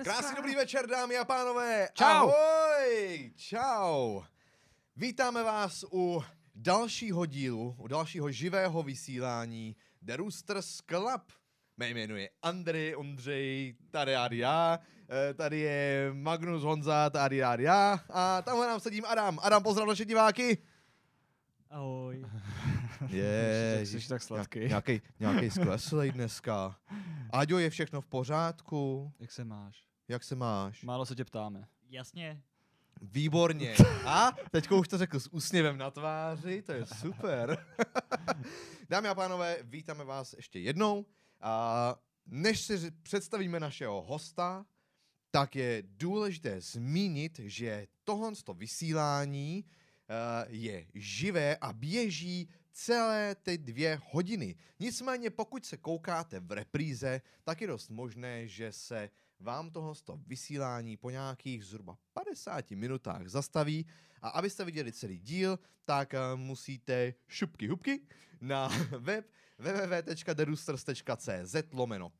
Krásný dobrý večer, dámy a pánové. Čau. Ahoj. Čau. Vítáme vás u dalšího dílu, u dalšího živého vysílání The Roosters Club. Mé jméno je Andrej, Ondřej, tady já, já, eh, tady je Magnus Honza, tady já, já a tamhle nám sedím Adam. Adam, pozdrav naše diváky. Ahoj. Je, Jsi tak sladký. Nějaký, nějaký skleslej dneska. Aďo, je všechno v pořádku? Jak se máš? Jak se máš? Málo se tě ptáme. Jasně. Výborně. A teďko už to řekl s úsměvem na tváři, to je super. Dámy a pánové, vítáme vás ještě jednou. A než si představíme našeho hosta, tak je důležité zmínit, že tohle vysílání eh, je živé a běží celé ty dvě hodiny. Nicméně pokud se koukáte v repríze, tak je dost možné, že se vám tohle vysílání po nějakých zhruba 50 minutách zastaví a abyste viděli celý díl, tak uh, musíte šupky hubky na web www.derusters.cz lomeno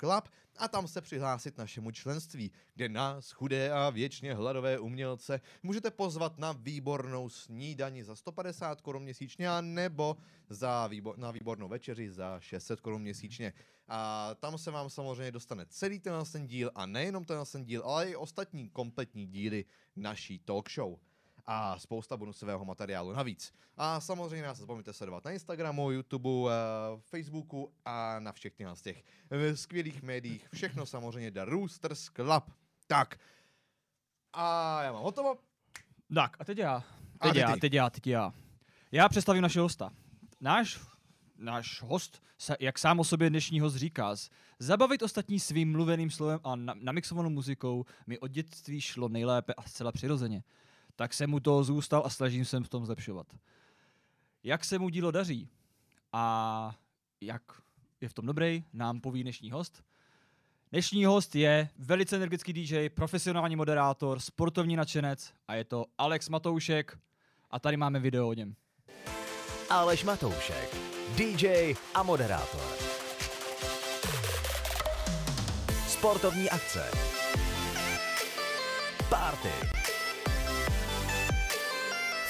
a tam se přihlásit našemu členství, kde nás, chudé a věčně hladové umělce, můžete pozvat na výbornou snídani za 150 korun měsíčně a nebo za výbo- na výbornou večeři za 600 korun měsíčně. A tam se vám samozřejmě dostane celý ten díl a nejenom ten díl, ale i ostatní kompletní díly naší talk show a spousta bonusového materiálu navíc. A samozřejmě nás nezapomeňte sledovat na Instagramu, YouTube, eh, Facebooku a na všech těch, z těch eh, skvělých médiích. Všechno samozřejmě The Roosters Club. Tak. A já mám hotovo. Tak, a teď já. A Teď já, teď já, teď já. Já představím našeho hosta. Náš, náš host, se, jak sám o sobě dnešní host říká, zabavit ostatní svým mluveným slovem a na, namixovanou muzikou mi od dětství šlo nejlépe a zcela přirozeně. Tak jsem mu toho zůstal a snažím se v tom zlepšovat. Jak se mu dílo daří a jak je v tom dobrý, nám poví dnešní host. Dnešní host je velice energický DJ, profesionální moderátor, sportovní nadšenec a je to Alex Matoušek a tady máme video o něm. Aleš Matoušek, DJ a moderátor. Sportovní akce. Party.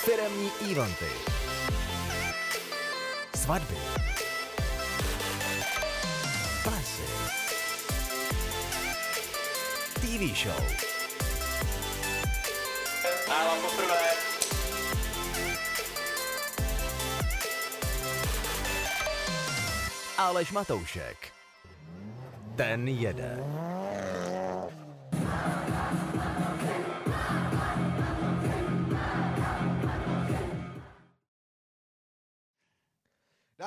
Firemní eventy. Svatby. Plesy. TV show. Aleš Matoušek. Ten jede.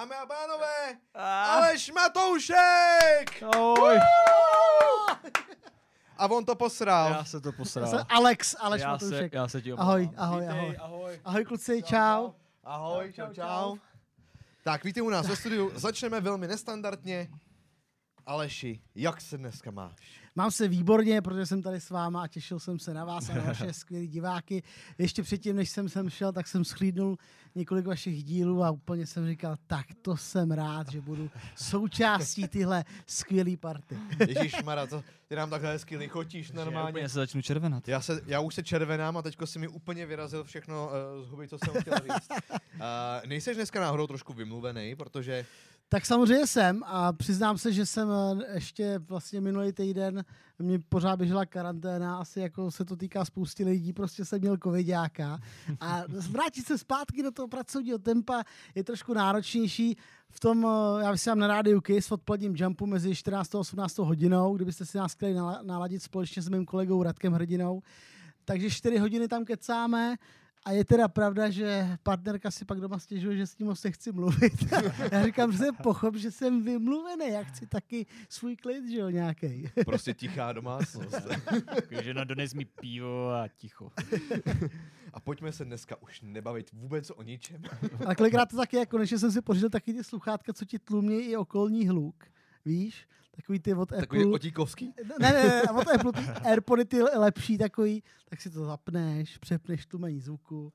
Dámy a pánové, Aleš Matoušek! Ahoj! A on to posral. Já se to Já posral. jsem Alex, Aleš já, se, Matoušek. já se ti Ahoj, omlouvám. ahoj, Vítej, ahoj. ahoj. Ahoj kluci, čau. Ahoj, čau, Čau, čau. čau. Tak víte u nás ve studiu, začneme velmi nestandardně. Aleši, jak se dneska máš? Mám se výborně, protože jsem tady s váma a těšil jsem se na vás a na vaše skvělý diváky. Ještě předtím, než jsem sem šel, tak jsem schlídnul několik vašich dílů a úplně jsem říkal, tak to jsem rád, že budu součástí tyhle skvělé party. Ježíš Mara, to, ty nám takhle hezky lichotíš Normálně normálně. já se začnu červenat. Já, se, já už se červenám a teďko si mi úplně vyrazil všechno uh, z huby, co jsem chtěl říct. Uh, nejseš dneska náhodou trošku vymluvený, protože Tak samozřejmě jsem a přiznám se, že jsem eh, ještě vlastně minulý týden, mě pořád běžela karanténa, asi jako se to týká spousty lidí, prostě jsem měl covidáka a vrátit se zpátky do toho pracovního tempa je trošku náročnější. V tom, eh, já vysílám na rádiu Kiss v odpoledním jumpu mezi 14 a 18 hodinou, kdybyste si nás chtěli nala- naladit společně s mým kolegou Radkem Hrdinou. Takže 4 hodiny tam kecáme a je teda pravda, že partnerka si pak doma stěžuje, že s ním moc nechci mluvit. Já říkám, že jsem pochop, že jsem vymluvený, já chci taky svůj klid, že jo, nějaký. prostě tichá domácnost. Žena dones mi pivo a ticho. A pojďme se dneska už nebavit vůbec o ničem. A kolikrát to taky, jako konečně jsem si pořídil taky ty sluchátka, co ti tlumí i okolní hluk. Víš? Takový ty od Takový Apple. otíkovský? Ne, ne, ne, a od Apple ty Airpody ty lepší takový, tak si to zapneš, přepneš tlumení zvuku,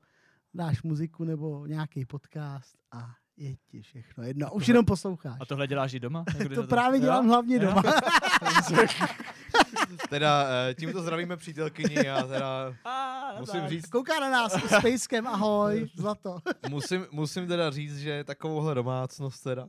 dáš muziku nebo nějaký podcast a je ti všechno jedno. Už jenom posloucháš. A tohle děláš i doma? Někdy To za právě dělám Jo? hlavně Jo? doma. teda eh, tímto zdravíme přítelkyni a teda A, musím říct, Kouká na nás s Spackem, ahoj, zlato. musím, musím teda říct, že takovouhle domácnost teda.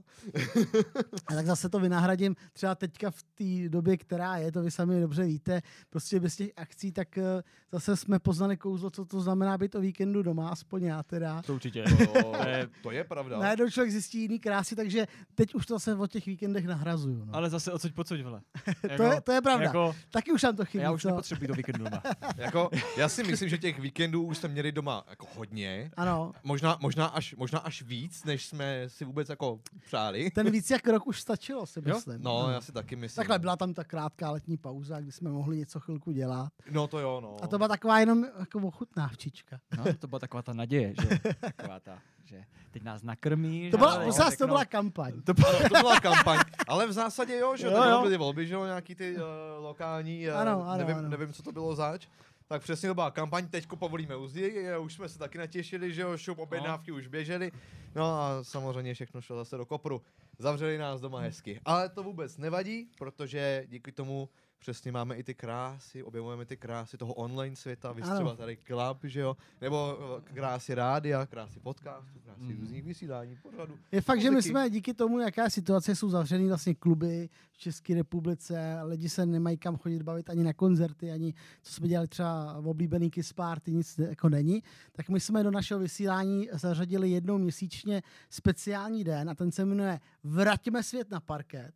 A tak zase to vynahradím třeba teďka v té době, která je, to vy sami dobře víte, prostě bez těch akcí, tak eh, zase jsme poznali kouzlo, co to znamená být o víkendu doma, aspoň já teda. To určitě. To, je- to je pravda. Najednou člověk zjistí jiný krásy, takže teď už to zase o těch víkendech nahrazuju. No. Ale zase odsuď pocud, vole. to, je, to je pravda. Jako, Taky už nám to chybí, já už co? nepotřebuji do víkendu doma. Jako, já si myslím, že těch víkendů už jsme měli doma jako hodně. Ano, Možná, možná, až, možná až víc, než jsme si vůbec jako přáli. ten víc jak rok už stačilo, si Jo? myslím. No, Ano. já si taky myslím. Takhle byla tam ta krátká letní pauza, kdy jsme mohli něco chvilku dělat. No to jo, no. A to byla taková jenom jako ochutnávčička. No, to byla taková ta naděje, že. Taková ta, že teď nás nakrmíš. To byla, prosím vás, to byla kampaň. To Ano, to byla kampaň, ale v zásadě jo, že Jo, jo, byly volby, že jo, nějaký ty uh, lokální, uh, Ano, ano, nevím, ano. nevím, co to bylo zač. Tak přesně to byla kampaň, teďko povolíme uzdy, eh, už jsme se taky natěšili, že jo, šup objednávky už běžely. No a samozřejmě všechno šlo zase do kopru. Zavřeli nás doma hezky. Ale to vůbec nevadí, protože díky tomu přesně máme i ty krásy, objevujeme ty krásy toho online světa, vy třeba tady Club, že jo, nebo eh, krásy rádia, krásy podcastu, krásy Mhm. různých vysílání, pořadu. Je fakt, že my muziky. jsme díky tomu, jaká situace jsou zavřený vlastně kluby v České republice, lidi se nemají kam chodit bavit ani na koncerty, ani co jsme dělali třeba v oblíbený Kiss Party, nic jako není, tak my jsme do našeho vysílání zařadili jednou měsíčně speciální den a ten se jmenuje Vraťme svět na parket.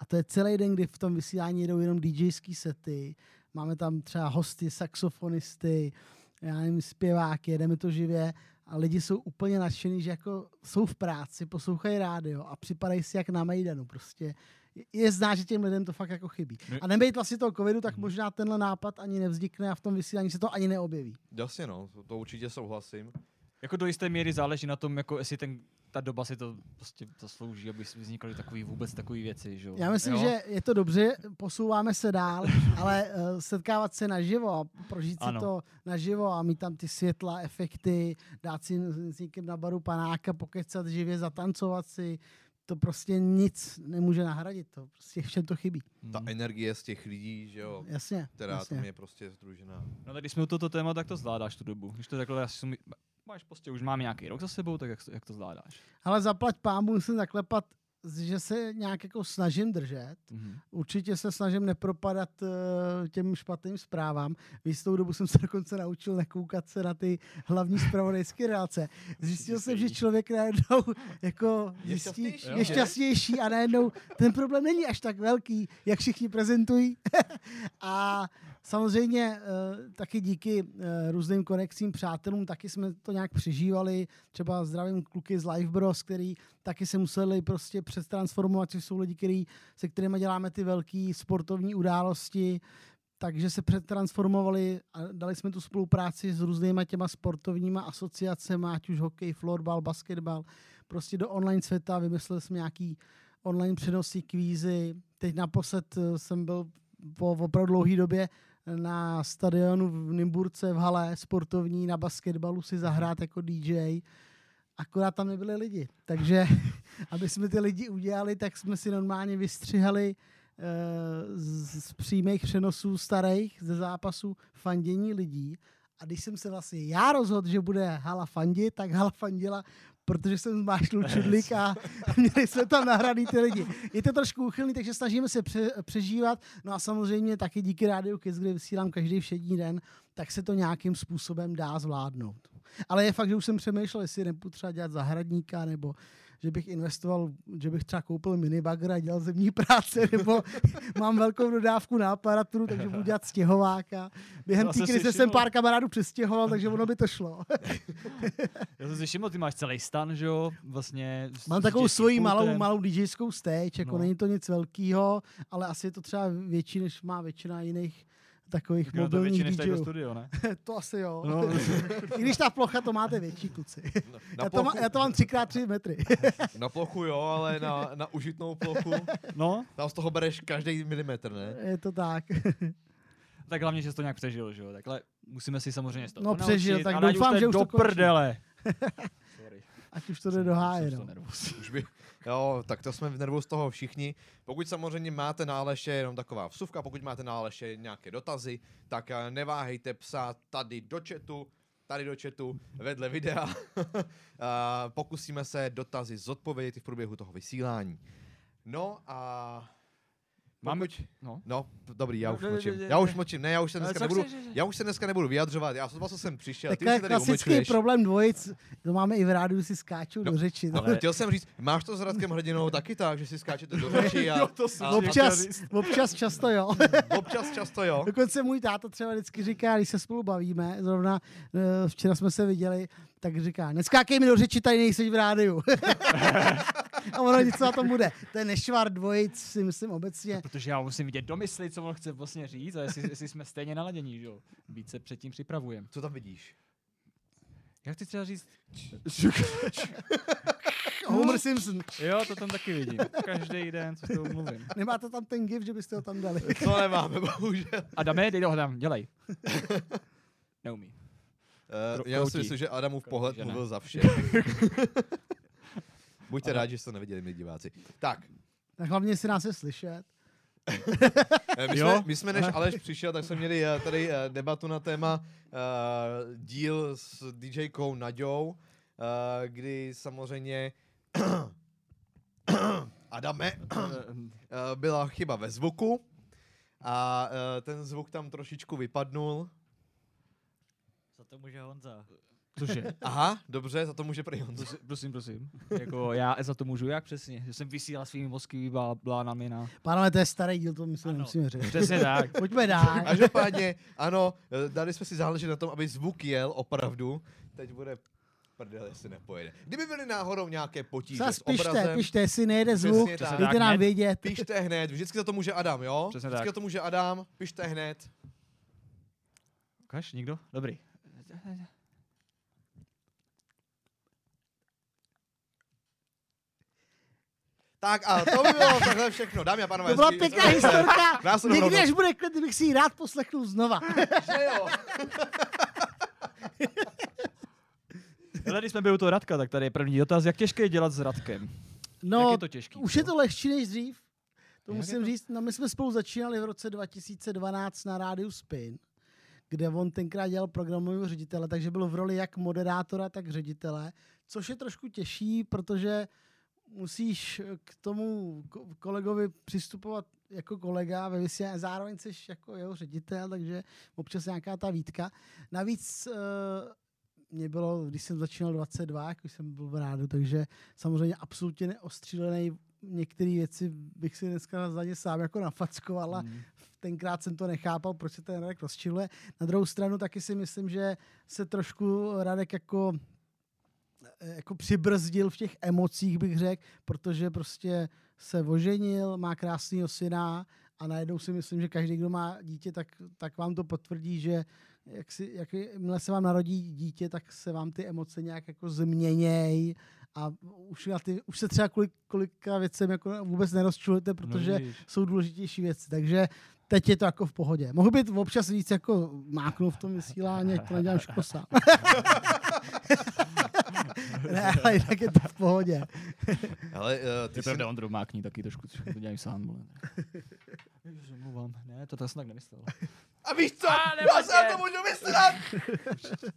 A to je celý den, kdy v tom vysílání jedou jenom DJský sety, máme tam třeba hosty, saxofonisty, já nevím, zpěváky, jedeme to živě a lidi jsou úplně nadšení, že jako jsou v práci, poslouchají rádio a připadají si jak na Mejdanu prostě. Je- Je znát, že těm lidem to fakt jako chybí. A nebejt vlastně toho covidu, tak možná tenhle nápad ani nevznikne a v tom vysílání se to ani neobjeví. Jasně no, to, to určitě souhlasím. Jako do jisté míry záleží na tom, jako jestli ten, ta doba si to prostě zaslouží, aby vznikaly takový vůbec takové věci, že jo. Já myslím, jo? že je to dobře, posouváme se dál, ale uh, setkávat se naživo a prožít si Ano. to naživo a mít tam ty světla, efekty, dát si s někým na baru panáka, pokecat živě, zatancovat si, to prostě nic nemůže nahradit, to prostě všem to chybí. Hmm. Ta energie z těch lidí, že jo, Jasně, která jasně. tam je prostě združená. No tak když jsme u tohoto téma, tak to zvládáš tu dobu. Když to takhle, asi mi, máš prostě, už mám nějaký rok za sebou, tak jak, to- jak to zvládáš? Ale zaplať pámu musím zaklepat, že se nějak jako snažím držet. Mhm. Určitě se snažím nepropadat uh, těm špatným zprávám. V jistou dobu jsem se dokonce naučil nekoukat se na ty hlavní zpravodajské relace. Zjistil jsem, že člověk najednou jako Je zjistí, šťastnější, je šťastnější a najednou ten problém není až tak velký, jak všichni prezentují. a samozřejmě uh, taky díky uh, různým konexím přátelům taky jsme to nějak přežívali. Třeba zdravím kluky z Live Bros, který taky se museli prostě přetransformovat, což jsou lidi, který, se kterými děláme ty velké sportovní události, takže se přetransformovali a dali jsme tu spolupráci s různýma těma sportovníma asociacemi, ať už hokej, florbal, basketbal, prostě do online světa, vymysleli jsme nějaký online přenosy, kvízy. Teď naposled eh, jsem byl po opravdu dlouhé době na stadionu v Nymburce v hale sportovní na basketbalu si zahrát jako DJ. Akorát tam nebyli lidi. Takže aby jsme ty lidi udělali, tak jsme si normálně vystřihali eh, z, z přímých přenosů starých ze zápasů fandění lidí. A když jsem se vlastně já rozhodl, že bude hala fandit, tak hala fandila, protože jsem zmášnul čudlík a měli jsme tam nahraný ty lidi. Je to trošku úchylný, takže snažíme se pře- přežívat. No a samozřejmě taky díky Rádiu Kiss, kde vysílám každý všední den, tak se to nějakým způsobem dá zvládnout. Ale je fakt, že už jsem přemýšlel, jestli nepůjdu třeba dělat zahradníka, nebo že bych investoval, že bych třeba koupil minibagr a dělal zemní práce, nebo mám velkou dodávku na aparaturu, takže budu dělat stěhováka. Během Já té krize jsem pár kamarádů přestěhoval, takže ono by to šlo. Já jsem si všiml, ty máš celý stan, že jo, vlastně. Mám takovou svoji malou, malou DJskou stage, jako No. není to nic velkého, ale asi je to třeba větší, než má většina jiných takových Tak ono to mobilních větší než studio, ne? to asi jo. No. I když ta plocha, to máte větší, kluci. Na, Já to, má, já to mám třikrát tři metry. na plochu jo, ale na, na užitnou plochu, No, tam z toho bereš každý milimetr, ne? je to tak. tak hlavně, že jsi to nějak přežil, že jo, takhle musíme si samozřejmě z toho No, přežil, tak doufám, to že už to do končí. prdele. Sorry. Ať už to jde do háje. Jsem No. to nervózní. Už by, Jo, tak to jsme v nervu z toho všichni. Pokud samozřejmě máte na Aleše jenom taková vsuvka, pokud máte na Aleše nějaké dotazy, tak eh, neváhejte psát tady do chatu, tady do chatu, vedle videa. A Pokusíme se dotazy zodpovědět v průběhu toho vysílání. No a... Máme... Pokud- No. No, dobrý, já už No, no, mlčím. no, no, Já už no. mlčím, ne, já už se dneska nebudu, chceš, já už se dneska nebudu vyjadřovat, já jsem jsem přišel, ty tady klasický umlčuješ. problém dvojic, to máme i v rádiu, si skáčou No, do řeči. Ale chtěl jsem říct, máš to s Radkem Hrdinou taky tak, že si skáčete do řeči a, Jo, to a, Občas, občas často jo. občas často jo. Dokonce můj táta třeba vždycky říká, když se spolu bavíme, zrovna eh, včera jsme se viděli, tak říká, neskákej mi do řeči, tady nejsi v rádiu. A ono něco na tom bude. To je nešvar dvojic, si myslím obecně. Protože já musím vidět domysly, co on chce vlastně říct a jestli, jestli jsme stejně naladění, že jo. Víc se předtím připravujeme. Co tam vidíš? Já chci třeba říct... Homer Simpson. Jo, to tam taky vidím. Každý den, co s tou mluvím. Nemáte tam ten gif, že byste ho tam dali. To nemáme, bohužel. Adame, dej ho tam, dělej. Neumí. Uh, já si myslím, že Adamův pohled že mluvil za vše. Buďte Ale- rádi, že jste to neviděli, my diváci. Tak, Tak hlavně si nás je slyšet. eh, my, Jo. jsme, my jsme, než Aleš přišel, tak jsme měli eh, tady debatu na téma uh, díl s DJkou Naďou, uh, kdy samozřejmě Adame eh, byla chyba ve zvuku a eh, ten zvuk tam trošičku vypadnul. Za to může Honza. Cože? Aha, dobře, za to může prý Honza. Prosím, prosím, prosím. Jako já za to můžu, jak přesně? Že jsem vysílal svými mozkovými blá- blánami na... Pánové, to je starý díl, to myslím, Ano. nemusíme říct. Přesně tak. Pojďme dál. Každopádně, ano, dali jsme si záležet na tom, aby zvuk jel opravdu. Teď bude prdel, jestli nepojede. Kdyby byly náhodou nějaké potíže Zas s pište, obrazem, pište, jestli nejde zvuk, dejte nám Hned. vědět. pište hned. Vždycky za to může Adam, jo? Přesně Vždycky tak. za to může Adam, pište hned. Ukaž, nikdo? Dobrý. Tak a to by bylo takhle všechno. Dámy a pánové, To byla pěkná historka. Někdy, až bude klid, bych si ji rád poslechnul znova. Že jo? Ale když jsme byli u toho Radka, tak tady je první dotaz. Jak těžké je dělat s Radkem? Jak No, je to těžký? už je to lehčí než dřív. To Jak musím to? říct. No, my jsme spolu začínali v roce 2012 na rádiu Spin, kde on tenkrát dělal programového ředitele, takže byl v roli jak moderátora, tak ředitele, což je trošku těžší, protože musíš k tomu ko- kolegovi přistupovat jako kolega ve vysílání, zároveň jsi jako jeho ředitel, takže občas nějaká ta výtka. Navíc uh, mě bylo, když jsem začínal 22, jako jsem byl v rádu, takže samozřejmě absolutně neostřílený. Některé věci bych si dneska za ně sám jako nafackoval a Mm. Tenkrát jsem to nechápal, proč se ten Radek rozčiluje. Na druhou stranu taky si myslím, že se trošku Radek jako eh, jako přibrzdil v těch emocích, bych řekl, protože prostě se oženil, má krásného syna a najednou si myslím, že každý, kdo má dítě, tak, tak vám to potvrdí, že jak si, jakmile se vám narodí dítě, tak se vám ty emoce nějak jako změněj a už, na ty, už se třeba kolik, kolika věcem jako vůbec nerozčulujete, protože No, jsou důležitější věci. Takže teď je to jako v pohodě. Mohl být občas víc jako máknout v tom vysílání, ať to nedělám sám. ne, ale jinak je to v pohodě. Ale uh, ty Je jsi... pravda, Ondro mákní taky trošku, to dělám sám. se omlouvám. Ne, to, to jsem tak nemyslel. A víš co? A, Já se na to můžu myslet!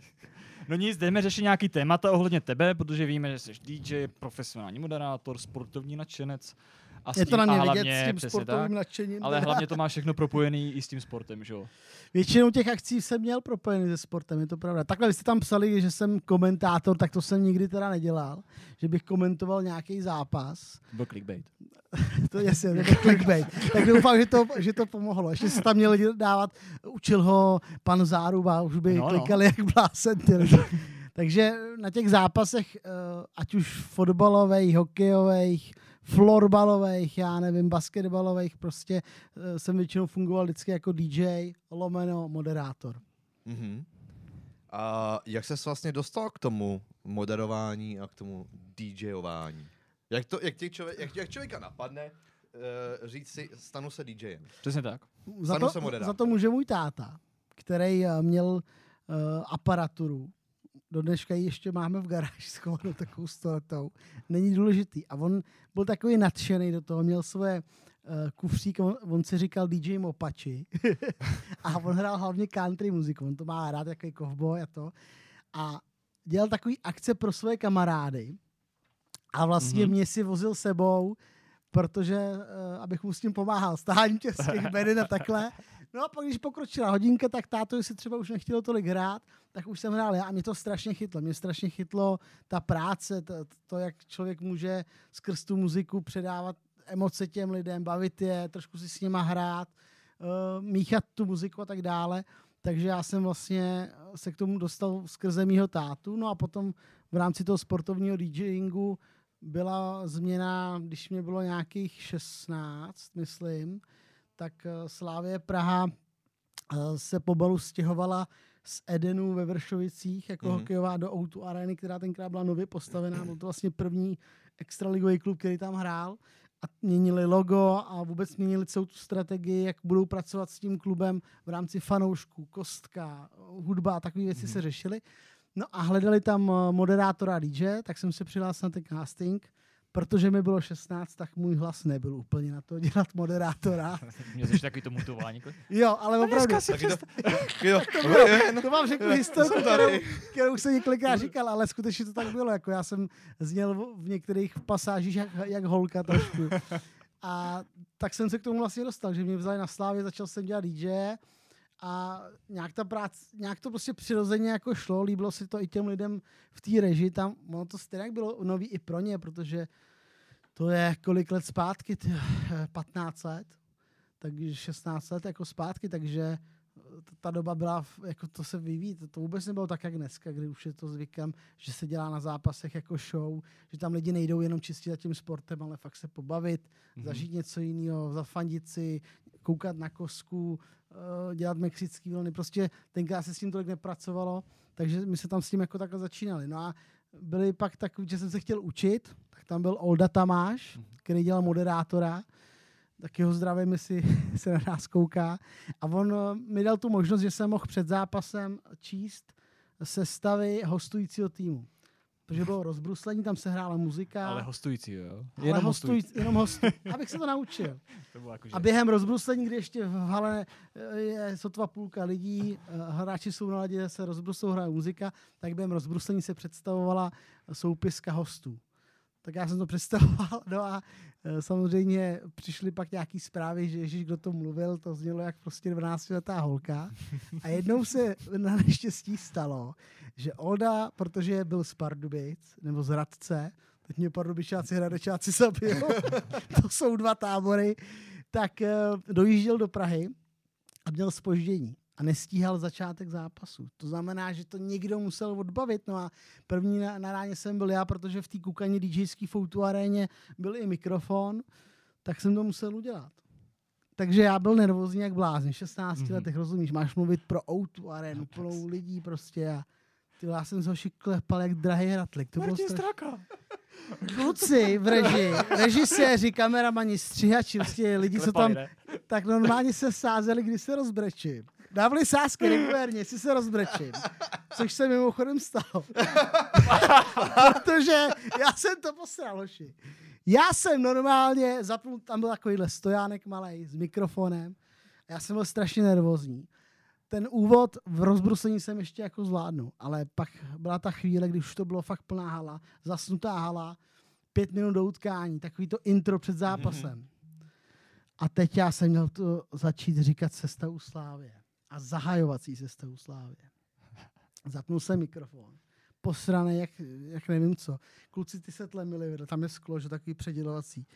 No nic, jdeme řešit nějaký témata ohledně tebe, protože víme, že jsi DJ, profesionální moderátor, sportovní nadšenec. A s Je tím, to na mě vidět hlavně, s tím přesně sportovním tak, nadšením. ale hlavně to má všechno propojený i s tím sportem, že jo? Většinou těch akcí jsem měl propojený se sportem, je to pravda. Takhle vy jste tam psali, že jsem komentátor, tak to jsem nikdy teda nedělal. Že bych komentoval nějaký zápas. Byl clickbait. To je jasně, jako clickbait. Tak doufám, že to, že to pomohlo. Ještě se tam měli dávat, učil ho pan Záruba, už by No, no, no. klikali jak blázen. ty lidi. Takže na těch zápasech, eh, ať už fotbalových, hokejových, florbalových, já nevím, basketbalových, prostě eh, jsem většinou fungoval vždycky jako DJ, lomeno, moderátor. Mhm. A jak ses vlastně dostal k tomu moderování a k tomu DJování? Jak, to, jak, tě člověk, jak, jak člověka napadne uh, říct si, stanu se DJem? Přesně tak. Za Stanu to, se moderátorem. za to může můj táta, který eh, měl uh, aparaturu do dneška ji ještě máme v garáži schovanou takovou stoletou. Není důležitý. A on byl takový nadšený do toho, měl svoje uh, kufřík, on, on si říkal DJ Mopači. a on hrál hlavně country muziku, on to má rád, jako kovboj a to. A dělal takový akce pro své kamarády. A vlastně mm-hmm. mě si vozil sebou, protože, uh, abych mu s tím pomáhal, stáním těch bedin a takhle. No a pak, když pokročila hodinka, tak táto, si třeba už nechtělo tolik hrát, tak už jsem hrál já a mě to strašně chytlo. Mě strašně chytlo ta práce, to, to jak člověk může skrz tu muziku předávat emoce těm lidem, bavit je, trošku si s nima hrát, uh, míchat tu muziku a tak dále. Takže já jsem vlastně se k tomu dostal skrze mýho tátu. No a potom v rámci toho sportovního DJingu byla změna, když mě bylo nějakých 16, myslím, tak eh, Slávě Praha eh, se pobalu stěhovala z Edenu ve Vršovicích jako mm-hmm. hokejová do Outu Areny, která tenkrát byla nově postavená. Byl to vlastně první extraligový klub, který tam hrál a měnili logo a vůbec měnili celou tu strategii, jak budou pracovat s tím klubem v rámci fanoušků, kostka, hudba a takové věci mm-hmm. se řešily. No a hledali tam eh, moderátora DJ, tak jsem se přihlásil na ten casting protože mi bylo 16, tak můj hlas nebyl úplně na to dělat moderátora. Měl jsi takový to mutování? jo, ale opravdu. Si přest... to, jo, to, bylo, to vám řeknu historii, kterou, kterou jsem několikrát říkal, ale skutečně to tak bylo. Jako já jsem zněl v některých pasážích jak, jak holka trošku. A tak jsem se k tomu vlastně dostal, že mě vzali na slávě, začal jsem dělat DJ a nějak ta práce, nějak to prostě přirozeně jako šlo, líbilo se to i těm lidem v té režii, tam, ono to stejně bylo nový i pro ně, protože to je kolik let zpátky, ty, 15 let, takže 16 let jako zpátky, takže ta doba byla, jako to se vyvíjí, to, to vůbec nebylo tak, jak dneska, kdy už je to zvykem, že se dělá na zápasech jako show, že tam lidi nejdou jenom čistě za tím sportem, ale fakt se pobavit, mm-hmm. zažít něco jiného, zafandit si, koukat na kosku, uh, dělat mexický vlny. Prostě tenkrát se s tím tolik nepracovalo, takže my se tam s tím jako takhle začínali. No a byli pak takový, že jsem se chtěl učit, tak tam byl Olda Tamáš, mhm. který dělal moderátora, tak jeho zdravím, jestli se na nás kouká. A on eh, mi dal tu možnost, že jsem mohl před zápasem číst sestavy hostujícího týmu protože bylo rozbruslení, tam se hrála muzika. Ale hostující, jo? Ale jenom hostující. Jenom hostu, abych se to naučil. to bylo jako, že... A během rozbruslení, kdy ještě v hale eh, je sotva půlka lidí, eh, hráči jsou na ledě, se rozbruslou, hraje muzika, tak během rozbruslení se představovala soupiska hostů. Tak já jsem to představoval, no a eh, samozřejmě přišly pak nějaký zprávy, že Ježíš, kdo to mluvil, to znělo jak prostě 12-letá holka. A jednou se na neštěstí stalo, že Olda, protože byl z Pardubic, nebo z Radce, teď mě pardubičáci hradečáci zabijou, to jsou dva tábory, tak uh, dojížděl do Prahy a měl spoždění a nestíhal začátek zápasu. To znamená, že to někdo musel odbavit. No a první na, na ráně jsem byl já, protože v té kukaní DJský foutu aréně byl i mikrofon, tak jsem to musel udělat. Takže já byl nervózní jak blázen. 16 mm-hmm. letech, rozumíš, máš mluvit pro Outu arénu, plnou lidí prostě a ty já jsem se klepal jak drahý hratlik. To Martin bylo Straka. Kluci v režii, režiséři, kameramani, stříhači, prostě lidi, co tam, tak normálně se sázeli, když se rozbrečím. Dávali sázky regulérně, si se rozbrečím. Což se mimochodem stalo. Protože já jsem to posral, hoši. Já jsem normálně zapnul, tam byl takovýhle stojánek malý s mikrofonem. Já jsem byl strašně nervózní ten úvod v rozbruslení jsem ještě jako zvládnu, ale pak byla ta chvíle, když už to bylo fakt plná hala, zasnutá hala, pět minut do utkání, takový to intro před zápasem. A teď já jsem měl to začít říkat sestavu Slávě a zahajovací sestavu Slávě. Zapnul jsem mikrofon. Posraný, jak, jak nevím co. Kluci, ty se tlemili, tam je sklo, že takový předělovací.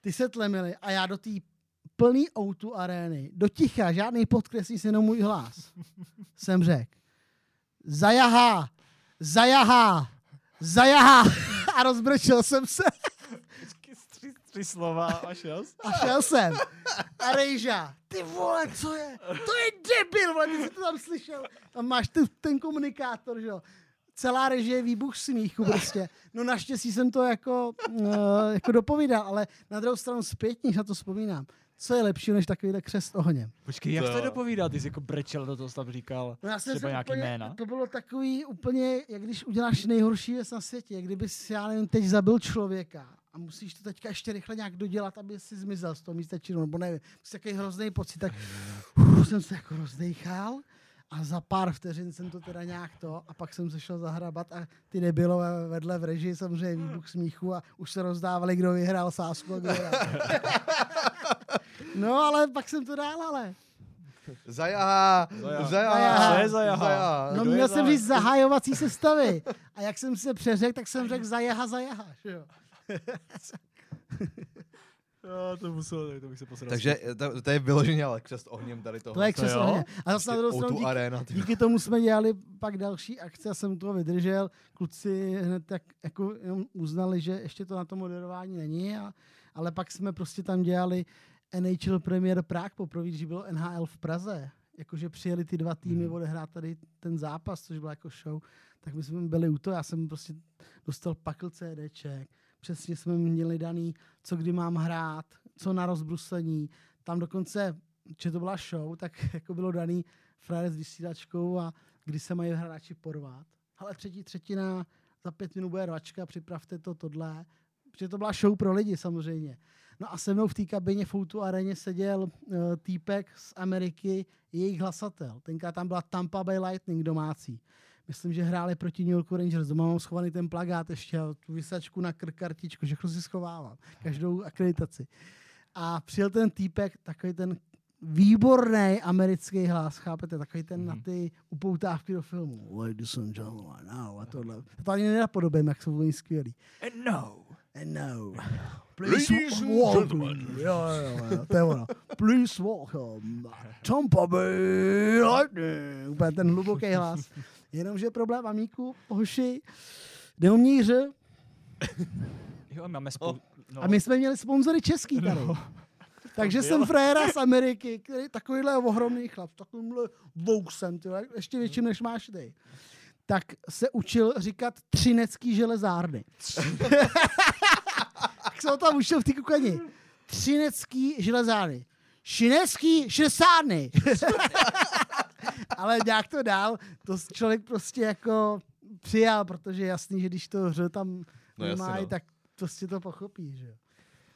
Ty se tlemili a já do té plný outu arény, do ticha, žádný podkreslí se jenom můj hlas, jsem řekl, zajahá, zajahá, zajahá a rozbrečil jsem se. Tři, slova a šel A šel jsem. A Rejža, ty vole, co je? To je debil, vole, ty jsi to tam slyšel. Tam máš ty, ten komunikátor, že jo celá režie výbuch smíchu prostě. No naštěstí jsem to jako, uh, jako dopovídal, ale na druhou stranu zpětně, na to vzpomínám co je lepší než takovýhle křest ohněm. Počkej, jak To- to dopovídá? Ty jsi jako brečel do toho, jsi tam říkal. No já jsem Třeba nějaký úplně, jména? To bylo takový úplně, jak když uděláš nejhorší věc na světě, jak kdybys, já nevím, teď zabil člověka a musíš to teďka ještě rychle nějak dodělat, aby si zmizel z toho místa činu, nebo nevím, prostě takový hrozný pocit, tak uf, jsem se jako rozdejchal a za pár vteřin jsem to teda nějak to a pak jsem se šel zahrabat a ty debilové vedle v režii samozřejmě výbuch smíchu a už se rozdávali, kdo vyhrál sásku a kdo vyhrál. No ale pak jsem to dál, ale. Zajaha, Zajaha. zajaha, Co je zajaha? No Kdo je měl jsem říct zahajovací sestavy. A jak jsem se přeřekl, tak jsem řekl zajaha, zajaha. že jo. Jo, to muselo, to bych se posral. Takže to, to je vyloženě ale křest ohněm tady toho. To je křes jo? ohně. A zase na druhou O stranu díky, arena. ty- díky tomu jsme dělali pak další akce a jsem toho vydržel. Kluci hned tak jako jenom uznali, že ještě to na to moderování není, a, ale pak jsme prostě tam dělali NHL Premier Prague poprvé, když bylo NHL v Praze. Jakože přijeli ty dva týmy Mhm. odehrát tady ten zápas, což byla jako show, tak my jsme byli u toho. Já jsem prostě dostal pakl CDček, přesně jsme měli daný, co kdy mám hrát, co na rozbrusení. Tam dokonce, že to byla show, tak jako bylo daný frajer s vysílačkou a kdy se mají hráči porvat. Ale třetí třetina, za pět minut bude rvačka, připravte to, tohle. Protože to byla show pro lidi samozřejmě. No a se mnou v té kabině v Outu areně seděl uh, týpek z Ameriky, jejich hlasatel. Tenkrát tam byla Tampa Bay Lightning domácí. Myslím, že hráli proti New York Rangers. Doma mám schovaný ten plagát ještě, tu vysačku na krk, kartičku, všechno si schovávám. Každou akreditaci. A přijel ten týpek, takový ten výborný americký hlas, chápete, takový ten na Mhm. ty upoutávky do filmu. Ladies and gentlemen, now a tohle. To ani nenapodobím, jak jsou oni skvělí. And no. And now, Ladies and welcome. Jo, jo, jo, to je ono. Please welcome Tampa Bay Lightning. Úplně ten hluboký hlas. Jenomže problém, amíku, hoši, neumí hře. Jo, máme spolu... No. A my jsme měli sponzory český tady. Takže jsem fréra z Ameriky, který takovýhle ohromný chlap, takovýmhle vousem, ty, vole, ještě větší než máš ty. Tak se učil říkat třinecký železárny. tak jsem tam učil v té kukani. Třinecký železárny. Šinecký šesárny. Ale nějak to dál, to člověk prostě jako přijal, protože je jasný, že když to hře tam No jasně, no. tak prostě to pochopí, že jo.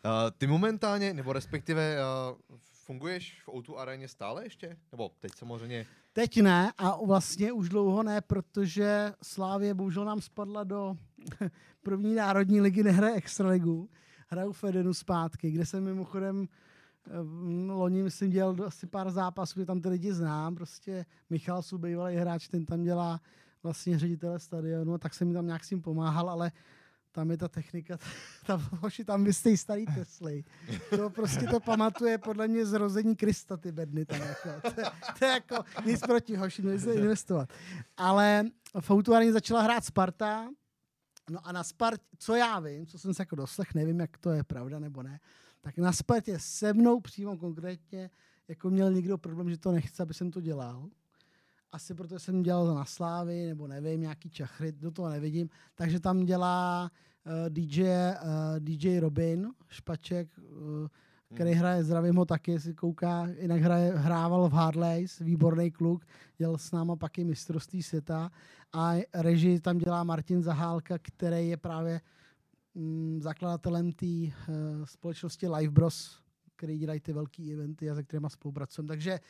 Uh, ty momentálně, nebo respektive uh, funguješ v O2 aréně stále ještě? Nebo teď samozřejmě Teď ne a vlastně už dlouho ne, protože Slávě bohužel nám spadla do první národní ligy, nehraje extraligu. Hraju v Edenu zpátky, kde jsem mimochodem eh, loni, myslím, dělal asi pár zápasů, kde tam ty lidi znám. Prostě Michal Su, bývalý hráč, ten tam dělá vlastně ředitele stadionu, tak jsem mi tam nějak s tím pomáhal, ale tam je ta technika, tam hoši tam vystej starý Tesly. To prostě to pamatuje podle mě zrození Krista ty bedny tam jako. To, je- to je jako nic proti hoši, se investovat. Ale v Outuareně začala hrát Sparta, no a na Spart, co já vím, co jsem se jako doslech, nevím, jak to je pravda nebo ne, tak na Spartě se mnou přímo konkrétně jako měl někdo problém, že to nechce, aby jsem to dělal. Asi protože jsem dělal na Slávy, nebo nevím, nějaký čachry, do toho nevidím. Takže tam dělá uh, DJ, uh, DJ Robin Špaček, uh, který hraje, zdravím ho taky, jestli kouká, jinak hraje, hrával v Hardlays, výborný kluk, dělal s náma pak i mistrovství světa a režii tam dělá Martin Zahálka, který je právě mm, zakladatelem té uh, společnosti Live Bros, který dělají ty velký eventy a se kterými spolupracujeme. Takže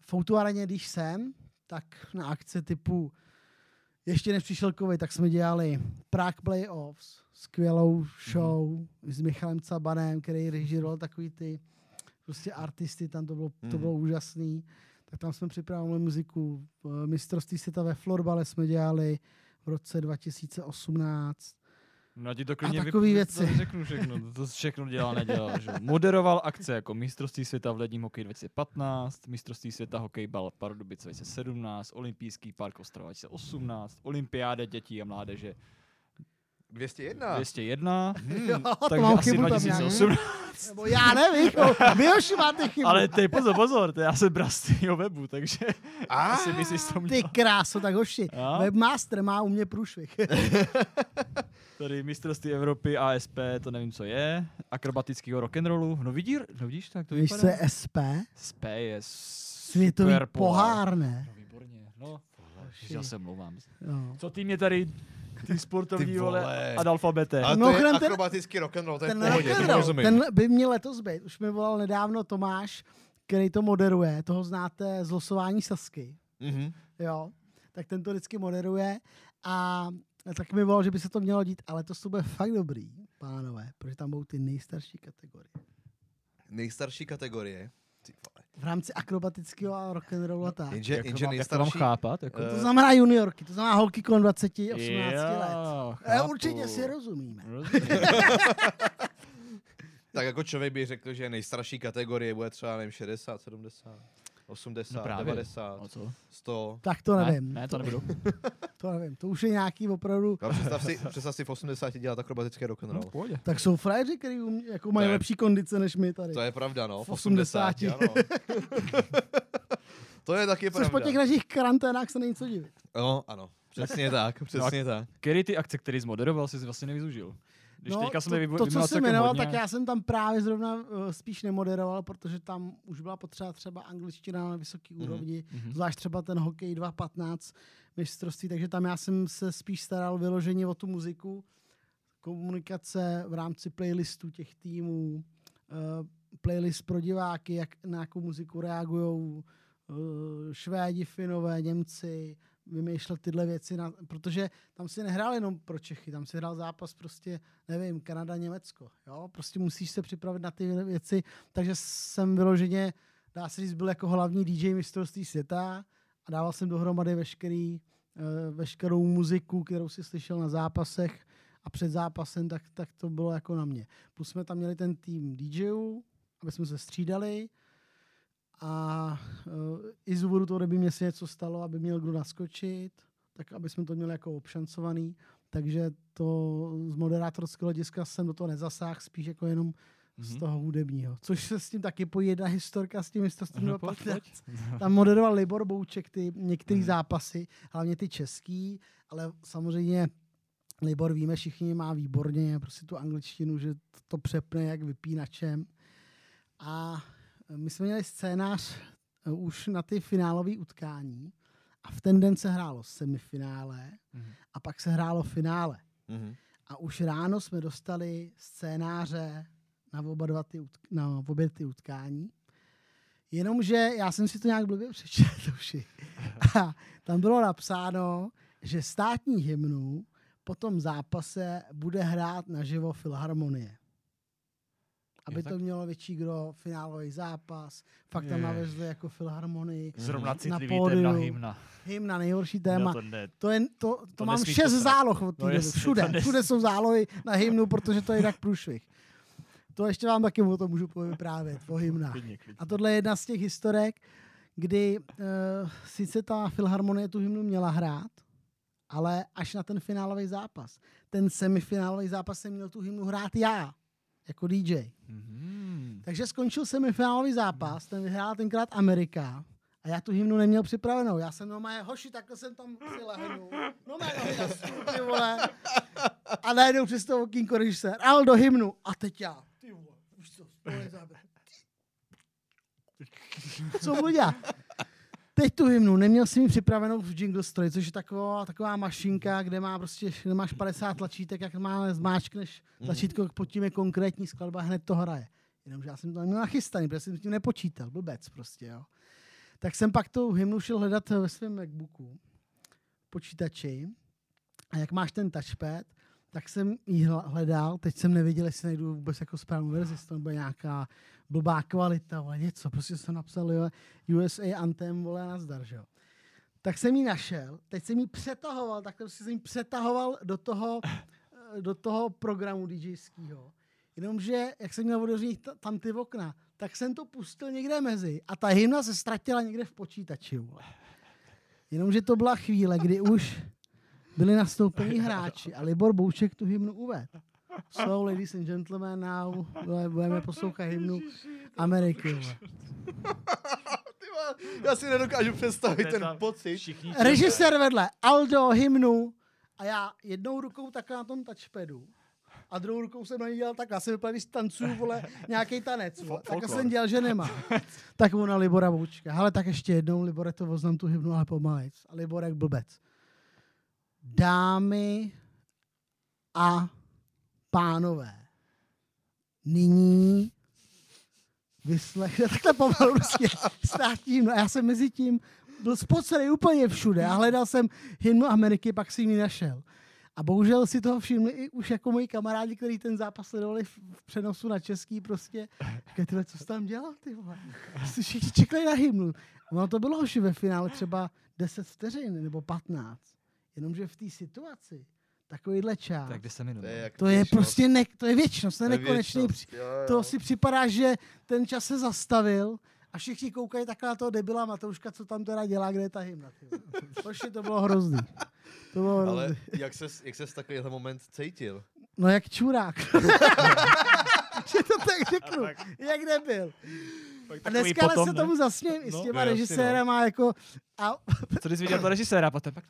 v Outuareně, když jsem, tak na akce typu ještě než přišel covid, tak jsme dělali Prague Playoffs, skvělou show mm-hmm. s Michalem Cabanem, který režíroval takový ty prostě artisty, tam to bylo, mm-hmm. to Mhm. bylo úžasný. Tak tam jsme připravili muziku. Eh, Mistrovství světa ve florbale jsme dělali v roce 2018. No a ti to klidně takový vyp- věci. To řeknu všechno, to všechno dělal, nedělal. Že? Moderoval akce jako mistrovství světa v ledním hokeji 2015, mistrovství světa hokejbal Pardubice 2017, olympijský park Ostrava 2018, olympiáda dětí a mládeže 201. Jo,201, Hmm. to takže mám asi chybu tam nějak. 2018. Nebo já nevím, jo, vy hoši máte chybu. Ale ty pozor, pozor, to já jsem tvýho webu, takže A, asi bys si to Ty měl. kráso, tak hoši. A? Webmaster má u mě průšvih. Tady mistrovství Evropy ASP, to nevím, co je. Akrobatického rock'n'rollu. No, vidí, no vidíš, tak to Víš, vypadá. co je SP? SP je Světový pohár, ne? No, výborně. No, já se mluvám. No. Co ty mě tady, ty sportovní Ty vole. vole, analfabete. Ale to Mimochodem, je ten- akrobatický rock'n'roll, to je Ten, pohodě, rozumím. ten by měl letos být. Už mi volal nedávno Tomáš, který to moderuje. Toho znáte z losování Sasky. Mhm. Jo, tak ten to vždycky moderuje a tak mi volal, že by se to mělo dít, ale to bude fakt dobrý, pánové, protože tam budou ty nejstarší kategorie. Nejstarší kategorie. V rámci akrobatického a rock'n'rollu a tak. Jenže, Jak to jenže mám, jak to mám nejstarší... chápat? Jako? Eh, To znamená juniorky, to znamená holky kolem 20, 18 Jo, let. Chápu. určitě si rozumíme. Rozumím. Tak jako člověk by řekl, že nejstarší kategorie bude třeba, nevím, 60, 70, 80, No právě. 90, No co? 100. Tak to nevím. Ne, ne, to nebudu. to nevím. To už je nějaký opravdu. No, představ, si, představ si v 80 dělat akrobatický No, rock'n'roll. v pohodě. Tak jsou frajeři, kteří jako mají je- lepší kondice než my tady. To je pravda, no. V V 80, 80, ano. to je taky Což pravda. po těch našich karanténách se není co divit. No, ano. Přesně tak, přesně tak. Který ty akce, který jsi moderoval, jsi vlastně nevyzužil? Když teďka jsme to, vybu- to, co jsem jmenoval, hodně. tak já jsem tam právě zrovna uh, spíš nemoderoval, protože tam už byla potřeba třeba angličtina na vysoké Mhm. úrovni, Mhm. zvlášť třeba ten hokej 2.15 mistrovství, takže tam já jsem se spíš staral vyloženě o tu muziku, komunikace v rámci playlistů těch týmů, uh, playlist pro diváky, jak na jakou muziku reagují uh, Švédi, Finové, Němci, vymýšlet tyhle věci, na, protože tam si nehrál jenom pro Čechy, tam si hrál zápas prostě, nevím, Kanada, Německo, jo, prostě musíš se připravit na ty věci, takže jsem vyloženě, dá se říct, byl jako hlavní DJ mistrovství světa a dával jsem dohromady veškerý, uh, veškerou muziku, kterou si slyšel na zápasech a před zápasem, tak, tak to bylo jako na mě. Plus jsme tam měli ten tým DJů, aby jsme se střídali a uh, i z důvodu toho, kdyby mě se něco stalo, aby měl kdo naskočit, tak aby jsme to měli jako obšancovaný. Takže to z moderátorského hlediska jsem do toho nezasáhl, spíš jako jenom z Mhm. toho hudebního. Což se s tím taky pojí jedna historka s tím mistrovstvím No, pojď, 2015. pojď. Tam moderoval Libor Bouček ty některé Mhm. zápasy, hlavně ty český, ale samozřejmě Libor víme všichni má výborně prostě tu angličtinu, že to přepne jak vypínačem. A my jsme měli scénář eh, už na ty finálové utkání a v ten den se hrálo semifinále Mhm. a pak se hrálo finále. Mhm. A už ráno jsme dostali scénáře na oba dva ty, utk- na obě ty utkání. Jenomže já jsem si to nějak blbě přečetl uši. A tam bylo napsáno, že státní hymnu po tom zápase bude hrát naživo Filharmonie. Aby to mělo větší kdo finálový zápas. Fakt tam navezli jako Filharmonii. Zrovna Na citlivý téma pódiu. hymna. Hymna, nejhorší No téma. to ne. To, je, to, to, To mám šest posrat. záloh od té No jasně, Všude, to nes- všude jsou zálohy na hymnu, protože to je jinak průšvih. To ještě vám taky o tom můžu povyprávět, o hymnách. A tohle je jedna z těch historek, kdy uh, sice ta filharmonie tu hymnu měla hrát, ale až na ten finálový zápas. Ten semifinálový zápas jsem měl tu hymnu hrát já, jako DJ. Mhm. Takže skončil semifinálový zápas, ten vyhrál tenkrát Amerika a já tu hymnu neměl připravenou. Já jsem normálně, hoši, takhle jsem tam si lehnul. No mé nohy na stůl, ty vole. A najednou přes to okýnko režisér, ale do hymnu. A teď já, ty vole, už záběr. Co budu dělat? Teď tu hymnu, neměl jsem ji připravenou v jingle story, což je taková, taková mašinka, kde má prostě, kde máš 50 tlačítek, jak má zmáčkneš tlačítko, pod tím je konkrétní skladba, hned to hraje. Jenomže já jsem to neměl nachystaný, protože jsem s tím nepočítal, blbec prostě, jo. Tak jsem pak tu hymnu šel hledat ve svém MacBooku, počítači, a jak máš ten touchpad, tak jsem ji hledal, teď jsem nevěděl, jestli najdu vůbec jako správnou verzi, jestli to bude nějaká blbá kvalita, ale něco, prostě jsem napsal jo, USA Anthem, vole, nazdar, že jo. Tak jsem ji našel, teď jsem ji přetahoval, tak prostě jsem ji přetahoval do toho, do toho programu DJského. Jenomže, jak jsem měl ta- tam ty okna, tak jsem to pustil někde mezi a ta hymna se ztratila někde v počítači. Vole. Jenomže to byla chvíle, kdy už byli nastoupení hráči a Libor Bouček tu hymnu uvedl. So, ladies and gentlemen, now budeme poslouchat hymnu Ameriky. Já si nedokážu představit ten pocit. Režisér vedle, Aldo, hymnu a já jednou rukou takhle na tom touchpadu a druhou rukou jsem na ní dělal tak, já jsem vypadal, když tancuju, vole, nějaký tanec, vole. tak folklor. jsem dělal, že nemá. tak ona Libora Voučka, hele, tak ještě jednou, Libore, to voznám tu hybnu, ale pomalejc. A Libor jak blbec. Dámy a pánové, nyní vyslechne, takhle pomalu prostě státím, a já jsem mezi tím byl spocený úplně všude a hledal jsem hymnu Ameriky, pak si ji našel. A bohužel si toho všimli i už jako moji kamarádi, kteří ten zápas sledovali v, přenosu na český prostě. Říkají, tyhle, co jsi tam dělal, ty vole? Všichni čekali na hymnu. Ono to bylo už ve finále třeba 10 vteřin nebo 15. Jenomže v té situaci takovýhle čas. Tak 10 minut. To je, jak To je věčnost. prostě ne, to je věčnost, to je nekonečný. věčnost. Jo, jo. To si připadá, že ten čas se zastavil a všichni koukají takhle na toho debila Matouška, co tam teda dělá, kde je ta hymna. Prostě to bylo hrozný. To bylo hrozný. Ale jak ses, jak ses takovýhle moment cítil? No jak čurák. že to tak řeknu. Jak nebyl. A dneska ale se tomu zasmějím i s No, těma no, režisérama, jako a Co jsi viděl to režiséra potom?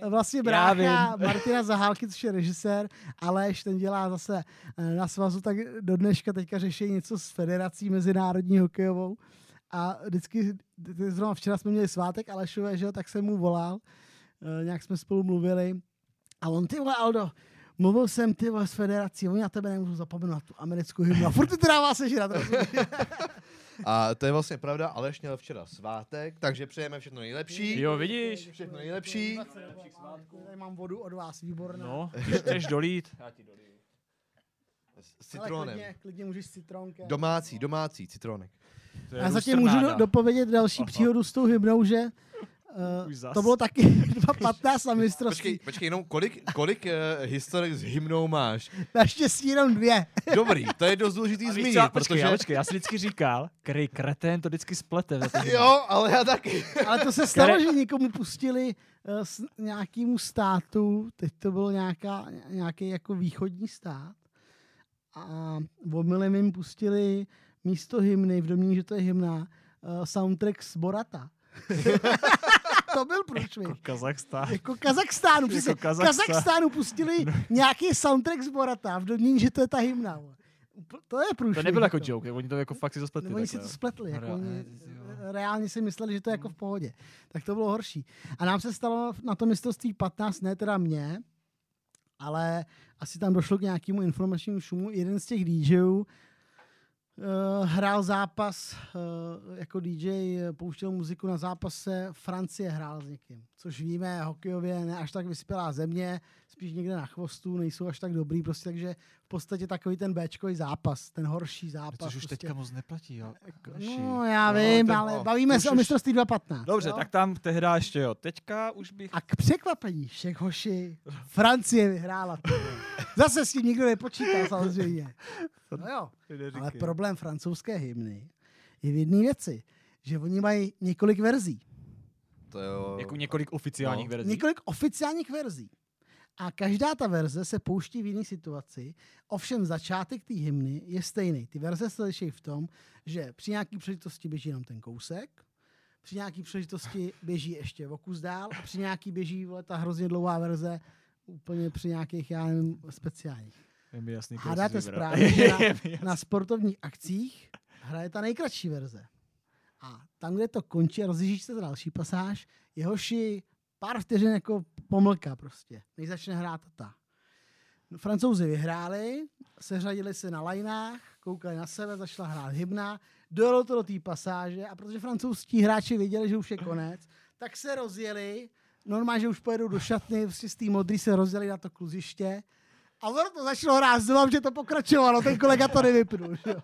Pak... vlastně brácha. Martina Zahálky, což je režisér, Aleš, ten dělá zase eh, na svazu, tak do dneška teďka řeší něco s federací mezinárodní hokejovou. A vždycky, zrovna včera jsme měli svátek Alešové, že jo, tak jsem mu volal, eh, nějak jsme spolu mluvili. A on, ty vole, Aldo, mluvil jsem ty vole s federací, oni na tebe nemůžu zapomenout tu americkou hymnu. A furt ty to dává sežrat. A to je vlastně pravda, Aleš měl včera svátek, takže přejeme všechno nejlepší. Jo, vidíš? Všechno nejlepší. Tady mám vodu od vás, výborná. No, když chceš dolít. Já ti doliju. S Ale citronem. klidně, klidně můžeš s citronkem. Domácí, domácí citronek. Já zatím můžu do, dopovědět další Aha. příhodu s tou hymnou, že Už uh, zas. to bylo taky 2.15 na mistrovství. Počkej, počkej, jenom kolik, kolik uh, historek s hymnou máš? Naštěstí jenom dvě. Dobrý, to je dost důležitý zmínit, co, počkej, protože... já, počkej, já si vždycky říkal, který kretén to vždycky splete. Jo, ale já taky. Ale to se stalo, že někomu pustili uh, s nějakému státu, teď to byl nějaká, nějaký jako východní stát, a omylem jim pustili místo hymny, v domě, že to je hymna, uh, soundtrack z Borata. To byl průšvih. Kazachstán. Jako Kazachstánu, přesně. Jako Kazachstán. Kazachstánu pustili nějaký soundtrack z Borata v domě, že to je ta hymna. To je průšvih. To nebylo jako joke, oni to jako fakt si to spletli. Nebo oni si to spletli, jako oni reálně si mysleli, že to je jako v pohodě. Tak to bylo horší. A nám se stalo na to mistrovství 15, ne teda mě, ale asi tam došlo k nějakému informačnímu šumu. Jeden z těch DJů hrál zápas uh, jako DJ, eh, pouštěl muziku na zápase Francie hrál s někým, což víme, hokejově ne až tak vyspělá země, spíš někde na chvostu, nejsou až tak dobrý, prostě takže v podstatě takový ten Bčkový zápas, ten horší zápas. Což už prostě. teďka moc neplatí, jo. Hoši. No, já No, vím, ten- ale bavíme se o mistrovství 2.15. Dobře, jo? tak tam tehda ještě jo. Teďka už bych... A k překvapení všech hoši, Francie vyhrála. Zase s tím nikdo nepočítal samozřejmě. No jo, ale problém francouzské hymny je v jedné věci, že oni mají několik verzí. To jo. Jako několik oficiálních No. verzí. Několik oficiálních verzí. A každá ta verze se pouští v jiné situaci. Ovšem začátek té hymny je stejný. Ty verze se liší v tom, že při nějaký příležitosti běží jenom ten kousek, při nějaký příležitosti běží ještě o kus dál a při nějaký běží vole, ta hrozně dlouhá verze úplně při nějakých, já nevím, speciálních. Je mi jasný, Hádáte správně, že na, na sportovních akcích hraje ta nejkratší verze. A tam, kde to končí a rozjíždí se další pasáž, je hoši pár vteřin jako pomlka prostě, než začne hrát ta. No, Francouzi vyhráli, seřadili se na lajnách, koukali na sebe, začala hrát hymna, dojelo to do té pasáže a protože francouzští hráči věděli, že už je konec, tak se rozjeli, normálně, že už pojedou do šatny, prostě z té modrý se rozjeli na to kluziště a ono to začalo hrát znovu, že to pokračovalo, ten kolega to nevypnul. Že?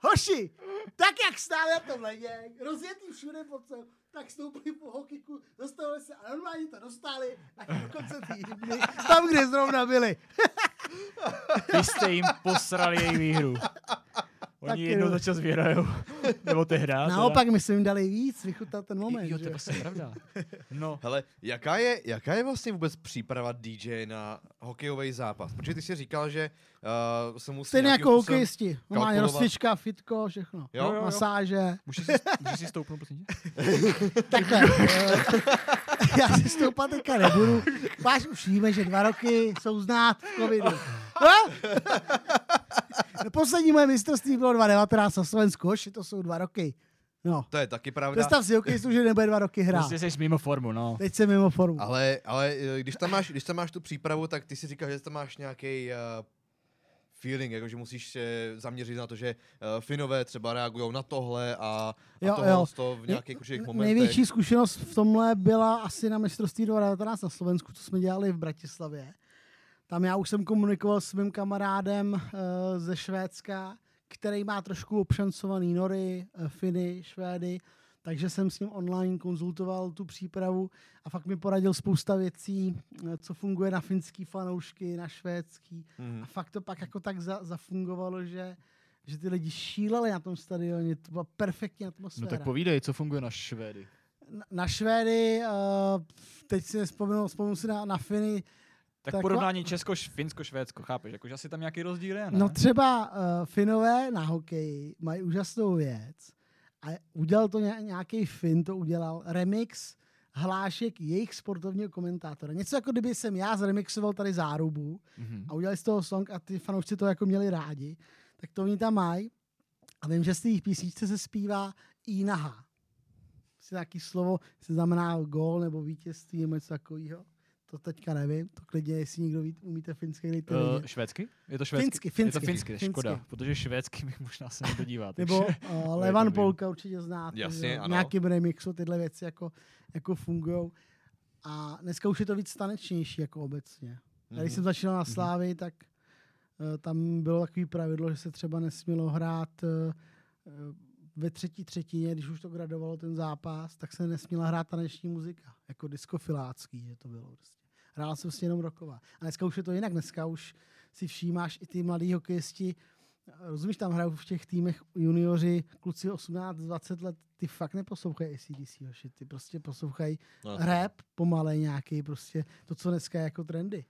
Hoši, tak jak stáli na tom ledě, rozjetý všude po celém, tak stoupili po hokiku, zastavili se a normálně to dostali až do konce hymny, tam, kde zrovna byli. Vy jste jim posrali její výhru. Oni Tak jednou jo. za čas vyhrajou. Nebo ty hrát. Naopak my jsme jim dali víc, vychutat ten moment. Jo, to je vlastně pravda. No, Hele, jaká je, jaká je vlastně vůbec příprava DJ na hokejový zápas? Protože ty jsi říkal, že uh, se musí Stejně jako hokejisti. Normálně kalkulovat. rozcvička, fitko, všechno. Jo, jo, jo. Masáže. můžeš si, můžeš si stoupnout, prosím tě? Takhle. eh, já si stoupat teďka nebudu. Máš už víme, že dva roky jsou znát v covidu. No? Poslední moje mistrovství bylo 2019 na Slovensku, hoši, to jsou dva roky. No. To je taky pravda. Představ si hokejistu, že nebude dva roky hrát. Prostě jsi mimo formu, no. Teď jsem mimo formu. Ale, ale eh, když, tam máš, když tam máš tu přípravu, tak ty si říkáš, že tam máš nějaký uh, feeling, jako že musíš se zaměřit na to, že uh, Finové třeba reagují na tohle a, a Jo, tohle jo. to v nějakých určitých momentech. Největší zkušenost v tomhle byla asi na mistrovství 2019 na Slovensku, co jsme dělali v Bratislavě. Tam já už jsem komunikoval s svým kamarádem uh, ze Švédska, který má trošku obšancovaný nory, uh, Finy, Švédy, takže jsem s ním online konzultoval tu přípravu a fakt mi poradil spousta věcí, eh, co funguje na finský fanoušky, na švédský. Mhm. A fakt to pak jako tak za, zafungovalo, že, že ty lidi šíleli na tom stadioně, to byla perfektní No atmosféra. tak povídej, co funguje na Švédy. Na- na Švédy, uh, teď si nespomenu, vzpomenu si na, na Finy, Tak Takva- porovnání Česko, Finsko, Švédsko, chápeš? Jakože asi tam nějaký rozdíl je, ne? no třeba uh, Finové na hokeji mají úžasnou věc a udělal to ně, nějaký Fin, to udělal remix hlášek jejich sportovního komentátora. Něco jako kdyby jsem já zremixoval tady zárubu Mhm. a udělali z toho song a ty fanoušci to jako měli rádi, tak to oni tam mají. A vím, že z té písničce se zpívá i naha. Si nějaký slovo, se znamená gól nebo vítězství nebo něco takového. To teďka nevím, to klidně, jestli někdo ví, umíte finský, dejte Uh, vědět. švédsky? Je to švédsky? Finsky, Je finsky. to finsky, Finsky. škoda, protože švédsky bych možná se nedodíval. Nebo uh, Levan. Polka určitě znáte. Jasně, že ano. Nějakým remixu tyhle věci jako, jako fungují. A dneska už je to víc tanečnější jako obecně. Já, Když Mhm. jsem začínal na Slávy, tak uh, tam bylo takový pravidlo, že se třeba nesmělo hrát uh, ve třetí třetině, když už to gradovalo ten zápas, tak se nesměla hrát taneční muzika, jako diskofilácký, že to bylo prostě. Hrála se prostě jenom roková. A dneska už je to jinak, dneska už si všímáš i ty mladí hokejisti, rozumíš, tam hrajou v těch týmech junioři, kluci 18-20 let, ty fakt neposlouchají ACDC, hoši, ty prostě poslouchají No, rap pomalej nějaký, prostě to, co dneska je jako trendy.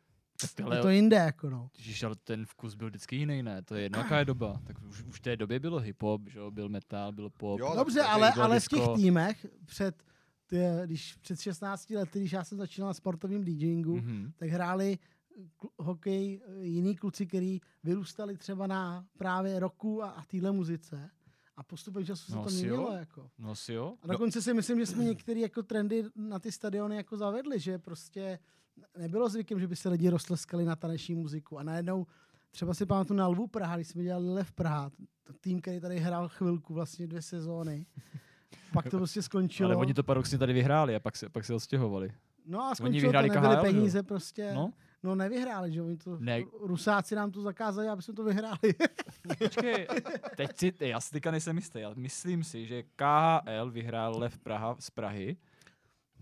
Tak Je to jinde, jako no. Ježiš, ale ten vkus byl vždycky jiný, ne? To je jedno, jaká je doba. Tak už, už v té době bylo hip-hop, že jo? byl metal, byl pop. Jo, Dobře, ale, ale v těch týmech před, ty, když před 16 lety, když já jsem začínal na sportovním DJingu, mm. Mhm. tak hráli hokej eh, jiní kluci, kteří vyrůstali třeba na právě roku a, a téhle muzice. A postupem času se No to měnilo. jo. Jako. No asi jo. A dokonce si myslím, že jsme některé jako trendy na ty stadiony jako zavedli, že prostě nebylo zvykem, že by se lidi roztleskali na taneční muziku. A najednou, třeba si pamatuju na Lvu Praha, když jsme dělali Lev Praha, tým, který tady hrál chvilku, vlastně dvě sezóny. Pak to prostě skončilo. Ale oni to paradoxně tady vyhráli a pak se, pak se odstěhovali. no a oni skončilo vyhráli to, nebyly KHL, že jo? peníze prostě. No, No nevyhráli, že oni to, Ne. Rusáci nám to zakázali, aby jsme to vyhráli. počkej, teď si, já si teďka nejsem jistý, ale myslím si, že KHL vyhrál Lev Praha z Prahy,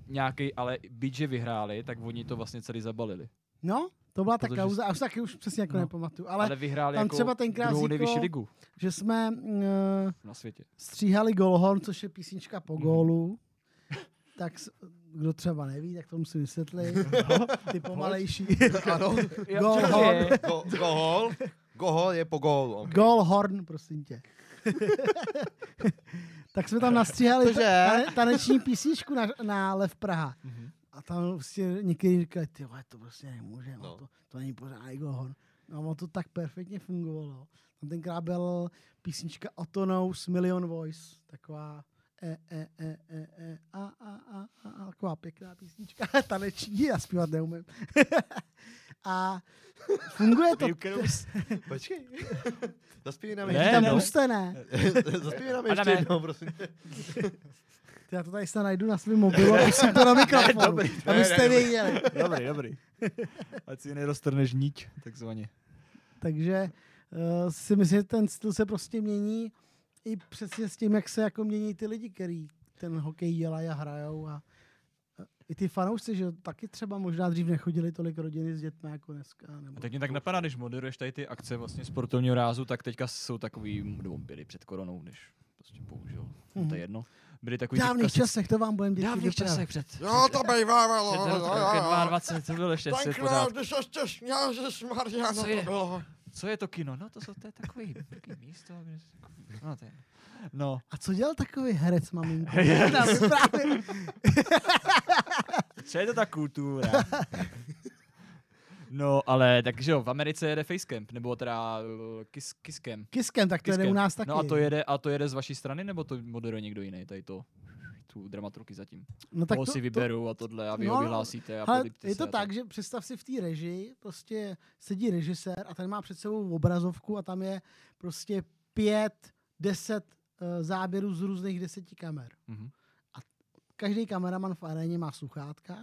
nějaký, ale byť, že vyhráli, tak oni to vlastně celý zabalili. No, to byla ta Protože- kauza, a už taky už přesně jako No. nepamatuju. Ale, Ale, vyhráli tam jako třeba tenkrát druhou nejvyšší ligu že jsme uh, na světě. stříhali Golhorn, což je písnička po Mhm. gólu, tak kdo třeba neví, tak to musím vysvětlit. Ty pomalejší. ano. Golhorn. Go, gohol. Gohol je po gólu. Okay. Golhorn, prosím tě. tak jsme tam nastříhali taneční písničku na, na Lev Praha. Mhm. A tam prostě někteří říkali, ty vole, to prostě nemůže, no. No. To, to není pořádný Golhorn. No a ono to tak perfektně fungovalo. Tam tenkrát byl písnička Otonos Million Voice, taková e, e, e, e, e, a, a, a, a, a, taková pěkná písnička, taneční, já zpívat neumím. a funguje to. Počkej. Zaspívej nám Ne, ještě tam no. jednou. puste, ne? Zaspívej nám ještě jednou, prosím. Já to tady snad najdu na svém mobilu a pustím to na mikrofon, Dobrý, to je abyste dobrý. věděli. Dobrý, dobrý. Ať si neroztrneš niť, takzvaně. Takže uh, si myslím, že ten styl se prostě mění i přesně s tím, jak se jako mění ty lidi, kteří ten hokej dělají a hrajou. A, a i ty fanoušci, že taky třeba možná dřív nechodili tolik rodiny s dětmi jako dneska. Nebo A teď mě tak napadá, když moderuješ tady ty akce vlastně sportovního rázu, tak teďka jsou takový, nebo byli před koronou, než prostě bohužel, mm-hmm. to je jedno. Byli v takový ty dávných klasic- časech to vám budeme děti dávných časech před, Jo, to bývávalo. před jo, rokem jo. 22, to bylo ještě Tenkrát, pořád. když ještě směl, že Mariano Co to je? bylo. Co je to kino? No to jsou to je takový, takový místo. kde se No, to je. no, A co dělal takový herec, maminko? Yes. Co je to ta kultura? No, ale takže jo, v Americe jede Facecamp, nebo teda uh, Kiss, Kisscamp. Kiskem, tak to jede u nás taky. No a to jede, a to jede z vaší strany, nebo to moderuje někdo jiný, tady to, tu dramaturky zatím? no, Tak Toho si vyberu a tohle a vy ho no, vyhlásíte a je to a tak, že představ si v té režii, prostě sedí režisér a ten má před sebou obrazovku a tam je prostě pět, deset uh, záběrů z různých deseti kamer. Mhm. Každý kameraman v aréně má sluchátka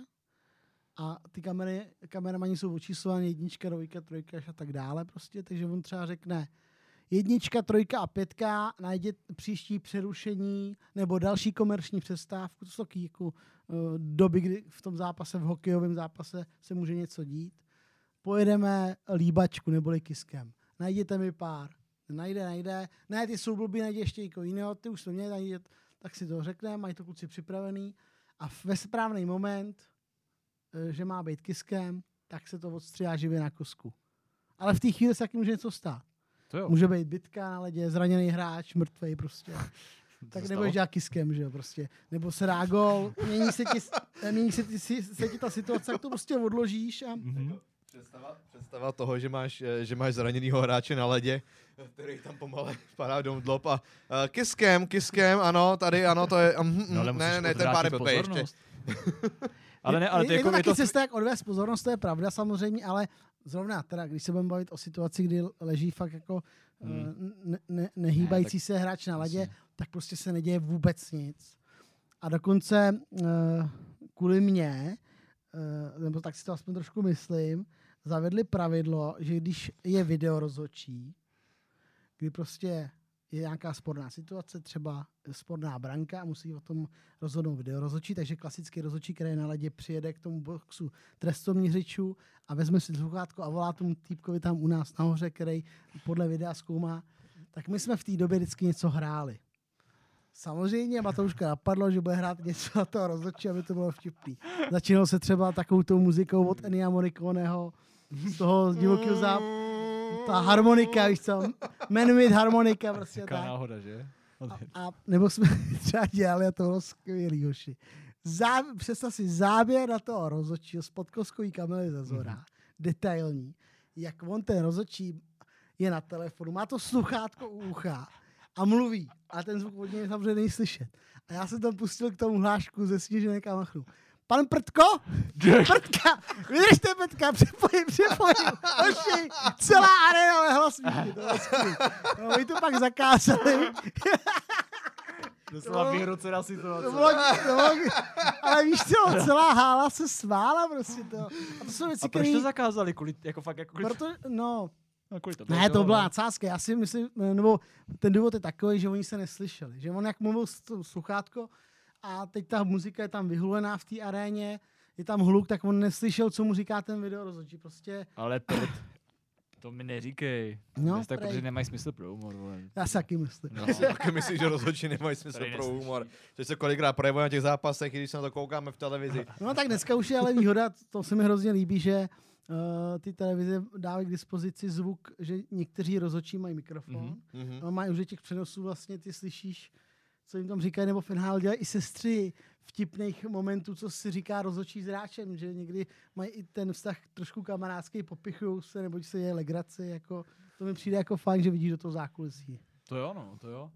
a ty kamery, kameramani jsou očíslované jednička, dvojka, trojka a tak dále prostě, takže on třeba řekne jednička, trojka a pětka, najdět příští přerušení nebo další komerční přestávku, to jsou jako uh, doby, kdy v tom zápase, v hokejovém zápase se může něco dít. Pojedeme líbačku neboli kiskem. Najděte mi pár. Najde, najde. Ne, ty jsou blbý, najde ještě někoho jiného, ty už to měli najít, tak si to řekne, mají to kluci připravený a ve správný moment, eh, že má být kiskem, tak se to odstříhá živě na kosku. Ale v té chvíli se taky může něco stát. To jo. Může být bitka na ledě, zraněný hráč, mrtvej prostě. tak stalo? dělat kiskem, že jo, prostě. Nebo se dá gol, mění se ti, mění se ti, se ti ta situace, tak to prostě odložíš a Mhm. Představa, představa toho, že máš, eh, že máš zraněnýho hráče na ledě, který tam pomale spadá do dlop a uh, kiskem, kiskem, ano, tady, ano, to je, um, No, ale ne, musíš ne, ne, ten pár ještě. Ale ne, ale to je, jako, je to je taky to, cesta, jak odvést pozornost, to je pravda samozřejmě, ale zrovna teda, když se budeme bavit o situaci, kdy leží fakt jako Hmm. hmm. ne, ne, nehýbající se hráč na ledě, Jasně. tak prostě se neděje vůbec nic. A dokonce uh, kvůli mně, uh, nebo tak si to aspoň trošku myslím, zavedli pravidlo, že když je video rozhodčí, kdy prostě je nějaká sporná situace, třeba sporná branka a musí o tom rozhodnout video rozhodčí, takže klasický rozhodčí, který na ledě, přijede k tomu boxu trestoměřičů a vezme si sluchátko a volá tomu týpkovi tam u nás nahoře, který podle videa zkoumá, tak my jsme v té době vždycky něco hráli. Samozřejmě Matouška napadlo, že bude hrát něco na toho rozhodčí, aby to bylo vtipný. Začínalo se třeba takovou tou muzikou od Ennio Morriconeho, z toho divokého záp... Ta harmonika, víš co? Man with harmonika, prostě Jaká tak. náhoda, že? A nebo jsme třeba dělali, a to bylo skvělý, hoši. Zá, představ si záběr na toho rozhodčího z podkoskový kamery ze zora, mm-hmm. detailní, jak on ten rozhodčí je na telefonu, má to sluchátko u ucha a mluví. A ten zvuk od něj samozřejmě není slyšet. A já jsem tam pustil k tomu hlášku ze sněžené kamachnu. Pan Prtko? Prtka! Vydržte, Prtka, připojím, připojím. Hoši, celá arena lehla smíchy. To. No, oni to pak zakázali. Doslova na situaci. To bylo, to bylo, ale víš co, celá hála se smála prostě to. A to jsou A věci, proč to které... zakázali? Kvůli, jako fakt, jako kvůli, Proto, no, no, kvůli to. ne, to byla nadsázka. Já si myslím, nebo ten důvod je takový, že oni se neslyšeli. Že on jak mluvil sluchátko a teď ta muzika je tam vyhlulená v té aréně, je tam hluk, tak on neslyšel, co mu říká ten video rozhodčí. Prostě Ale prd, to mi neříkej. No, No, tak, prej. protože nemají smysl pro humor. vole. já si taky myslím. No. Taky myslím, že rozhodčí nemají smysl pro neslyší. humor. Že se kolikrát projevuje na těch zápasech, i když se na to koukáme v televizi. No tak dneska už je ale výhoda, to se mi hrozně líbí, že uh, ty televize dávají k dispozici zvuk, že někteří rozhodčí mají mikrofon. Mhm. Mhm. No, mají už těch přenosů vlastně ty slyšíš, co jim tam říkají, nebo finál dělají i sestry vtipných momentů, co si říká rozhodčí s hráčem, že někdy mají i ten vztah trošku kamarádský, popichují se, nebo se je legraci, jako, to mi přijde jako fajn, že vidíš do toho zákulisí. To jo, no, to jo.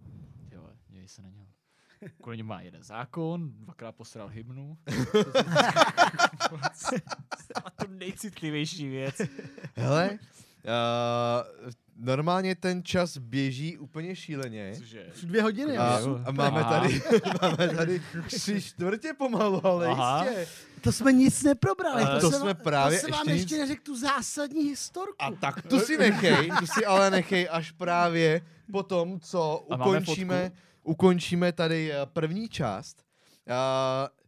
Vole, děj se na něho. Kvůli němu má jeden zákon, dvakrát posral hymnu. A to nejcitlivější věc. Hele, uh, normálně ten čas běží úplně šíleně. Cože? Už dvě hodiny, A, a máme, tady, máme tady tři čtvrtě pomalu, ale Aha. jistě. To jsme nic neprobrali. Ale to, to jsem- jsme právě to jsem vám ještě ještě nic- neřekl tu zásadní historku. A tak tu si nechej, tu si ale nechej až právě po tom, co ukončíme, ukončíme tady eh, první část. Uh,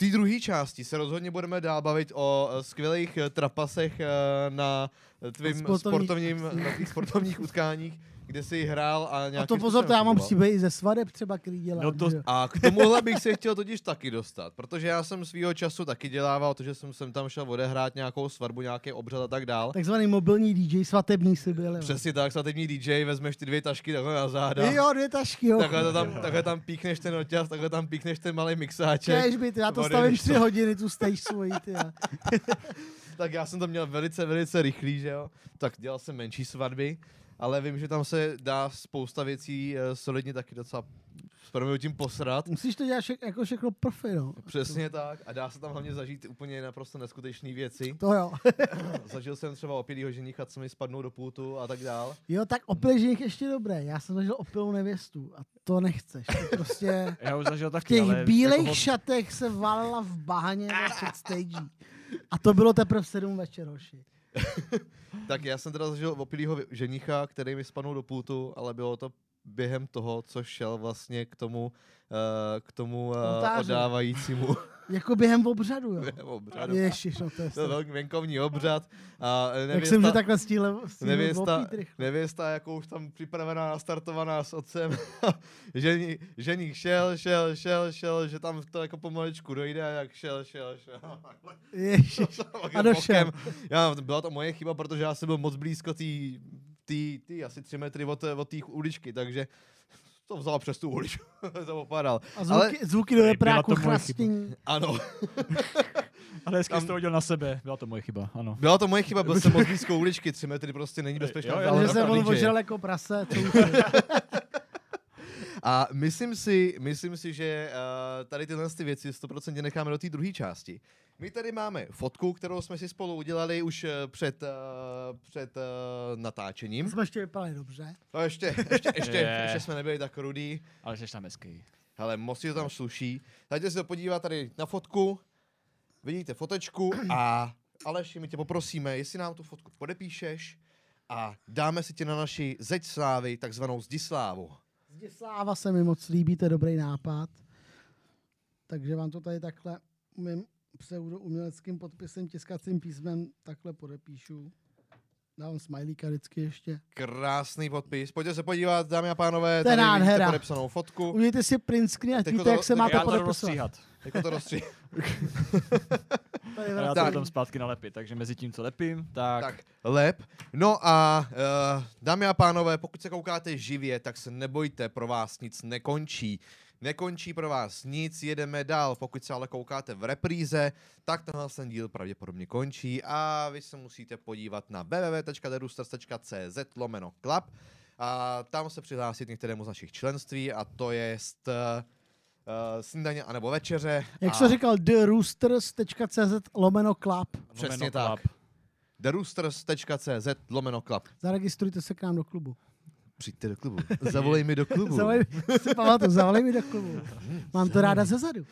té druhé části se rozhodně budeme dál bavit o eh, skvělých eh, trapasech eh, na tvým Sportovní- sportovním, na sportovních utkáních, kde jsi hrál a nějaký A to pozor, to já mám příběhy i ze svadeb třeba, který dělám. No to- že. A k tomuhle bych se chtěl totiž taky dostat, protože já jsem svýho času taky dělával to, že jsem sem tam šel odehrát nějakou svatbu, nějaký obřad a tak dál. Takzvaný mobilní DJ, svatební si byl. Přesně tak, svatební DJ, vezmeš ty dvě tašky takhle na záda. Jo, dvě tašky, jo. Takhle, to tam, takhle tam píkneš ten oťaz, takhle tam píkneš ten malý mixáček. Češ by, ty, já to stavím to. tři hodiny, tu stage svoji, ty. Tak já jsem to měl velice, velice rychlý, že jo. Tak dělal jsem menší svatby, ale vím, že tam se dá spousta věcí eh, solidně taky docela s proměnutím posrat. Musíš to dělat však, jako všechno profi, no. Přesně tak. A dá se tam hlavně zažít úplně naprosto neskutečné věci. To jo. Zažil jsem třeba opilýho ženicha, co mi spadnou do půtu a tak dál. Jo, tak opil ženich ještě dobré. Já jsem zažil opilou nevěstu a to nechceš. To prostě Já už zažil v taky, těch ale bílých jako, šatech se valila v bahně na před stage. A to bylo teprve v sedm večer, hoši. Tak já jsem teda zažil opilýho ženicha, který mi spadnul do půtu, ale bylo to během toho, co šel vlastně k tomu, uh, k tomu uh, Oltáře. oddávajícímu Jako během obřadu, jo. obřadu. Ježiš, no to je To velký venkovní obřad. A Jak jsem se nevěsta, takhle stihl nevěsta, nevěsta jako už tam připravená, nastartovaná s otcem. Žení, ženík šel, šel, šel, šel, že tam to jako pomaličku dojde a jak šel, šel, šel. Ježiš. A došel. Já, byla to moje chyba, protože já jsem byl moc blízko té tý, tý, asi tři metry od, od té uličky, takže to vzal přes tu uličku, to opadal. A zvuky, Ale- zvuky do repráku, chrastění. Ano, ale hezky tam- jsi to hodil na sebe, byla to moje chyba, ano. byla to moje chyba, byl jsem moc blízko uličky, tři metry prostě není bezpečná. Jo, jo, pro on DJ. ožral jako prase. A myslím si, myslím si, že uh, tady tyhle ty věci 100% necháme do té druhé části. My tady máme fotku, kterou jsme si spolu udělali už uh, před, uh, před uh, natáčením. Jsme ještě vypadali dobře. No ještě, ještě, ještě, Je. ještě jsme nebyli tak rudí. Ale jsi tam hezký. Hele, moc si to tam sluší. Dajte se to podívat tady na fotku. Vidíte fotečku a Aleši, my tě poprosíme, jestli nám tu fotku podepíšeš a dáme si tě na naši zeď slávy, takzvanou zdislávu. Zdislava se mi moc líbí, to je dobrý nápad. Takže vám to tady takhle mým pseudouměleckým podpisem, tiskacím písmem takhle podepíšu. Dávám smajlíka vždycky ještě. Krásný podpis. Pojďte se podívat, dámy a pánové, To je tady vidíte podepsanou fotku. Udějte si print screen, Teď víte, to- jak se máte podepisovat. rozstříhat. Jako to rozstří. Tady A já to potom zpátky nalepit, takže mezi tím, co lepím, tak, tak, lep. No a uh, dámy a pánové, pokud se koukáte živě, tak se nebojte, pro vás nic nekončí. Nekončí pro vás nic, jedeme dál. Pokud se ale koukáte v repríze, tak tenhle ten díl pravděpodobně končí a vy se musíte podívat na www.derusters.cz lomeno club a tam se přihlásit k některému z našich členství a to je uh, snídaně anebo večeře. Jak a jsem říkal, theroosters.cz lomeno club. Přesně lomeno tak. klap. theroosters.cz lomeno club. Zaregistrujte se k nám do klubu. Přijďte do klubu. Zavolej mi do klubu. Zavolej, si pamatuju, zavolej mi do klubu. Mám to ráda ze zadu.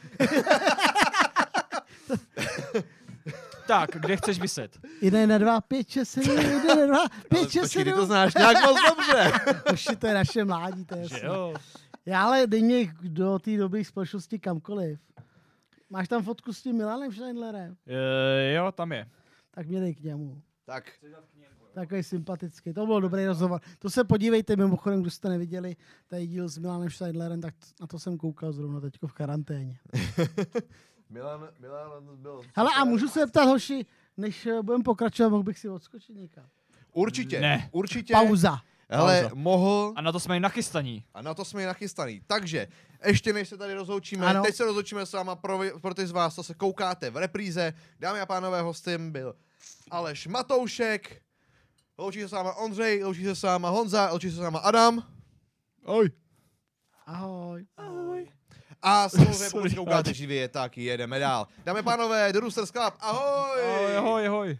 Tak, kde chceš vyset? Jeden na dva, pět, šest, sedm, jeden na dva, Ale pět, šest, počkej, ty to sedm. znáš nějak moc dobře. Oši, to je naše mládí, to je jasné. jo? Já ale dej mě do té dobré společnosti kamkoliv. Máš tam fotku s tím Milanem Schneidlerem? E, jo, tam je. Tak mě dej k němu. tak, Takový sympatický. To byl dobrý rozhovor. To se podívejte mimochodem, kdo jste neviděli tady díl s Milanem Schneidlerem, tak na to jsem koukal zrovna teďko v karanténě. Milan, Milan byl... Hele, a můžu se zeptat, hoši, než eh, budeme pokračovat, mohl bych si odskočit někam. Určitě, Ne. určitě. Pauza. Hele, Pauza. mohl A na to jsme i nachystaní. a na to jsme i nachystaný. Takže, ještě než se tady rozloučíme, Ano. teď se rozloučíme s váma pro, pro ty z vás, co se koukáte v repríze. Dámy a pánové, hostem byl Aleš Matoušek, loučí se s váma Ondřej, loučí se s váma Honza, loučí se s váma Adam. Oj. Ahoj. A samozřejmě, pokud koukáte živě, tak jedeme dál. Dámy a pánové, The Roosters Club, ahoj! Ahoj, ahoj, ahoj.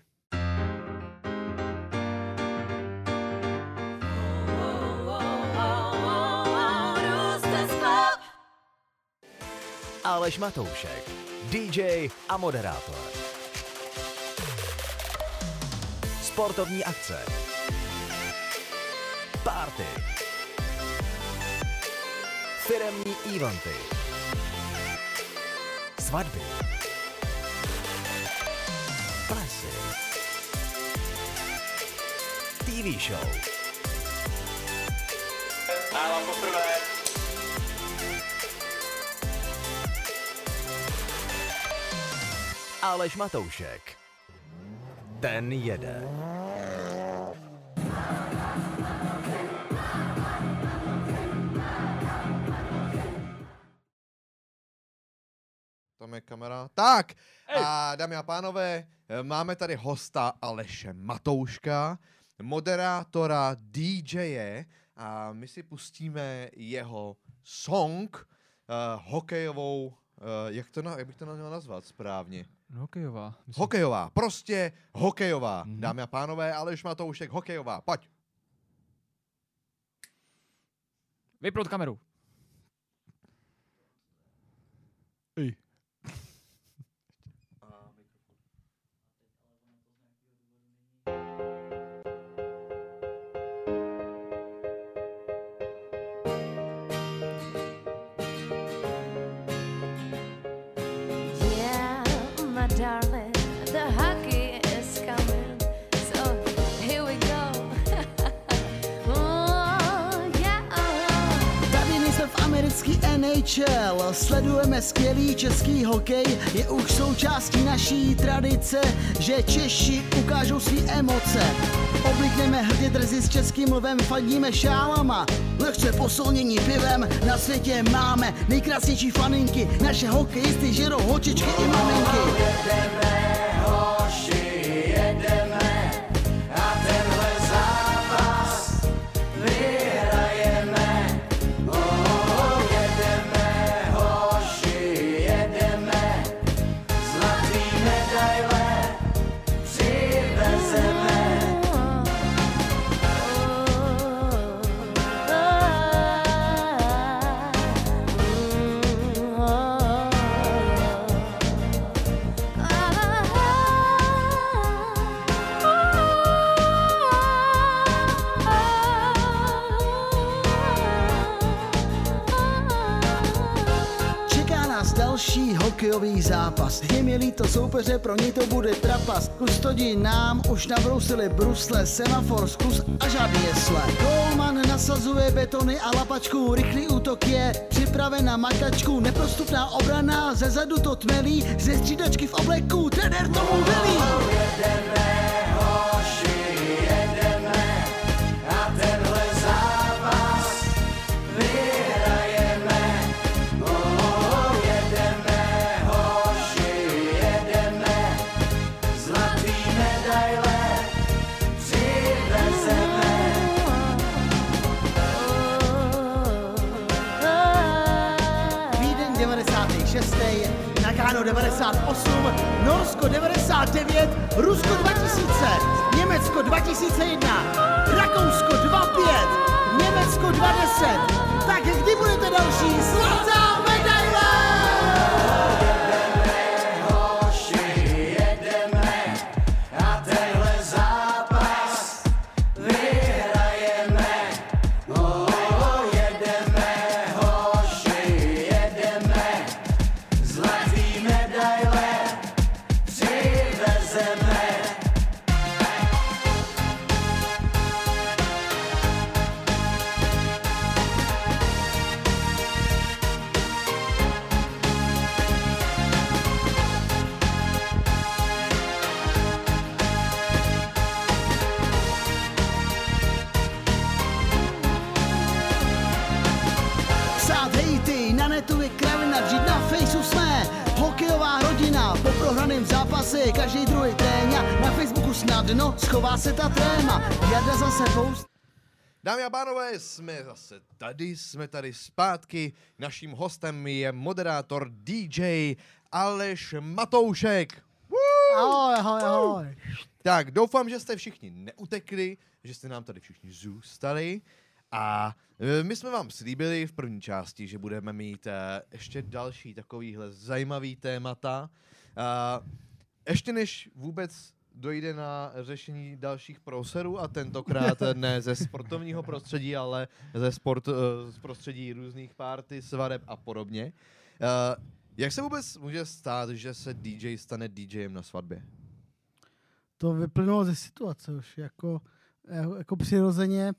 Aleš Matoušek, DJ a moderátor. Sportovní akce. Party. Firemní eventy. Svatby. Plesy. TV show. A mám poprvé. Aleš Matoušek. Ten jede. Tam je kamera. Tak, a dámy a pánové, máme tady hosta Aleše Matouška, moderátora, DJe a my si pustíme jeho song, uh, hokejovou, uh, jak, to na, jak bych to měl nazvat správně? Hokejová. myslím. Hokejová, prostě hokejová. Mm-hmm. Dámy a pánové, Aleš Matoušek, hokejová, pojď. Vypnout kameru. Ej. NHL, sledujeme skvělý český hokej, je už součástí naší tradice, že Češi ukážou svý emoce. Oblikneme hrdě drzy s českým lvem, fandíme šálama, lehce posolnění pivem, na světě máme nejkrásnější faninky, naše hokejisty žerou hočičky i maminky. Hokejový zápas. Je mi líto soupeře, pro něj to bude trapas. Kustodi nám už nabrousili brusle, semafor, zkus a žádný jesle. Golman nasazuje betony a lapačku, rychlý útok je připraven na makačku. Neprostupná obrana, ze zadu to tmelí, ze střídačky v obleku, trenér tomu velí. Vídeň 98, Norsko 99, Rusko 2000, Německo 2001, Rakousko 25, Německo 2010. Tak kdy budete další zlatá a pánové, jsme zase tady, jsme tady zpátky. Naším hostem je moderátor DJ Aleš Matoušek. Woo! Ahoj, ahoj, ahoj Tak, doufám, že jste všichni neutekli, že jste nám tady všichni zůstali. A e, my jsme vám slíbili v první části, že budeme mít e, ještě další takovýhle zajímavý témata. A ještě než vůbec dojde na řešení dalších proserů a tentokrát ne ze sportovního prostředí, ale ze sport, e, z prostředí různých party, svadeb a podobně. E, jak se vůbec může stát, že se DJ stane DJem na svatbě? To vyplynulo ze situace už, jako, jako přirozeně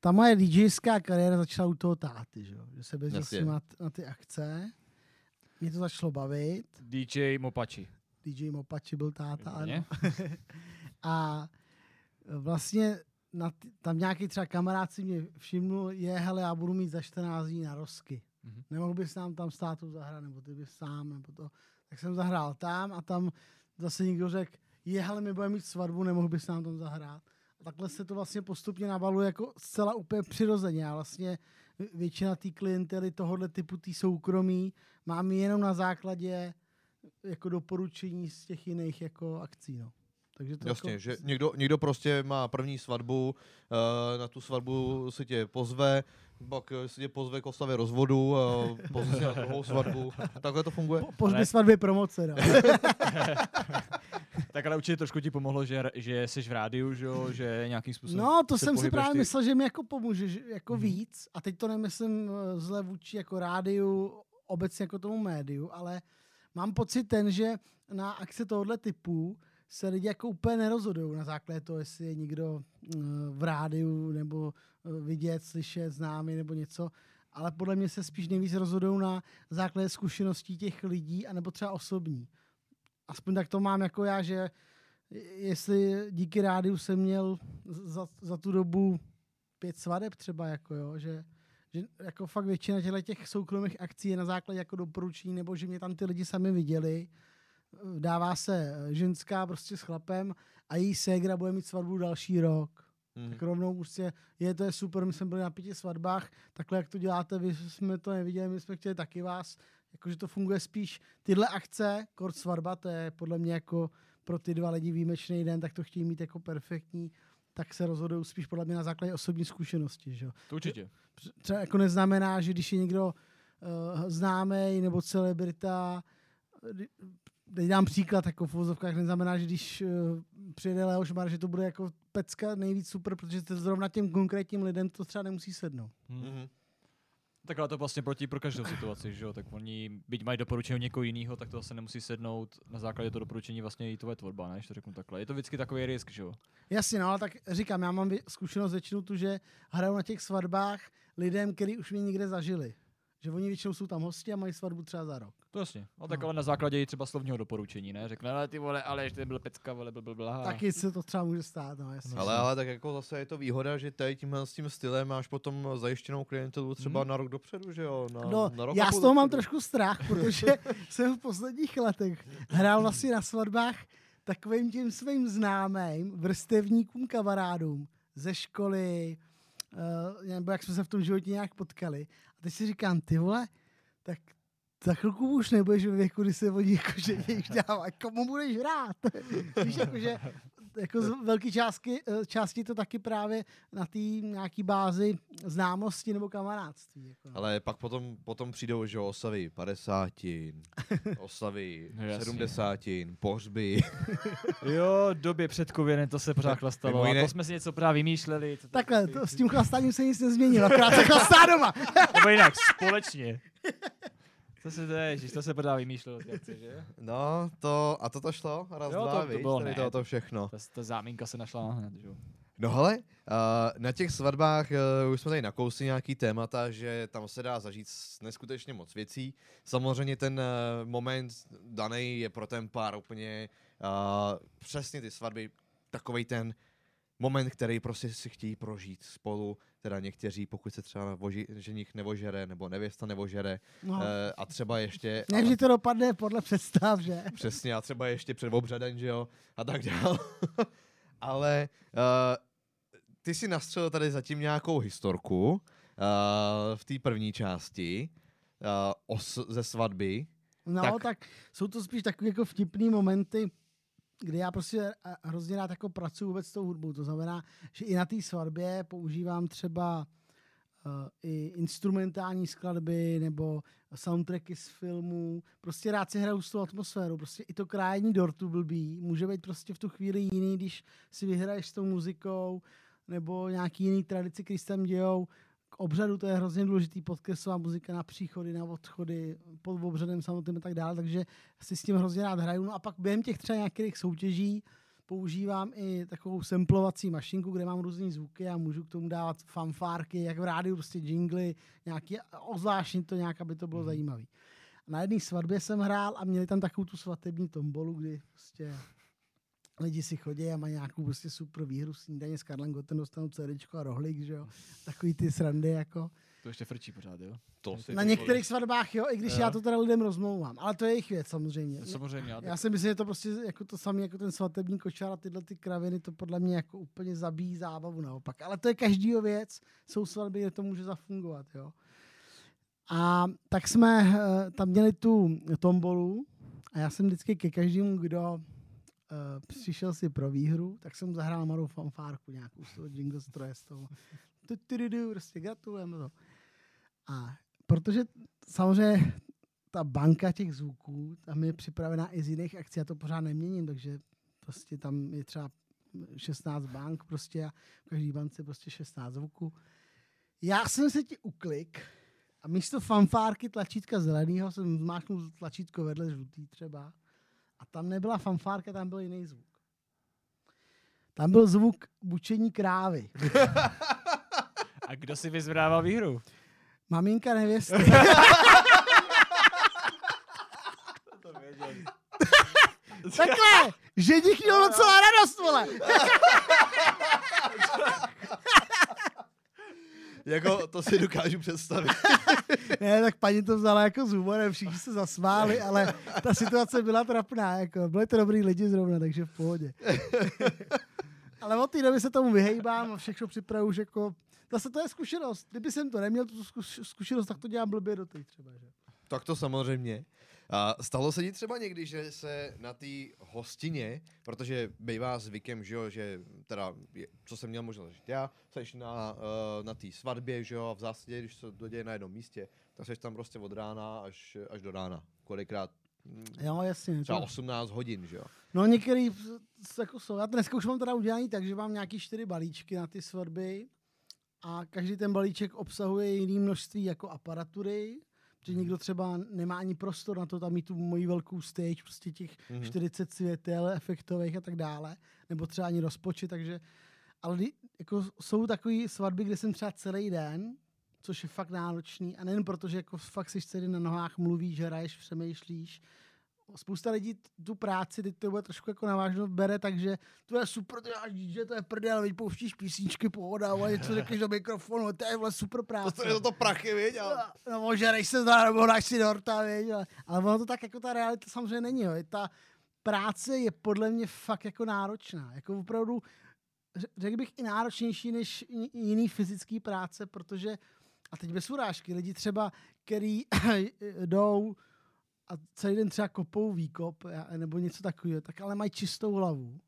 ta moje DJská kariéra začala u toho táty, že, jo? že se s ním na, na ty akce. Mě to začalo bavit. DJ Mopači. DJ Mopači byl táta. ano. A vlastně na ty, tam nějaký třeba kamarád si mě všimnul, je, hele, já budu mít za 14 dní na rozky. Mhm. Nemohl bys nám tam s tátou zahrát, nebo ty bys sám, nebo to. Tak jsem zahrál tam a tam zase někdo řekl, je, hele, my budeme mít svatbu, nemohl bys nám tam zahrát. A takhle se to vlastně postupně nabaluje jako zcela úplně přirozeně. A vlastně většina té klientely tohohle typu tý soukromí mám jenom na základě jako doporučení z těch jiných jako akcí. No. Takže to Jasně, jako, že někdo, někdo prostě má první svatbu, uh, na tu svatbu se tě pozve, pak eh, se tě pozve k oslavě rozvodu, uh, pozve se na druhou svatbu. Takhle to funguje? Po, pozby Ale- svatby promoce, no. Tak ale určitě trošku ti pomohlo, že, že jsi v rádiu, že, jo, že nějakým způsobem No, to se jsem si právě ty- myslel, že mi jako pomůže, že jako Mhm. víc. A teď to nemyslím eh, zle vůči jako rádiu, obecně jako tomu médiu, ale mám pocit ten, že na akce tohohle typu se lidi jako úplně nerozhodují na základě toho, jestli je někdo eh, v rádiu nebo eh, vidět, slyšet, známý nebo něco, ale podle mě se spíš nejvíc rozhodují na základě zkušeností těch lidí, anebo třeba osobní. Aspoň tak to mám jako já, že jestli díky rádiu jsem měl za, za tu dobu pět svadeb třeba, jako jo, že, že jako fakt většina těchto těch soukromých akcí je na základě jako doporučení, nebo že mě tam ty lidi sami viděli. Dává se ženská prostě s chlapem a její ségra bude mít svatbu další rok. Mhm. Tak rovnou prostě, je to je super, my jsme byli na pěti svatbách, takhle jak to děláte, vy jsme to neviděli, my jsme chtěli taky vás, jakože to funguje spíš, tyhle akce, kort svatba, to je podle mě jako pro ty dva lidi výjimečný den, tak to chtějí mít jako perfektní, tak se rozhodují spíš podle mě na základě osobní zkušenosti, že jo. To určitě. Třeba jako neznamená, že když je někdo uh, známý nebo celebrita, kdy- teď dám příklad, jako v vozovkách, neznamená, že když uh, přijede Leoš Mar, že to bude jako pecka nejvíc super, protože to zrovna těm konkrétním lidem to třeba nemusí sednout. Hm. Tak ale to vlastně platí pro každou situaci, že jo? Tak oni, byť mají doporučení někoho jiného, tak to zase nemusí sednout na základě toho doporučení vlastně i tvoje tvorba, ne? Když to řeknu takhle. Je to vždycky takový risk, že jo? Jasně, no ale tak říkám, já mám zkušenost většinou tu, že hraju na těch svatbách lidem, kteří už mě někde zažili. Že oni většinou jsou tam hosti a mají svatbu třeba za rok. To jasně. No tak No. ale na základě i třeba slovního doporučení, ne? Řekne, ale ty vole, ale ještě byl pecka, vole, bla, bla. Taky se to třeba může stát, no jasně. Ale, ale tak jako zase je to výhoda, že tady tímhle s tím stylem máš potom zajištěnou klientelu třeba Mhm. na rok dopředu, že jo? Na, No, na rok já z toho mám dopředu. trošku strach, protože jsem v posledních letech hrál vlastně na svatbách takovým tím svým známým vrstevníkům, kamarádům ze školy, uh, nebo jak jsme se v tom životě nějak potkali. A teď si říkám, ty vole, tak za chvilku už nebudeš ve věku, kdy se oni jako, že už dává, komu budeš hrát? Víš, jakože jako z velké částky, eh, části to taky právě na té nějaký bázi známosti nebo kamarádství. Jako no. Ale pak potom, potom přijdou, že jo, oslavy 50, oslavy No jasně. 70, pohřby. Jo, době před covidem to se pořád chlastalo. Jiné- to jsme si něco pořád vymýšleli. To- Takhle, to, s tím chlastaním se nic nezměnilo, akorát se chlastá doma. Nebo jinak, společně. To se, to, ježiš, to se pořád vymýšlelo, že? No, to, a to to šlo? Raz, Jo, dva, to- to viď? bylo ne. to, to všechno. Ta, ta zámínka se našla hned, že? No hele, uh, na těch svatbách uh, už jsme tady nakousli nějaký témata, že tam se dá zažít neskutečně moc věcí. Samozřejmě ten uh, moment daný je pro ten pár úplně uh, přesně ty svatby, takový ten moment, který prostě si chtějí prožít spolu, teda někteří, pokud se třeba voži, ženich nevožere, nebo nevěsta nevožere, No, uh, a třeba ještě... ne, že to dopadne podle představ, že? Přesně, a třeba ještě před obřadem, že jo, a tak dál. Ale uh, ty si nastřelil tady zatím nějakou historku uh, v té první části uh, os, ze svatby. No, Tak. tak. jsou to spíš takové jako vtipný momenty, kdy já prostě eh, hrozně rád jako pracuji vůbec s tou hudbou. To znamená, že i na té svatbě používám třeba uh, i instrumentální skladby nebo soundtracky z filmů. Prostě rád si hraju s tou atmosférou. Prostě i to krájení dortu blbý může být prostě v tu chvíli jiný, když si vyhraješ s tou muzikou nebo nějaký jiný tradici, který tam dějou. K obřadu to je hrozně důležitý podkresová muzika na příchody, na odchody, pod obřadem samotným a tak dále, takže si s tím hrozně rád hraju. No a pak během těch třeba nějakých soutěží používám i takovou samplovací mašinku, kde mám různé zvuky a můžu k tomu dávat fanfárky, jak v rádiu, prostě jingly, nějaký, ozvláštnit to nějak, aby to bylo zajímavé. Na jedné svatbě jsem hrál a měli tam takovou tu svatební tombolu, kdy prostě lidi si chodí a mají nějakou prostě super výhru snídaně s Karlem Gotem, dostanou CDčko a rohlík, že jo. Takový ty srandy jako. To ještě frčí pořád, jo? To si Na některých svatbách, jo, i když Jo. já to teda lidem rozmlouvám. Ale to je jejich věc samozřejmě. Samozřejmě, já, Já si myslím, že to prostě jako to samé, jako ten svatební kočár a tyhle ty kraviny, to podle mě jako úplně zabíjí zábavu naopak. Ale to je každýho věc, jsou svatby, kde to může zafungovat, jo. A tak jsme eh, tam měli tu tombolu a já jsem vždycky ke každému, kdo uh, přišel si pro výhru, tak jsem zahrál malou fanfárku nějakou z toho jingle stroje, z toho. Prostě gratulujeme to. A protože samozřejmě ta banka těch zvuků, tam je připravená i z jiných akcí, já to pořád neměním, takže prostě tam je třeba 16 bank prostě a v každý bance prostě 16 zvuků. Já jsem se ti uklik a místo fanfárky tlačítka zeleného jsem zmáčknul tlačítko vedle žlutý třeba a tam nebyla fanfárka, tam byl jiný zvuk. Tam byl zvuk bučení krávy. A kdo si vyzvrával výhru? Maminka nevěsty. Takhle! Ženich měl docela radost, vole! Jako, to si dokážu představit. Ne, tak paní to vzala jako s humorem, všichni se zasmáli, ale ta situace byla trapná, jako byli to dobrý lidi zrovna, takže v pohodě. ale od té doby se tomu vyhejbám a všechno připravu už jako, zase to je zkušenost. Kdyby jsem to neměl, tu zkuš- zkušenost, tak to dělám blbě do té třeba, že? Tak to samozřejmě. A stalo se ti třeba někdy, že se na té hostině, protože bývá zvykem, že jo, že teda, je, co jsem měl možnost zažít já, seš na, uh, na té svatbě, že jo, a v zásadě, když se to děje na jednom místě, tak seš tam prostě od rána až, až do rána. Kolikrát mm, Jo, jasně. třeba To, 18 hodin, že jo. no některý jako jsou. Já dneska už mám teda udělaný tak, že mám nějaký čtyři balíčky na ty svatby a každý ten balíček obsahuje jiný množství jako aparatury, že někdo třeba nemá ani prostor na to tam mít tu moji velkou stage, prostě těch Mhm. 40 světel, efektových a tak dále, nebo třeba ani rozpočet, takže, ale jako jsou takové svatby, kde jsem třeba celý den, což je fakt náročný a nejen proto, že jako fakt jsi celý na nohách, mluvíš, hraješ, přemýšlíš, spousta lidí tu práci, teď to bude trošku jako navážno, bere, takže to je super, to je, že to je prdel, pouštíš písničky, pohoda, ale něco řekneš do mikrofonu, to je vole super práce. To, to je to prachy, viď? A... No, ožerej se zdá, nebo dáš si dorta, viď, ale, ale ono to tak jako ta realita samozřejmě není, jo. Ta práce je podle mě fakt jako náročná, jako opravdu, ře- řekl bych i náročnější než jiný fyzický práce, protože, a teď bez urážky, lidi třeba, který jdou a celý den třeba kopou výkop nebo něco takového, tak ale mají čistou hlavu,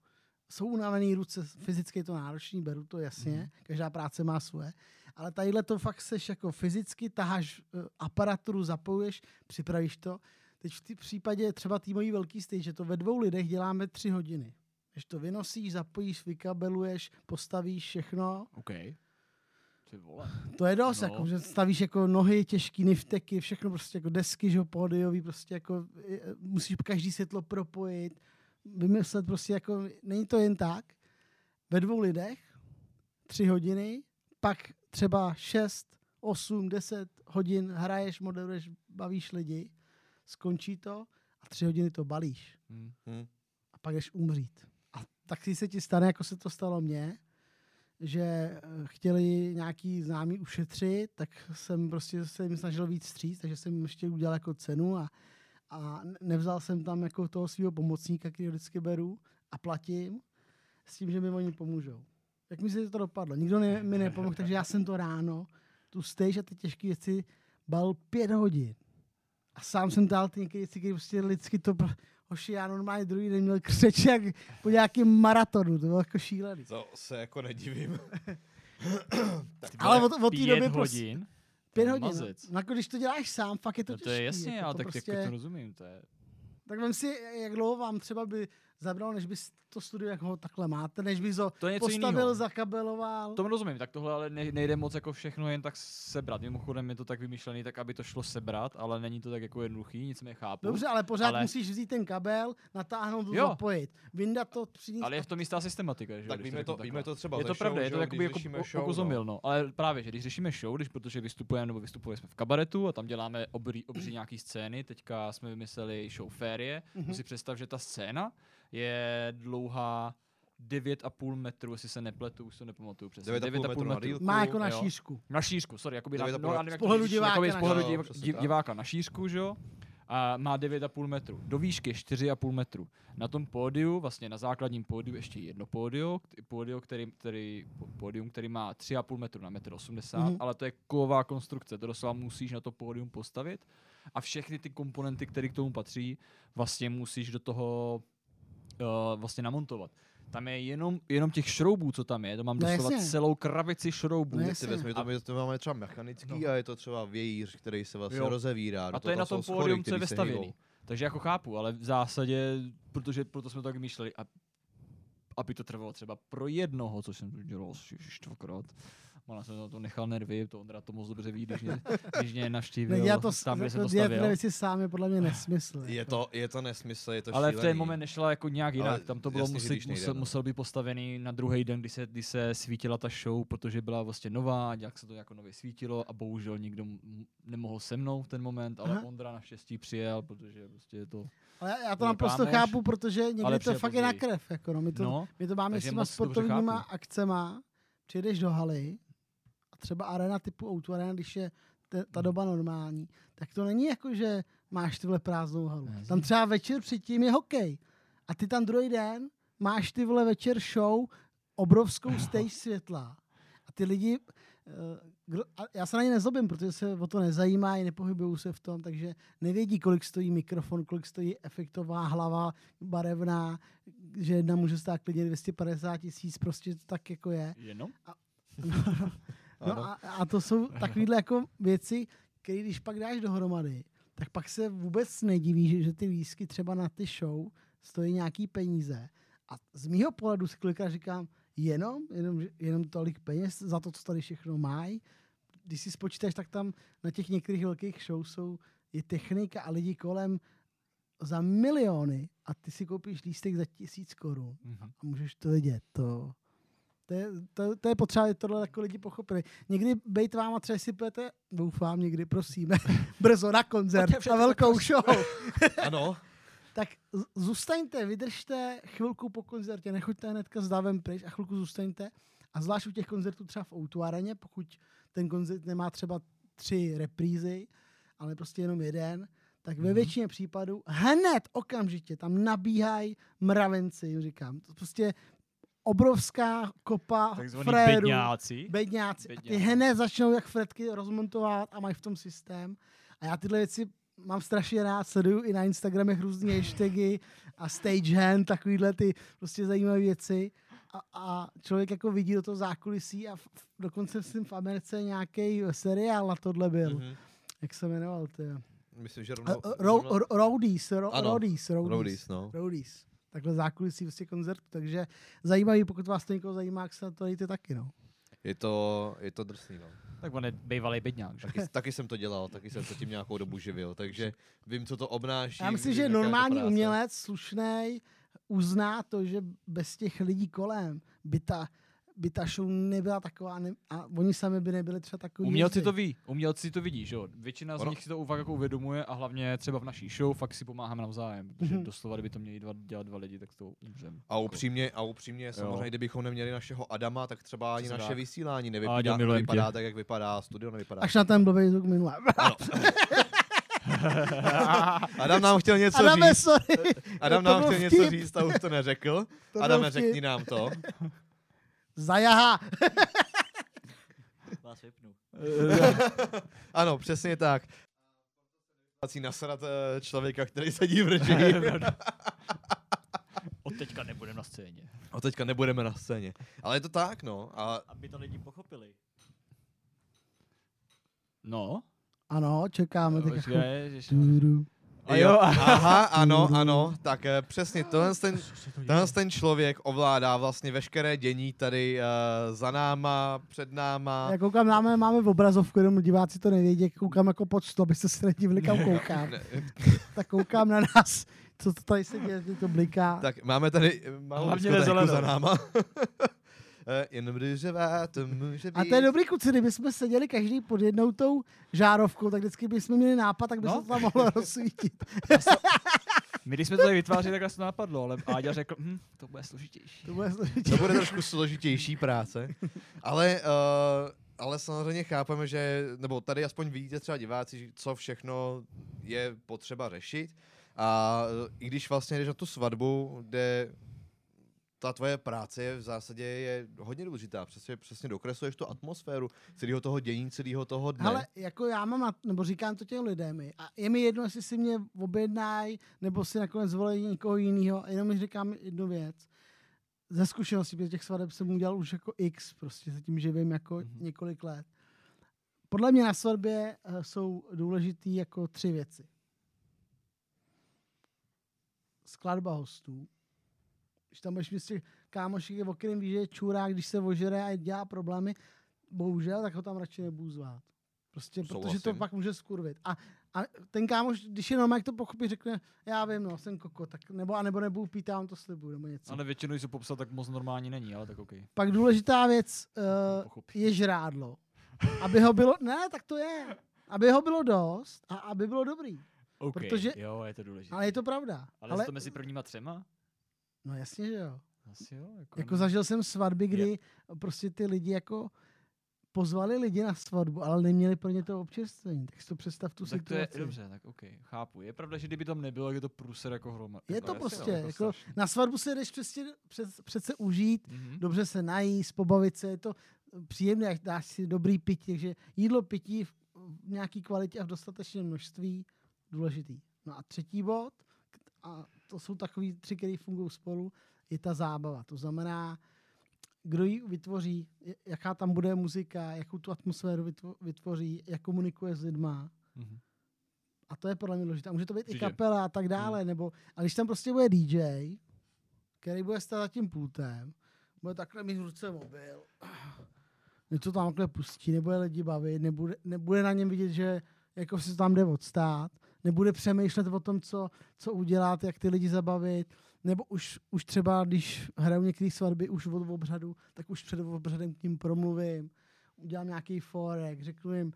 jsou unavený ruce, fyzicky je to náročný, beru to jasně, každá práce má svoje, ale tadyhle to fakt seš jako fyzicky, taháš eh, aparaturu, zapojuješ, připravíš to. Teď v případě třeba té mojí velký stage, že to ve dvou lidech děláme tři hodiny. Když to vynosíš, zapojíš, vykabeluješ, postavíš všechno, OK. Ty vole. to je dost, No. jako, že stavíš jako nohy, těžký nifteky, všechno prostě jako desky, že pódiový, prostě jako musíš každý světlo propojit, vymyslet prostě jako, není to jen tak. Ve dvou lidech, tři hodiny, pak třeba šest, osm, deset hodin hraješ, moderuješ, bavíš lidi, skončí to a tři hodiny to balíš Hm. Hm. a pak jdeš umřít. A tak si se ti stane, jako se to stalo mně, že eh, chtěli nějaký známý ušetřit, tak jsem prostě se jim snažil víc stříct, takže jsem ještě udělal jako cenu a, a nevzal jsem tam jako toho svého pomocníka, který vždycky beru a platím s tím, že mi oni pomůžou. Jak mi se to dopadlo? Nikdo ne, mi nepomohl, takže já jsem to ráno, tu stage a ty těžké věci bal pět hodin. A sám jsem dal ty některé věci, které prostě lidsky to... pro- Hoši, já normálně druhý den měl křeč jak po nějakém maratonu, to bylo jako šílený. To se jako nedivím. Ale od, od té Pět doby prostě, hodin? pět To hodin. mazec. No, jako když to děláš sám, fakt je to No těžký. to je jasně, jako já to tak prostě, jako to rozumím. To je... Tak vem si, jak dlouho vám třeba by zabralo, než bys to studio, jak ho takhle máte, než bys ho To je něco postavil, jinýho. zakabeloval. Tomu rozumím, tak tohle ale ne- nejde moc jako všechno jen tak sebrat. Mimochodem je to tak vymyšlený, tak aby to šlo sebrat, ale není to tak jako jednoduchý, nicméně chápu. Dobře, ale pořád ale- musíš vzít ten kabel, natáhnout, Jo. zapojit, vyndat to, přinést. Ale je v tom jistá systematika, že? jo, Tak když víme to, víme to třeba Je to pravda, je to jakoby jako show, okozomil, no. Ale právě, že když řešíme show, když protože vystupujeme nebo vystupujeme jsme v kabaretu a tam děláme obří, obří nějaký scény, teďka jsme vymysleli show Férie, Mhm. mm-hmm. si představ, že ta scéna je dlouhá 9,5 metru, jestli se nepletu, už to nepamatuju přesně. 9,5 metru na dílku. Má jako na jo. šířku. Na šířku, sorry, jakoby na, 9,5 no, jak z pohledu diváka jakoby na z pohledu šířku. div, div, diváka na šířku, že jo? A má 9,5 metru. Do výšky 4,5 metru. Na tom pódiu, vlastně na základním pódiu ještě jedno pódio, pódio který, který, pódium, který má 3,5 metru na 1,80 m, Mhm. ale to je kovová konstrukce, to doslova musíš na to pódium postavit a všechny ty komponenty, které k tomu patří, vlastně musíš do toho uh, vlastně namontovat. Tam je jenom, jenom těch šroubů, co tam je, to mám No doslova jasně. celou krabici šroubů. No jasně. vezmi, to, my to máme třeba mechanický a je to třeba vějíř, který se vlastně Jo. rozevírá. A to je na tom pódium, co je hýbou. Takže jako chápu, ale v zásadě, protože proto jsme to tak myšleli, a, aby to trvalo třeba pro jednoho, což jsem dělal asi čtvrtkrát. Ona jsem na to nechal nervy, to Ondra to moc dobře ví, když mě, když mě navštívil Nedělat to, tam, kde jsem to stavěl. věci sám je podle mě nesmysl. Je jako. to, je to nesmysl, je to Ale v šílený. ten moment nešla jako nějak jinak. Ale Tam to bylo musel, nejde, musel, no. musel být postavený na druhý den, kdy se, kdy se svítila ta show, protože byla vlastně nová, jak se to jako nově svítilo a bohužel nikdo nemohl se mnou v ten moment, ale Aha. Ondra naštěstí přijel, protože prostě je to... Ale já, já to naprosto kámoš, chápu, protože někdy to fakt je na krev. Jako no. my, to, No, my to máme s těma sportovníma akcema. Přijedeš do haly třeba arena typu Outu Arena, když je te, ta doba normální, tak to není jako, že máš tyhle prázdnou halu. Ne, Tam třeba večer předtím je hokej. A ty tam druhý den máš ty vole večer show, obrovskou stage světla. A ty lidi, eh, kdo, a já se na ně nezlobím, protože se o to nezajímají, nepohybují se v tom, takže nevědí, kolik stojí mikrofon, kolik stojí efektová hlava barevná, že jedna může stát klidně 250 tisíc, prostě to tak jako je. jenom? No a, a to jsou takovéhle jako věci, které když pak dáš dohromady, tak pak se vůbec nediví, že, že ty lísky třeba na ty show stojí nějaký peníze. A z mýho pohledu si kolikrát říkám, jenom, jenom, jenom tolik peněz za to, co tady všechno mají. Když si spočítáš, tak tam na těch některých velkých show jsou, je technika a lidi kolem za miliony a ty si koupíš lístek za tisíc korun Mhm. a můžeš to vidět. To, to, je, to, to je potřeba, aby tohle jako lidi pochopili. Někdy bejt váma třeba si půjdete, doufám někdy, prosím, brzo na koncert, na velkou show, Ano, tak zůstaňte, vydržte chvilku po koncertě, nechoďte hnedka s davem pryč a chvilku zůstaňte. A zvlášť u těch koncertů třeba v O2 areně, pokud ten koncert nemá třeba tři reprízy, ale prostě jenom jeden, tak ve většině případů hned okamžitě tam nabíhají mravenci, jim říkám. To prostě obrovská kopa Takzvaný frérů, bedňáci. bedňáci. A ty Bedňáci. hned začnou jak fretky rozmontovat a mají v tom systém. A já tyhle věci mám strašně rád, sleduju i na Instagramech různé hashtagy a stagehand, takovýhle ty prostě zajímavé věci. A, a člověk jako vidí do toho zákulisí a v, v, dokonce jsem v Americe nějaký seriál na tohle byl. Mhm. Jak se jmenoval? Ty? myslím, že rovnou... ro, ro, Roadies, Roadies, Roadies. Takhle zákulisí vlastně koncertu, takže zajímavý, pokud vás to někoho zajímá, jak se na to dejte taky, no. Je to, je to drsný, no. Tak on je bývalý bedňák. že? Taky, taky jsem to dělal, taky jsem se tím nějakou dobu živil, takže vím, co to obnáší. Já myslím, že normální umělec, slušný, uzná to, že bez těch lidí kolem by ta, by ta show nebyla taková ne, a oni sami by nebyli třeba takový. Umělci to ví, umělci to vidí, že jo. Většina z Ono- nich si to fakt jako uvědomuje a hlavně třeba v naší show fakt si pomáháme navzájem, protože Mhm. doslova, kdyby to měli dva, dělat dva lidi, tak to umřem. A upřímně, a upřímně samozřejmě, kdybychom neměli našeho Adama, tak třeba ani Přesně naše vysílání nevypadá, nevypadá tě. tak, jak vypadá, studio nevypadá. Až na ten blbý zvuk minule. Adam nám chtěl něco Adame, říct. sorry. Adam nám chtěl něco vtip. říct a už to neřekl. To vtip. řekni nám to. Zajaha. Vás vypnu. Ano, přesně tak. Nasrat eh, člověka, který sedí v režii. Od teďka nebudeme na scéně. A teďka nebudeme na scéně. Ale je to tak, no. A Aby to lidi pochopili. No, Ano, čekáme teď. počkej, že- Tudu. A jo, aha, ano, ano, tak eh, přesně, tenhle ten, tenhle ten člověk ovládá vlastně veškeré dění tady uh, za náma, před náma. Já koukám, máme, máme v obrazovku, jenom diváci to nevědí, koukám jako pod stůl, abyste se nedivili, kam koukám. tak koukám na nás, co to tady se děje, že to bliká. Tak máme tady eh, malou Hlavně za náma. Eh, Jen růžová to může být. A to je dobrý kluci, kdybychom seděli každý pod jednou tou žárovkou, tak vždycky bychom měli nápad, tak by No. se to tam mohlo rozsvítit. My když jsme to tady vytvářeli, tak nás to napadlo, ale Áďa řekl, hm, to bude složitější. To bude složitě. To bude trošku složitější práce, ale, uh, ale samozřejmě chápeme, že, nebo tady aspoň vidíte třeba diváci, co všechno je potřeba řešit a i když vlastně jdeš na tu svatbu, kde ta tvoje práce je v zásadě je hodně důležitá, přesně, přesně dokresluješ tu atmosféru celého toho dění, celého toho dne. Ale jako já mám, nebo říkám to těm lidem, a je mi jedno, jestli si mě objednají, nebo si nakonec zvolí někoho jiného, jenom mi říkám jednu věc. Ze zkušenosti, protože těch svateb jsem udělal už jako x, prostě se tím živím jako Mhm. mm-hmm. několik let. Podle mě na svatbě eh, jsou důležitý jako tři věci. Skladba hostů. Když tam budeš mít z těch kámošek, o kterém víš, že je čurák, když se ožere a dělá problémy, bohužel, tak ho tam radši nebudu zvát. Prostě, protože to Souhlasím. pak může skurvit. A, a ten kámoš, když je normálně, jak to pochopí, řekne, já vím, no, jsem koko, tak nebo, a nebo nebudu pít, já vám to slibuju, nebo něco. Ale většinou, když se popsat, tak moc normální není, ale tak OK. Pak důležitá věc uh, je žrádlo. Aby ho bylo, ne, tak to je. Aby ho bylo dost a aby bylo dobrý. OK, Protože- jo, je to důležité. Ale je to pravda. ale, ale to mezi prvníma třema? No jasně, že jo. Asi jo. Jako, Jako zažil jsem svatby, kdy prostě ty lidi jako pozvali lidi na svatbu, ale neměli pro ně to občerstvení. Tak si to představ tu No, tak to je situaci. dobře, tak OK, chápu. Je pravda, že kdyby tam nebylo, je to průser jako hroma. Je jako, to prostě, jo, jako, strašný. na svatbu se jdeš přece, přece, přece užít, Mhm. dobře se najíst, pobavit se, je to příjemné, jak dáš si dobrý pití, takže jídlo, pití v v nějaký kvalitě a v dostatečném množství důležitý. No a třetí bod, a to jsou takový tři, které fungují spolu, je ta zábava. To znamená, kdo ji vytvoří, jaká tam bude muzika, jakou tu atmosféru vytvo- vytvoří, jak komunikuje s lidma. Mhm. A to je podle mě důležité. Může to být Určitě. i kapela a tak dále. Nebo, a když tam prostě bude DJ, který bude stát za tím pultem, bude takhle mít v ruce mobil, něco tam takhle pustí, nebude lidi bavit, nebude, nebude na něm vidět, že jako to tam jde odstát, nebude přemýšlet o tom, co, co udělat, jak ty lidi zabavit, nebo už, už třeba, když hrajou některé svatby už od obřadu, tak už před obřadem k ním promluvím, udělám nějaký forek, řeknu jim,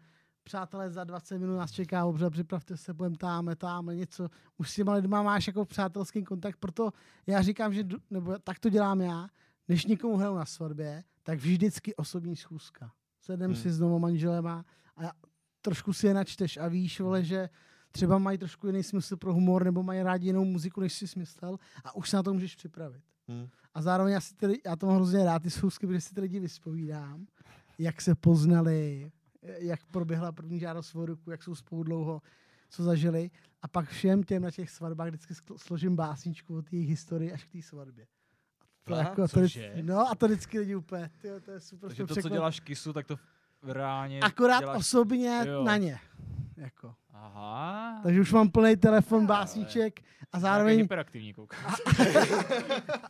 přátelé, za 20 minut nás čeká obřad, připravte se, budeme tam, tam, něco. Už s těma lidma máš jako přátelský kontakt, proto já říkám, že, nebo tak to dělám já, než někomu hraju na svatbě, tak vždycky osobní schůzka. Sedem Hmm. si s manželema a trošku si je načteš a víš, vole, že třeba mají trošku jiný smysl pro humor nebo mají rádi jinou muziku, než jsi smyslel a už se na to můžeš připravit. Hmm. A zároveň já, si tedy, já to mám hrozně rád, ty schůzky, protože si ty lidi vyspovídám, jak se poznali, jak proběhla první žádost o ruku, jak jsou spolu dlouho, co zažili. A pak všem těm na těch svatbách vždycky složím básničku o té jejich historii až k té svatbě. To Aha, jako, to, cože? no a to vždycky lidi úplně, tyjo, to je super. Takže to to, co děláš kisu, tak to reálně Akorát děláš... osobně Jo. na ně. Jako. Aha. Takže už mám plný telefon básniček a zároveň, hyperaktivní kouk.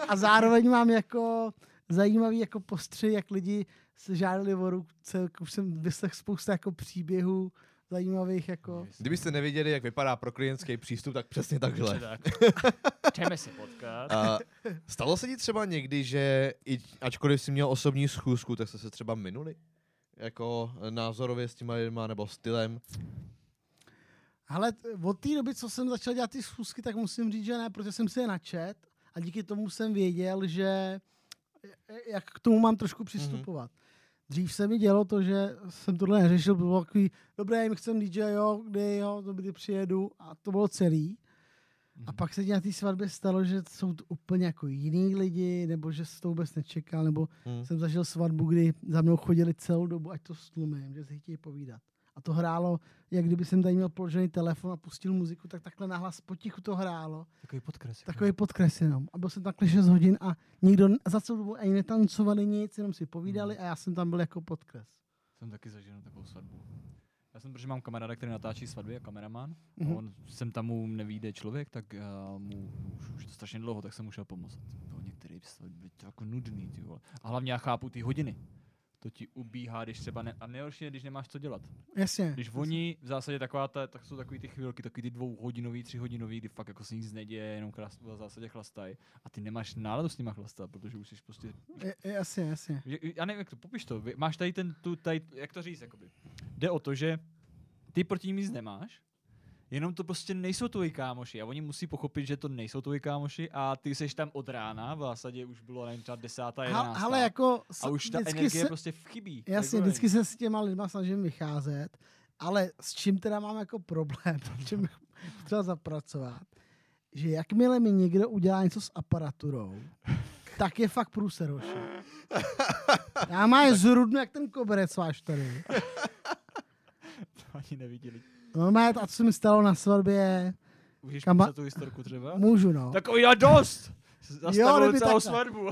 a zároveň mám jako zajímavý jako postřeh, jak lidi se žádali o ruce, už jsem vyslech spousta jako příběhů zajímavých jako. Kdybyste nevěděli, jak vypadá pro klientský přístup, tak přesně takhle. Tak. Jdeme se potkat. A stalo se ti třeba někdy, že i, ačkoliv jsi měl osobní schůzku, tak jste se třeba minuli? Jako názorově s těma lidma nebo stylem? Ale od té doby, co jsem začal dělat ty schůzky, tak musím říct, že ne, protože jsem si je načet a díky tomu jsem věděl, že jak k tomu mám trošku přistupovat. Dřív se mi dělo to, že jsem tohle neřešil, bylo takový, dobré, my chceme DJ, jo, kdy, jo, dobrý, přijedu a to bylo celý. A pak se na té svatbě stalo, že jsou to úplně jako jiný lidi, nebo že se to vůbec nečekal, nebo Hmm. jsem zažil svatbu, kdy za mnou chodili celou dobu, ať to stlumím, že si chtějí povídat. A to hrálo, jak kdyby jsem tady měl položený telefon a pustil muziku, tak takhle nahlas potichu to hrálo. Takový podkres. jako. Takový podkres jenom. A byl jsem takhle 6 hodin a nikdo za celou dobu ani netancovali nic, jenom si povídali a já jsem tam byl jako podkres. Jsem taky zažil takovou svatbu. Já jsem, protože mám kamaráda, který natáčí svatby a kameraman, Mhm. a on sem tam mu nevíde člověk, tak já mu už, už to strašně dlouho, tak jsem mu šel pomoct. To některé svatby to jako nudný, ty vole. A hlavně já chápu ty hodiny. To ti ubíhá, když třeba ne, a nejhorší je, když nemáš co dělat. Jasně. Když oni v zásadě taková ta, tak jsou takový ty chvilky, takový ty dvouhodinový, třihodinový, kdy fakt jako se nic neděje, jenom krás, v zásadě chlastají. A ty nemáš náladu s nima chlastat, protože už jsi prostě Je- Jasně, jasně. Já nevím, jak to, popiš to. Máš tady ten, tu, tady, jak to říct, jakoby. Jde o to, že ty proti ním nic nemáš, jenom to prostě nejsou tvoji kámoši a oni musí pochopit, že to nejsou tvoji kámoši a ty seš tam od rána, v zásadě už bylo nevím, třeba desátá, jedenáctá. Ale jako a už ta energie se, prostě chybí. jasně, Jako vždycky se s těma lidma snažím vycházet, ale s čím teda mám jako problém, čem bych třeba zapracovat, že jakmile mi někdo udělá něco s aparaturou, tak je fakt průser, hoši. Já mám je zrudnu jak ten koberec váš tady. to ani neviděli. Normálně to, co se mi stalo na svatbě, Můžeš Kama- Kama... tu historku třeba? můžu no. Takový a dost! Zastavil kdyby celou takhle. svatbu.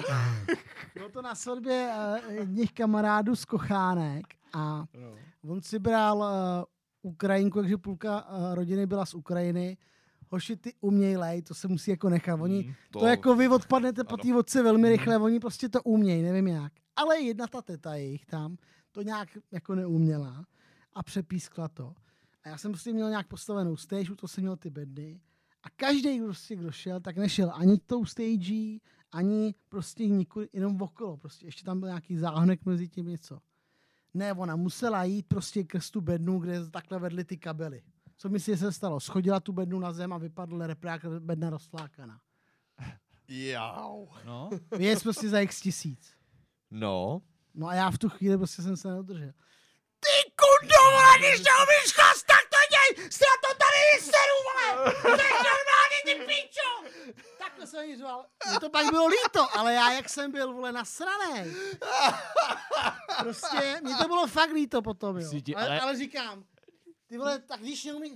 Bylo to na svatbě uh, jedních kamarádů z Kochánek a no. On si bral uh, Ukrajinku, takže půlka uh, rodiny byla z Ukrajiny. Hoši, ty uměj lej, to se musí jako nechat. Oni, Mm. to, to jako vy odpadnete po té vodce velmi rychle, oni prostě to umějí, nevím jak. Ale jedna ta teta jejich tam to nějak jako neuměla a přepískla to. A já jsem prostě měl nějak postavenou stage, u toho jsem měl ty bedny. A každý, kdo, prostě, kdo šel, tak nešel ani tou stage, ani prostě nikud, jenom okolo. Prostě ještě tam byl nějaký záhnek mezi tím něco. Ne, ona musela jít prostě krz tu bednu, kde takhle vedly ty kabely. Co myslíš, že se stalo? Schodila tu bednu na zem a vypadl reprák, bedna rozflákaná. Jau. no. Věc prostě za x tisíc. No. No a já v tu chvíli prostě jsem se neudržel. Ty kundová, když neumíš chast, tak to děj! Si já to tady vyseru, vole! To je normálně, ty pičo! Takhle jsem jí řval. Mně to pak bylo líto, ale já jak jsem byl, vole, nasranej. Prostě, mě to bylo fakt líto potom, jo. Ale, ale- říkám, ty vole, tak když neumíš,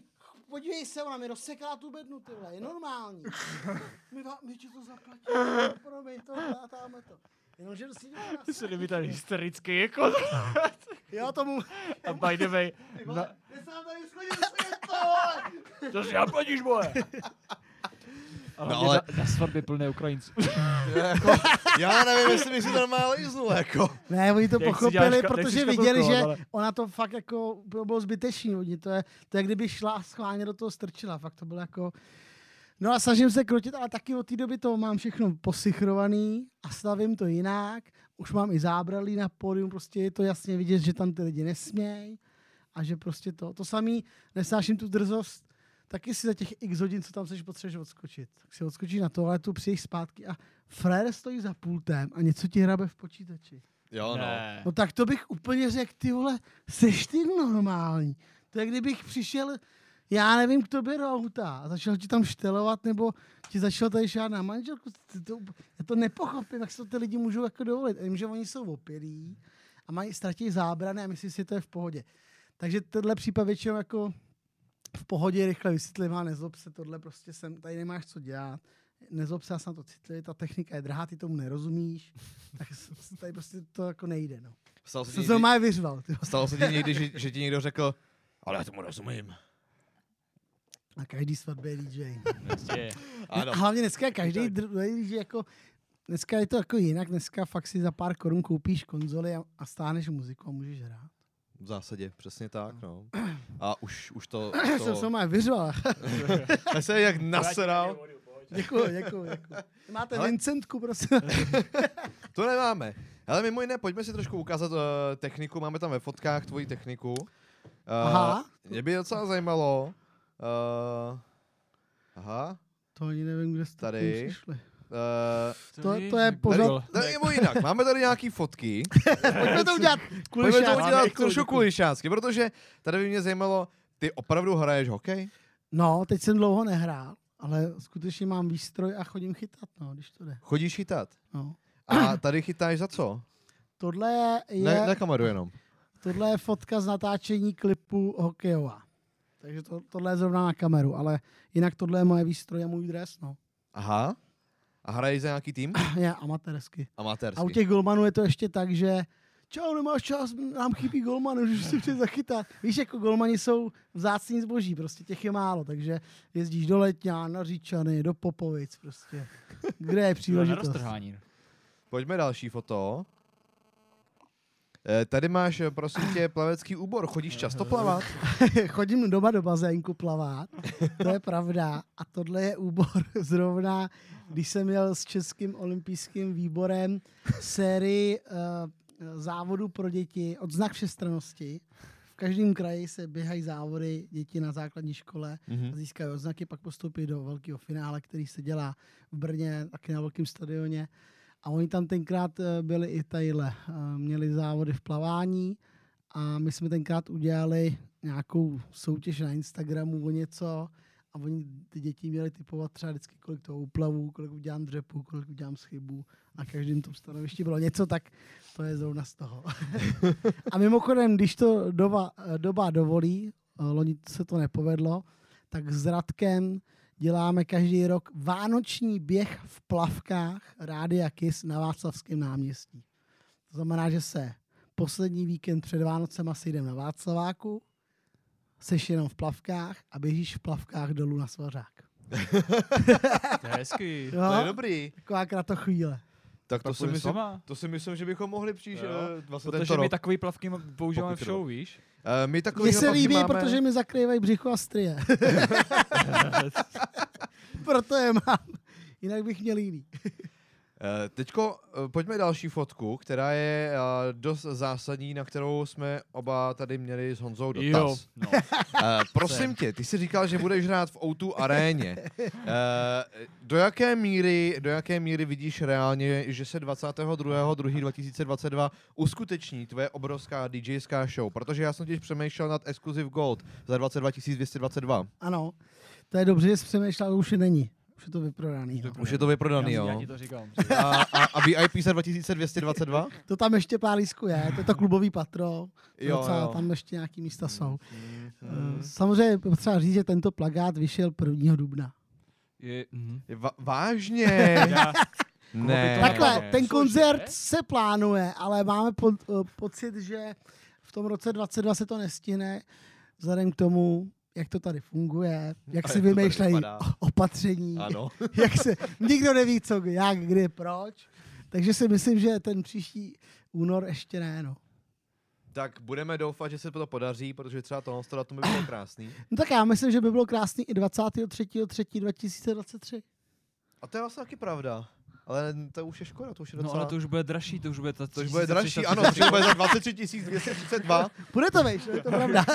podívej se, ona mi rozsekala tu bednu, ty vole, je normální. My, my ti to zaplatíme, promiň to, a tamhle to. Jenomže prostě dělá To se mi tady hystericky jako. Jo, tomu... A by the way, na, já tady schodil to si zaplatíš, boje. Ale, No, no, ale- ale... na, na svatbě plné Ukrajinců. jako, já nevím, jestli bych si to normálně líznul, jako. Ne, oni to Jak si pochopili, děláš ka- jak protože viděli, že ale- ona to fakt jako bylo, bylo zbytečný. Oni to je, to je, kdyby šla a schválně do toho strčila. Fakt to bylo jako... No a snažím se krotit, ale taky od té doby to mám všechno posichrovaný a stavím to jinak. Už mám i zábralí na pódium, prostě je to jasně vidět, že tam ty lidi nesmějí a že prostě to, to samý, nesnáším tu drzost, taky si za těch x hodin, co tam seš, potřebuješ odskočit. Tak si odskočíš na toaletu, přijdeš zpátky a frér stojí za pultem a něco ti hrabe v počítači. Jo, no. Ne. No tak to bych úplně řekl, ty vole, seš ty normální. To je kdybych přišel, já nevím, kdo by do auta a začal ti tam štelovat, nebo ti začal tady šát na manželku. To, to, já to nepochopím, jak se to ty lidi můžou jako dovolit. Vím, že oni jsou opilí a mají, ztratí zábrany a myslí si, že to je v pohodě. Takže tenhle případ většinou jako v pohodě rychle vysvětlím a nezlob se, tohle prostě jsem, tady nemáš co dělat. Nezlob se, já jsem to citlivý, ta technika je drahá, ty tomu nerozumíš, tak tady prostě to jako nejde, no. Stalo se, Jsem se někdy, má vyřval, ty. stalo se ti někdy, že, že ti někdo řekl, ale já tomu rozumím. Na každý svatbě je DJ. Ano. A hlavně dneska je každý druhý DJ jako, dneska je to jako jinak, dneska fakt si za pár korun koupíš konzoli a, a stáhneš muziku a můžeš hrát. V zásadě, přesně tak, no. A už, už to... To... jsem se to má vyřval. já se jak naseral. děkuji, děkuji, děkuji. Máte Ale- Vincentku, prosím. To nemáme. Ale mimo jiné, pojďme si trošku ukázat uh, techniku. Máme tam ve fotkách tvoji techniku. Uh, Aha. Mě by docela zajímalo. Uh, aha. To ani nevím, kde jste Tady. přišli. Uh, To- to je bylo. No, nebo jinak, máme tady nějaký fotky. Pojďme to udělat Pojďme to kulišácky. udělat trošku kulišácky, protože tady by mě zajímalo, ty opravdu hraješ hokej? No, teď jsem dlouho nehrál, ale skutečně mám výstroj a chodím chytat, no, když to jde. Chodíš chytat? No. A tady chytáš za co? Tohle je, Ne, na kameru jenom. tohle je fotka z natáčení klipu hokejová. Takže to, tohle je zrovna na kameru, ale jinak tohle je moje výstroj a můj dres, no. Aha. A hraješ za nějaký tým? Je amatérsky. Amatérsky. A u těch golmanů je to ještě tak, že čau, nemáš čas, nám chybí golman, můžeš si přijít zachytat. Víš, jako golmani jsou vzácný zboží, prostě těch je málo, takže jezdíš do Letňa, na Říčany, do Popovic, prostě. Kde je Na příležitost? roztrhání. Pojďme další foto. Eh, Tady máš, eh, prosím tě, plavecký úbor. Chodíš často plavat? Chodím doma do bazénku plavat, to je pravda. A tohle je úbor zrovna, když jsem měl s Českým olympijským výborem sérii uh, závodů pro děti, odznak všestrannosti. V každém kraji se běhají závody děti na základní škole Mhm. a získají odznaky, pak postoupí do velkého finále, který se dělá v Brně, taky na velkém stadioně. A oni tam tenkrát eh, byli i tadyhle. eh, Měli závody v plavání a my jsme tenkrát udělali nějakou soutěž na Instagramu o něco a oni ty děti měly typovat třeba vždycky, kolik toho uplavu, kolik udělám dřepu, kolik udělám schybu. Na každém tom stanovišti bylo něco, tak to je zrovna z toho. a mimochodem, když to doba, doba dovolí, eh, loni se to nepovedlo, tak s Radkem děláme každý rok vánoční běh v plavkách Rádia Kiss na Václavském náměstí. To znamená, že se poslední víkend před Vánocema sejdem na Václaváku, seš jenom v plavkách a běžíš v plavkách dolů na Svařák. To je hezký. To je dobrý. Taková kratochvíle. Tak to si, myslím, to si myslím, že bychom mohli přijít Jo, eh, vlastně Protože my takový plavky používáme v show, víš? Eh, My Mně se líbí, protože mi zakrývají břicho a strie. Proto je mám. Jinak bych měl jiný. Eh, Teďko eh, pojďme další fotku, která je eh, dost zásadní, na kterou jsme oba tady měli s Honzou dotaz. Jo, no. Eh, prosím tě, ty jsi říkal, že budeš hrát v O2 aréně. Eh, do jaké míry, do jaké míry vidíš reálně, že se 22.2.2022 uskuteční tvoje obrovská DJská show? Protože já jsem těž přemýšlel nad Exclusive Gold za 22.222. Ano, to je dobře, že jsi přemýšlel, ale už je není. Už je to vyprodaný. No. Už je to vyprodaný, já, já jo? ti to říkám. A, a, a VIP za 2222? To tam ještě pár lísků je, to je to klubový patro. Jo, docela, jo. Tam ještě nějaký místa jsou. Mm. Eh, Samozřejmě je potřeba říct, že tento plagát vyšel 1. dubna. Je, mhm. Je Va- vážně? Já, ne. To Takhle, ten koncert se plánuje, ale máme po, eh, pocit, že v tom roce 22 se to nestihne, vzhledem k tomu, jak to tady funguje, jak A se jak to vymýšlejí opatření, Ano. jak se, nikdo neví, co, jak, kdy, proč. Takže si myslím, že ten příští únor ještě ne, no. Tak budeme doufat, že se to podaří, protože třeba tohle to datum by bylo krásný. No tak já myslím, že by bylo krásný i 23.3.2023. A to je vlastně taky pravda. Ale to už je škoda, to už je no docela... ale to už bude dražší, to už bude ta to už bude 3300, dražší, ano, to už bude za 23 232. Bude to vejš, je to pravda.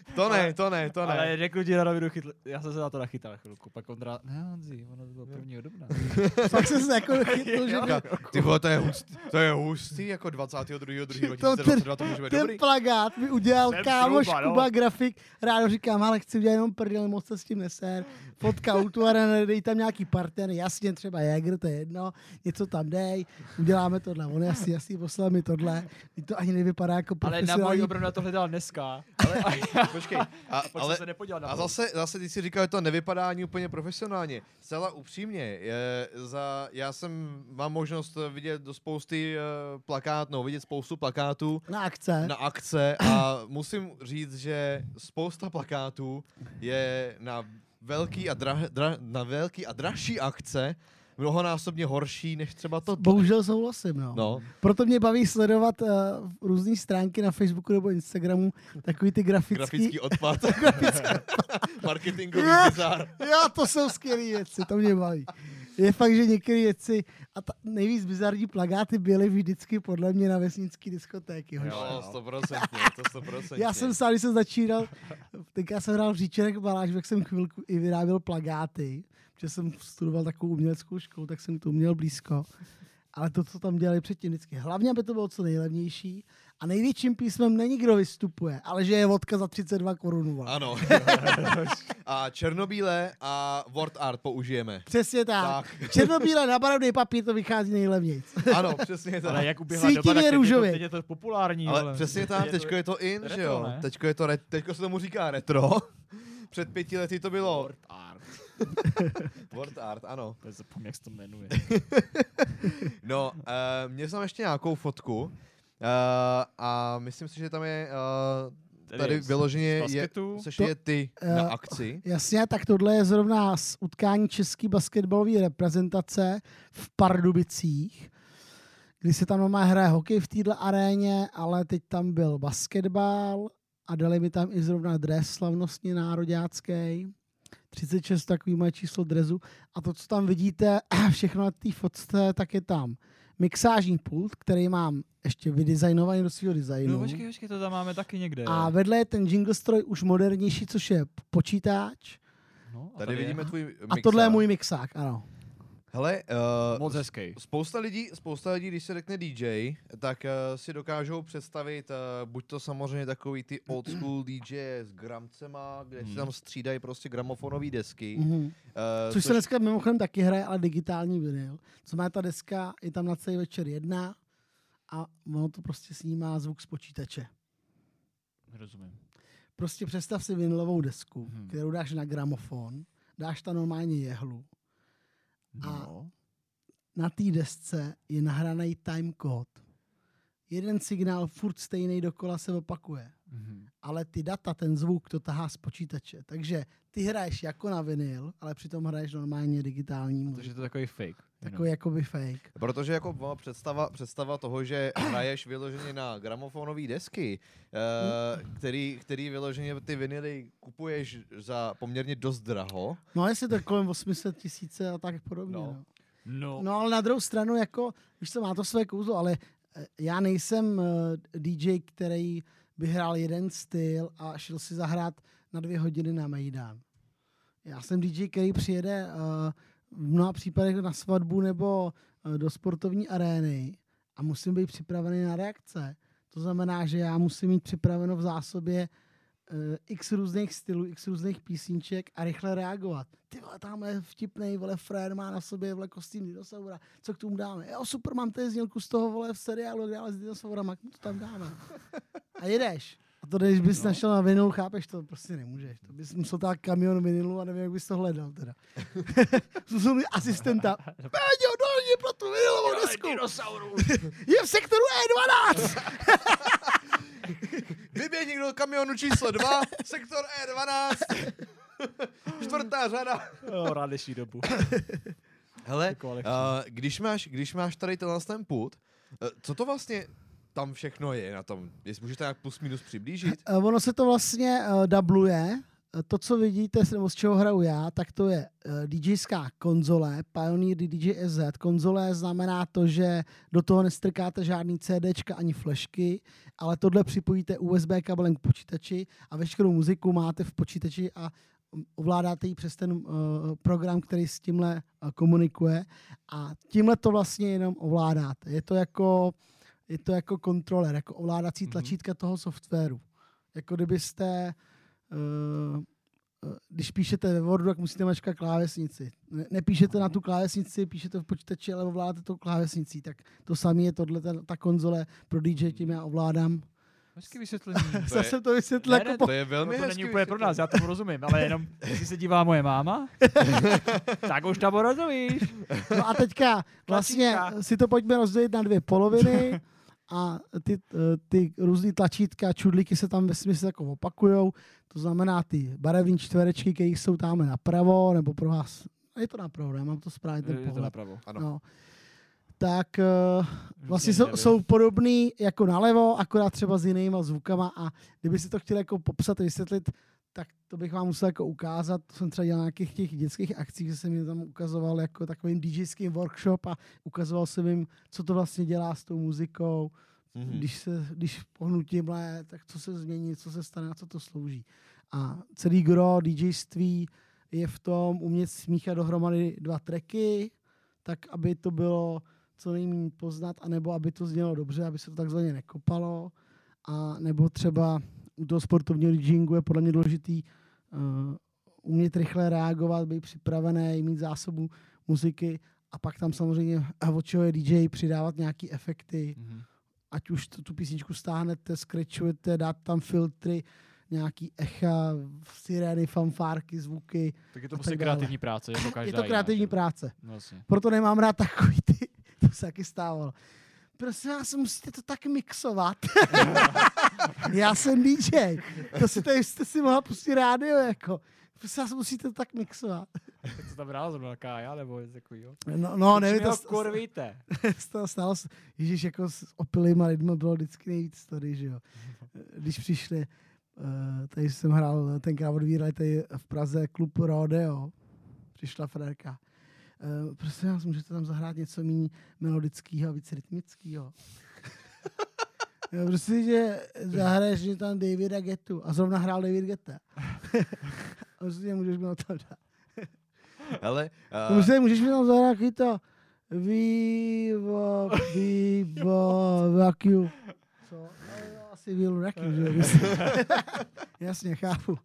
To ne, to ne, to ne. Ale řeknu ti na rovinu, chytl, já jsem se na to nachytal chvilku, pak Ondra, ne Honzi, ono to bylo 1. dubna. Pak jsem se jako chytl, že Ty vole, to je hustý, to je hustý, jako 22.2.2022 to může být ten dobrý. plagát mi udělal Jsem kámoš zhruba, no. Kuba grafik. Ráno říkám, ale chci udělat jenom prdel, moc se s tím neser. Fotka autora, dej tam nějaký partner, jasně třeba Jäger, to je jedno, něco tam dej, uděláme tohle. On jasně, jasně poslal mi tohle. To ani nevypadá jako Ale na profesionální. mojí obranu na to hledal dneska. Ale, počkej, a, Ale, ale, se nepodíval na a zase, zase ty si říkal, že to nevypadá ani úplně profesionálně. Zcela upřímně, je, za, já jsem, mám možnost vidět do spousty uh, plakát, no, vidět spoustu plakátů Na akce. na akce a musím říct, že spousta plakátů je na velký a, dra, dra, na velký a dražší akce mnohonásobně horší než třeba to. Bohužel souhlasím, no. No, Proto mě baví sledovat uh, různé stránky na Facebooku nebo Instagramu, takový ty grafický... grafický odpad. Marketingový bizar. Jo, to jsou skvělé věci, to mě baví. Je fakt, že některé věci a ta nejvíc bizarní plagáty byly vždycky podle mě na vesnické diskotéky. hoši. Jo, stoprocentně, to stoprocentně. Já jsem sám, když jsem začínal, tenkrát jsem hrál v Říčerek Baláž, jak jsem chvilku i vyráběl plagáty, protože jsem studoval takovou uměleckou školu, tak jsem to měl blízko. Ale to, co tam dělali předtím vždycky, hlavně, aby to bylo co nejlevnější a největším písmem není kdo vystupuje, ale že je vodka za 32 korun. Ano. a černobílé a word art použijeme. Přesně tak. Tak. Černobíle na barevný papír to vychází nejlevněji. Ano, přesně tak. Ale jak uběhla Sítivě doba, tak teď je, to, růžově. teď je to populární. Ale vole. přesně tak, Teď je teďko je to in, retro, že jo? Teďko je to, re, teďko se tomu říká retro. Před pěti lety to bylo Word art. Word art, ano. To zapomněl, jak se to jmenuje. No, uh, měl jsem ještě nějakou fotku uh, a myslím si, že tam je uh, tady vyloženě je, basketu? seš To- je ty na akci. Jasně, tak tohle je zrovna z utkání české basketbalové reprezentace v Pardubicích, kdy se tam normálně hraje hokej v této aréně, ale teď tam byl basketbal a dali mi tam i zrovna dres slavnostně nároďácký. 36 takový moje číslo drezu. A to, co tam vidíte, všechno na té fotce, tak je tam mixážní pult, který mám ještě vydesignovaný do svého designu. No počkej, počkej, to tam máme taky někde. A vedle je ten jingle stroj už modernější, což je počítač. no, a Tady vidíme tvůj A mixáž. tohle je můj mixák, ano. Hele, uh, Moc hezký. Spousta lidí, spousta lidí, když se řekne DJ, tak uh, si dokážou představit uh, buď to samozřejmě takový ty old school DJ s gramcema, kde si Hmm. tam střídají prostě gramofonové desky. Mhm. Uh, Což se dneska mimochodem taky hraje, ale digitální vinyl. Co má ta deska, je tam na celý večer jedna a ono to prostě snímá zvuk z počítače. Rozumím. Prostě představ si vinylovou desku, Mhm. kterou dáš na gramofon, dáš tam normálně jehlu. No. Na té desce je nahraný timecode. Jeden signál furt stejný dokola se opakuje. Mhm. ale ty data, ten zvuk, to tahá z počítače. Takže ty hraješ jako na vinyl, ale přitom hraješ normálně digitální Takže muziku. to je takový fake. Takový jakoby fake. Protože jako představa, představa toho, že hraješ vyloženě na gramofonové desky, uh, který, který vyloženě ty vinily kupuješ za poměrně dost draho. No jestli to je kolem 800 tisíce a tak podobně. No. No. No. no ale na druhou stranu, jako, víš co, má to své kouzlo, ale eh, já nejsem eh, DJ, který by hrál jeden styl a šel si zahrát na dvě hodiny na Mejdan. Já jsem DJ, který přijede eh, v mnoha případech na svatbu nebo eh, do sportovní arény a musím být připravený na reakce. To znamená, že já musím mít připraveno v zásobě eh, x různých stylů, x různých písniček a rychle reagovat. Ty vole, tamhle vtipnej, vole, frér má na sobě vole kostým dinosaura, co k tomu dáme? Jo, super, mám tady znělku z toho, vole, v seriálu, kde ale s dinosaurama, to tam dáme. A jedeš. A to, když bys no. našel na vinyl, chápeš, to prostě nemůžeš. To bys musel tak kamion vinilu a nevím, jak bys to hledal teda. Zůstal mi asistenta. Péďo, dolní pro tu vinilovou desku. Je v sektoru E E12. Vyběh někdo do kamionu číslo 2, sektor E12, čtvrtá řada. Jo, rád dnešní dobu. Hele, uh, když, máš, když máš tady tenhle ten put, uh, co to vlastně tam všechno je na tom? Jestli můžete nějak plus minus přiblížit? Eh, Ono se to vlastně uh, dubluje. Eh, To, co vidíte, nebo z čeho hraju já, tak to je uh, DJská konzole, Pioneer DJ SZ. Konzole znamená to, že do toho nestrkáte žádný CDčka ani flashky, ale tohle připojíte USB kabelem k počítači a veškerou muziku máte v počítači a mm, ovládáte ji přes ten uh, program, který s tímhle uh, komunikuje a tímhle to vlastně jenom ovládáte. Je to jako, je to jako kontroler, jako ovládací Mhm. tlačítka toho softwaru. Jako kdybyste, uh, když píšete ve Wordu, tak musíte mačkat klávesnici. Ne, nepíšete na tu klávesnici, píšete v počítači, ale ovládáte tou klávesnicí. Tak to samé je tohle, ta, ta konzole pro DJ, tím já ovládám. Hezký vysvětlení. To je- Zase to vysvětlil Ne, jako po... To je No, velmi to hezký není úplně pro nás, já tomu rozumím, ale jenom, jestli se dívá moje máma, tak už tam rozumíš. No a teďka vlastně si to pojďme rozdělit na dvě poloviny a ty, eh, ty různý tlačítka, čudlíky se tam ve smyslu jako opakujou. To znamená ty barevné čtverečky, které jsou tam napravo, nebo pro vás, je to napravo, já mám to správně ten Je to pohled. napravo. Ano. No. Tak uh, vlastně jsou, jsou podobný jako nalevo, akorát třeba s jinýma zvukama a kdyby si to chtěli jako popsat, vysvětlit, tak to bych vám musel jako ukázat. To jsem třeba dělal na nějakých těch dětských akcích, že jsem jim tam ukazoval jako takovým DJským workshop a ukazoval jsem jim, co to vlastně dělá s tou muzikou, Mhm. mm-hmm. když, se, když pohnu tímhle, tak co se změní, co se stane, na co to slouží. A celý gro DJství je v tom umět smíchat dohromady dva tracky, tak aby to bylo co nejméně poznat, anebo aby to znělo dobře, aby se to takzvaně nekopalo. A nebo třeba u toho sportovního DJingu je podle mě důležitý uh, umět rychle reagovat, být připravený, mít zásobu muziky a pak tam samozřejmě, od čeho je DJ, přidávat nějaký efekty, Mhm. ať už tu, tu písničku stáhnete, skrečujete, dát tam filtry, nějaký echa, sirény, fanfárky, zvuky. Tak je to prostě kreativní práce, jako každá Je to jiná, kreativní že? práce. No, Vlastně. Proto nemám rád takový ty, to se taky stávalo. Prosím vás, musíte to tak mixovat. Já jsem DJ. To si tady jste si mohla pustit rádio, jako. Prosím vás, musíte to tak mixovat. To tam hrál zrovna Kája, nebo něco takového. No, no nevím, to, kurvíte. to stalo, s- Ježíš, jako s opilýma lidma bylo vždycky nejvíc story, že jo. Když přišli, eh, tady jsem hrál, tenkrát odvírali tady v Praze klub Rodeo, přišla Frérka. Uh, prosím vás, můžete tam zahrát něco méně melodického a víc rytmického. Jo, prostě, že zahraješ že tam Davida Getu a zrovna hrál David Geta. a prostě můžeš mi to dát. Hele, Uh, uh, můžeš, mi tam zahrát taky to Viva, viva, vacuum. Co? No, asi Will Racky, že jo? Jasně, chápu.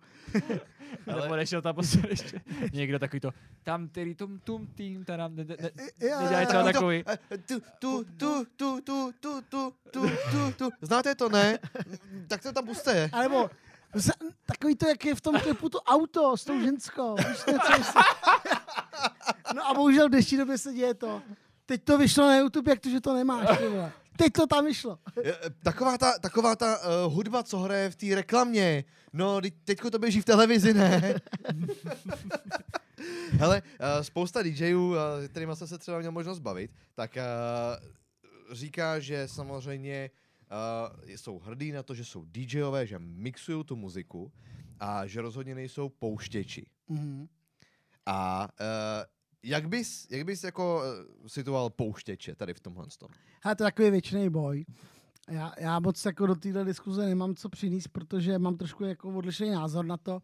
Ale nebo nešel tam prostě ještě někdo takový to tam tedy tum tum tým, tam ne, ne, ne, Jo, nedělají třeba takový. tu, tu, tu, tu, tu, tu, tu, tu, tu, tu. Znáte to, ne? Tak to tam puste. A nebo takový to, jak je v tom klipu to auto s tou ženskou. No a bohužel v dnešní době se děje to. Teď to vyšlo na YouTube, jak to, že to nemáš. Teď to tam vyšlo. Eh, Taková ta, taková ta uh, hudba, co hraje v té reklamě. No, teď- teďko to běží v televizi, ne? Hele, uh, spousta DJů, uh, kterými jsem se třeba měl možnost bavit, tak uh, říká, že samozřejmě uh, jsou hrdí na to, že jsou DJové, že mixují tu muziku a že rozhodně nejsou pouštěči. Mhm. A uh, jak bys, jak bys jako uh, situoval pouštěče tady v tomhle tom? Hele, to je takový věčný boj. Já, já moc jako do téhle diskuze nemám co přinést, protože mám trošku jako odlišný názor na to.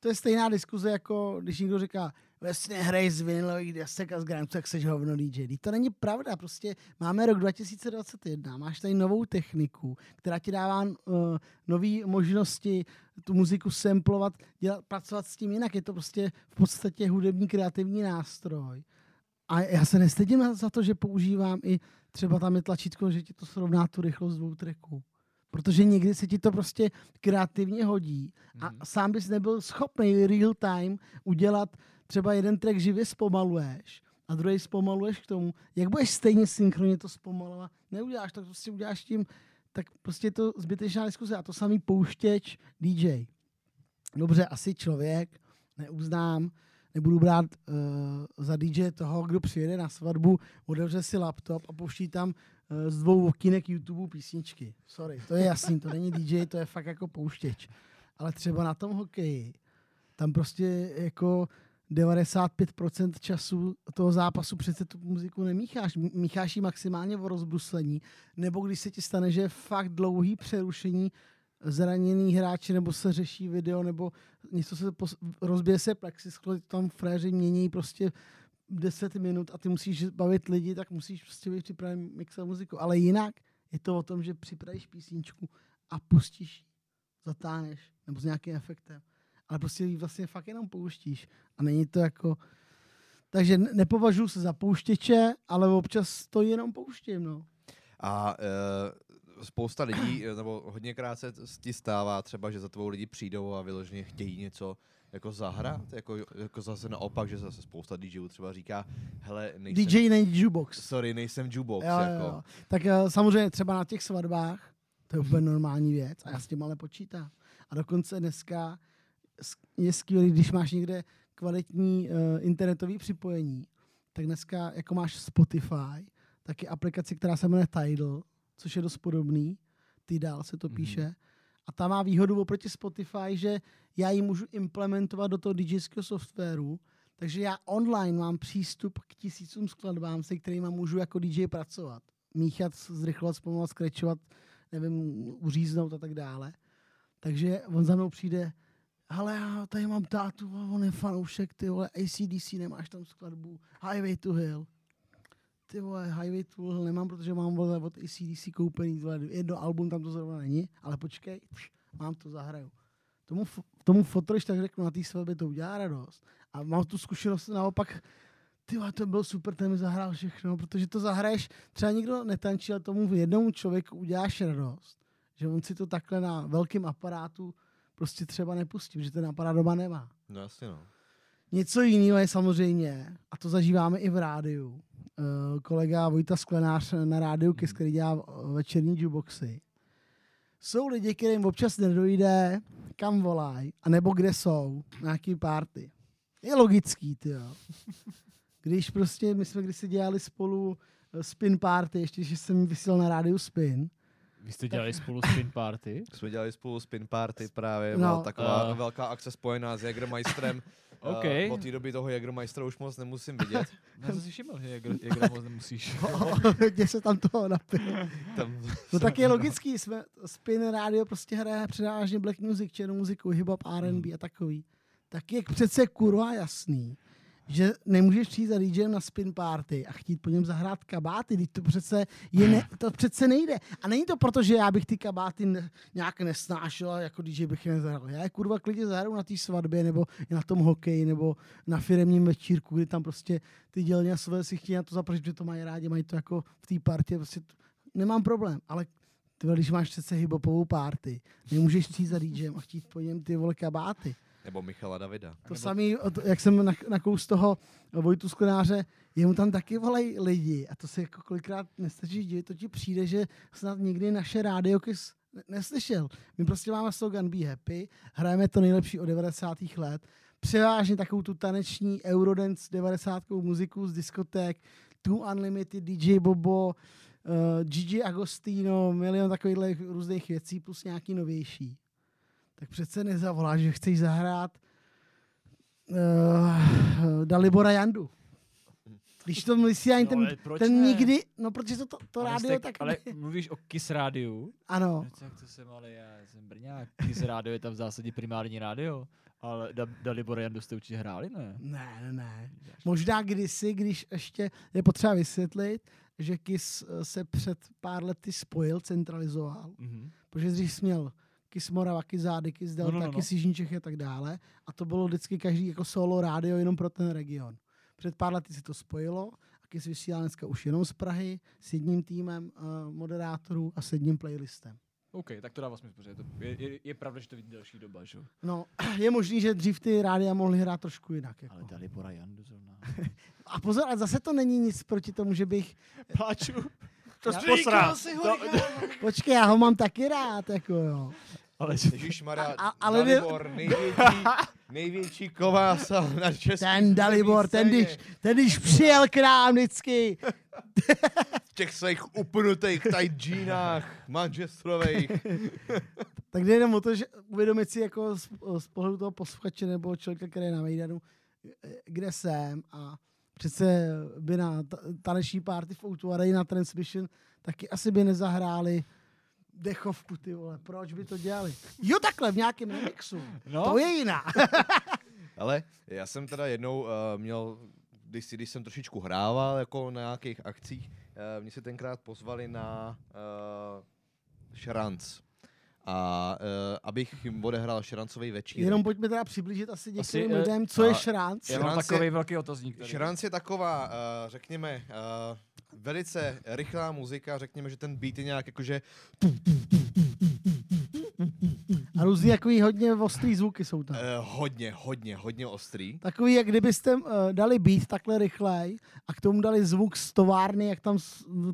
To je stejná diskuze, jako když někdo říká, vlastně hrej z vinilových desek a z Grand tak seš hovno DJ. Vždyť To není pravda, prostě máme rok 2021, máš tady novou techniku, která ti dává uh, nové možnosti tu muziku samplovat, dělat, pracovat s tím jinak. Je to prostě v podstatě hudební kreativní nástroj. A já se nestydím za to, že používám i třeba tam je tlačítko, že ti to srovná tu rychlost dvou tracků. Protože někdy se ti to prostě kreativně hodí a Mhm. sám bys nebyl schopný real time udělat třeba jeden track živě zpomaluješ a druhý zpomaluješ k tomu. Jak budeš stejně synchronně to zpomalovat? Neuděláš, tak prostě uděláš tím, tak prostě je to zbytečná diskuze. A to samý pouštěč DJ. Dobře, asi člověk, neuznám, nebudu brát uh, za DJ toho, kdo přijede na svatbu, otevře si laptop a pouští tam uh, z dvou okýnek YouTube písničky. Sorry, to je jasný, to není DJ, to je fakt jako pouštěč. Ale třeba na tom hokeji, tam prostě jako 95% času toho zápasu přece tu muziku nemícháš. Mícháš ji maximálně o rozbruslení, nebo když se ti stane, že je fakt dlouhý přerušení zraněný hráči, nebo se řeší video, nebo něco se pos- rozbije se plexisklo, tam fréři mění prostě 10 minut a ty musíš bavit lidi, tak musíš prostě být připraven mixovat muziku. Ale jinak je to o tom, že připravíš písničku a pustíš, ji, zatáhneš, nebo s nějakým efektem. Ale prostě ji vlastně fakt jenom pouštíš. A není to jako... Takže ne- nepovažuji se za pouštěče, ale občas to jenom pouštím, no. A uh, spousta lidí, nebo hodněkrát se ti stává třeba, že za tvou lidi přijdou a vyloženě chtějí něco jako zahrát, jako, jako zase naopak, že zase spousta DJů třeba říká, hele, nejsem, DJ není jukebox. sorry, nejsem jukebox, Jo, jako. jo. Tak eh, samozřejmě třeba na těch svatbách, to je úplně normální věc a já s tím ale počítám. A dokonce dneska je skvělý, když máš někde kvalitní uh, internetový připojení, tak dneska jako máš Spotify, tak je aplikace, která se jmenuje Tidal, což je dost podobný, Tidal se to Mhm. píše, a ta má výhodu oproti Spotify, že já ji můžu implementovat do toho DJského softwaru, takže já online mám přístup k tisícům skladbám, se kterými můžu jako DJ pracovat. Míchat, zrychlovat, zpomalovat, skrečovat, nevím, uříznout a tak dále. Takže on za mnou přijde, ale já tady mám tátu, a on je fanoušek, ty vole, ACDC, nemáš tam skladbu, Highway to Hill. Ty vole, Highway to Hill nemám, protože mám vole od ACDC koupený, vole, jedno album tam to zrovna není, ale počkej, pš, mám to, zahraju. Tomu, tomu fotoš tak řeknu, na té svatbě to udělá radost. A mám tu zkušenost naopak, ty to byl super, ten mi zahrál všechno, protože to zahraješ, třeba nikdo netančí, ale tomu jednomu člověku uděláš radost, že on si to takhle na velkém aparátu prostě třeba nepustím, že ten aparát doma nemá. No jasně no. Něco jiného je samozřejmě, a to zažíváme i v rádiu. Eh, kolega Vojta Sklenář na rádiu KIS, který dělá večerní jukeboxy. Jsou lidi, kterým občas nedojde, kam volají, anebo kde jsou, na nějaký party. Je logický, ty jo. Když prostě, my jsme kdysi dělali spolu eh, spin party, ještě, že jsem vysílal na rádiu spin, Vy jste dělali spolu spin party? Jsme dělali spolu spin party právě, No. byla taková A- velká akce spojená s Jägermeisterem. OK. Eh, od té doby toho Jägermeistera už moc nemusím vidět. Já jsem si všiml, že jak, jak moc nemusíš. hodně se tam toho napil. Tam No tak je logický, jsme, spin rádio prostě hraje převážně black music, černou muziku, hip-hop, R&B a takový. Tak je přece kurva jasný, že nemůžeš přijít za DJem na spin party a chtít po něm zahrát kabáty, to přece, je ne, to přece nejde. A není to proto, že já bych ty kabáty ne, nějak nesnášel a jako DJ bych je nezahrál. Já je kurva klidně zahraju na té svatbě nebo na tom hokeji nebo na firemním večírku, kdy tam prostě ty dělňasové si chtějí na to zapršit, že to mají rádi, mají to jako v té partě, prostě to, nemám problém, ale ty když máš přece hibopovou party, nemůžeš přijít za DJem a chtít po něm ty vole kabáty. Nebo Michala Davida. To samý, od- jak jsem na, nakous toho Vojtu Sklenáře, jemu tam taky volají lidi a to se jako kolikrát nestačí divit, to ti přijde, že snad nikdy naše rádio neslyšel. My prostě máme slogan Be Happy, hrajeme to nejlepší od 90. let, převážně takovou tu taneční Eurodance 90. muziku z diskoték, Two Unlimited, DJ Bobo, uh, Gigi Agostino, milion takových různých věcí plus nějaký novější. Tak přece nezavoláš, že chceš zahrát uh, Dalibora Jandu. Když to myslí ani No, ten, proč ten ne? nikdy, no protože to, to, to Ale rádio jste- tak Ale mluvíš o KIS rádiu? Ano, No, tak to jsem ale já, jsem Brňák. KIS rádio je tam v zásadě primární rádio. Ale da, Dalibor Jandu jste určitě hráli, ne? ne, ne, ne. Možná kdysi, když ještě je potřeba vysvětlit, že KIS eh, se před pár lety spojil, centralizoval, Mhm. protože dřív jsi měl KIS Morava, KIS Zády, KIS Delta, No, no, no. KIS Jižní Čechy a tak dále. A to bylo vždycky každý jako solo rádio jenom pro ten region. Před pár lety se to spojilo a KIS vysílá dneska už jenom z Prahy s jedním týmem uh, moderátorů a s jedním playlistem. OK, tak to dává smysl, protože to je, je, je pravda, že to vidí delší doba, že? jo? No, je možný, že dřív ty rádia mohly hrát trošku jinak. Jako. Ale Dalibora Jandu zrovna. A pozor, ale zase to není nic proti tomu, že bych... Pláču. To Já- posral. si ho, To- Počkej, já ho mám taky rád, jako jo. Ale Ježišmarja, A- a- ale ne- Dalibor, největší, největší kovása na český Ten Dalibor, ten když, ten když přijel k nám vždycky, V těch svých upnutých tight manžestrových. tak jde jenom o to, že uvědomit si jako z, z pohledu toho posluchače nebo člověka, který je na Mejdanu, kde jsem a přece by na ta- taneční party v O2 Arena Transmission taky asi by nezahráli dechovku, ty vole. Proč by to dělali? Jo, takhle, v nějakém remixu. No. To je jiná. Ale já jsem teda jednou uh, měl, když, když jsem trošičku hrával jako na nějakých akcích, uh, mě se tenkrát pozvali na uh, šranc. A uh, abych jim odehrál šrancový večír. Jenom pojďme teda přiblížit asi některým eh, lidem, co je šranc. Já mám Šranc je- takový velký otazník tady. Šranc je taková, uh, řekněme, uh, velice rychlá muzika, řekněme, že ten beat je nějak jakože A různý takový hodně ostrý zvuky jsou tam. uh, hodně, hodně, hodně ostrý. Takový, jak kdybyste uh, dali beat takhle rychlej a k tomu dali zvuk z továrny, jak tam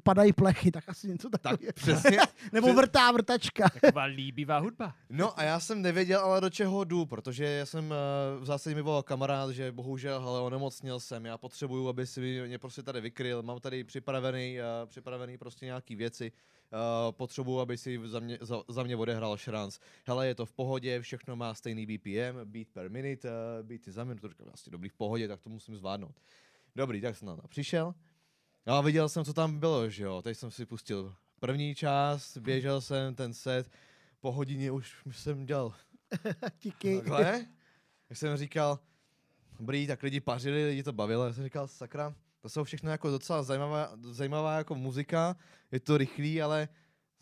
padají plechy, tak asi něco Tak takového. přesně. Nebo přes- vrtá vrtačka. Taková líbivá hudba. No a já jsem nevěděl ale do čeho jdu, protože já jsem uh, v zásadě mi volal kamarád, že bohužel, ale onemocnil jsem, já potřebuju, aby si mě prostě tady vykryl, mám tady připravený, uh, připravený prostě nějaký věci, uh, potřebuju, aby si za mě, za, za mě odehrál šranc. Hele, je to v pohodě, všechno má stejný BPM, beat per minute, uh, beaty za minutu, říkám, vlastně dobrý v pohodě, tak to musím zvládnout. Dobrý, tak jsem na to přišel. A viděl jsem, co tam bylo, že jo, teď jsem si pustil první část, běžel jsem ten set, po hodině už jsem dělal Díky. takhle. Jak jsem říkal, dobrý, tak lidi pařili, lidi to bavilo, já jsem říkal, sakra, to jsou všechno jako docela zajímavá, zajímavá jako muzika, je to rychlý, ale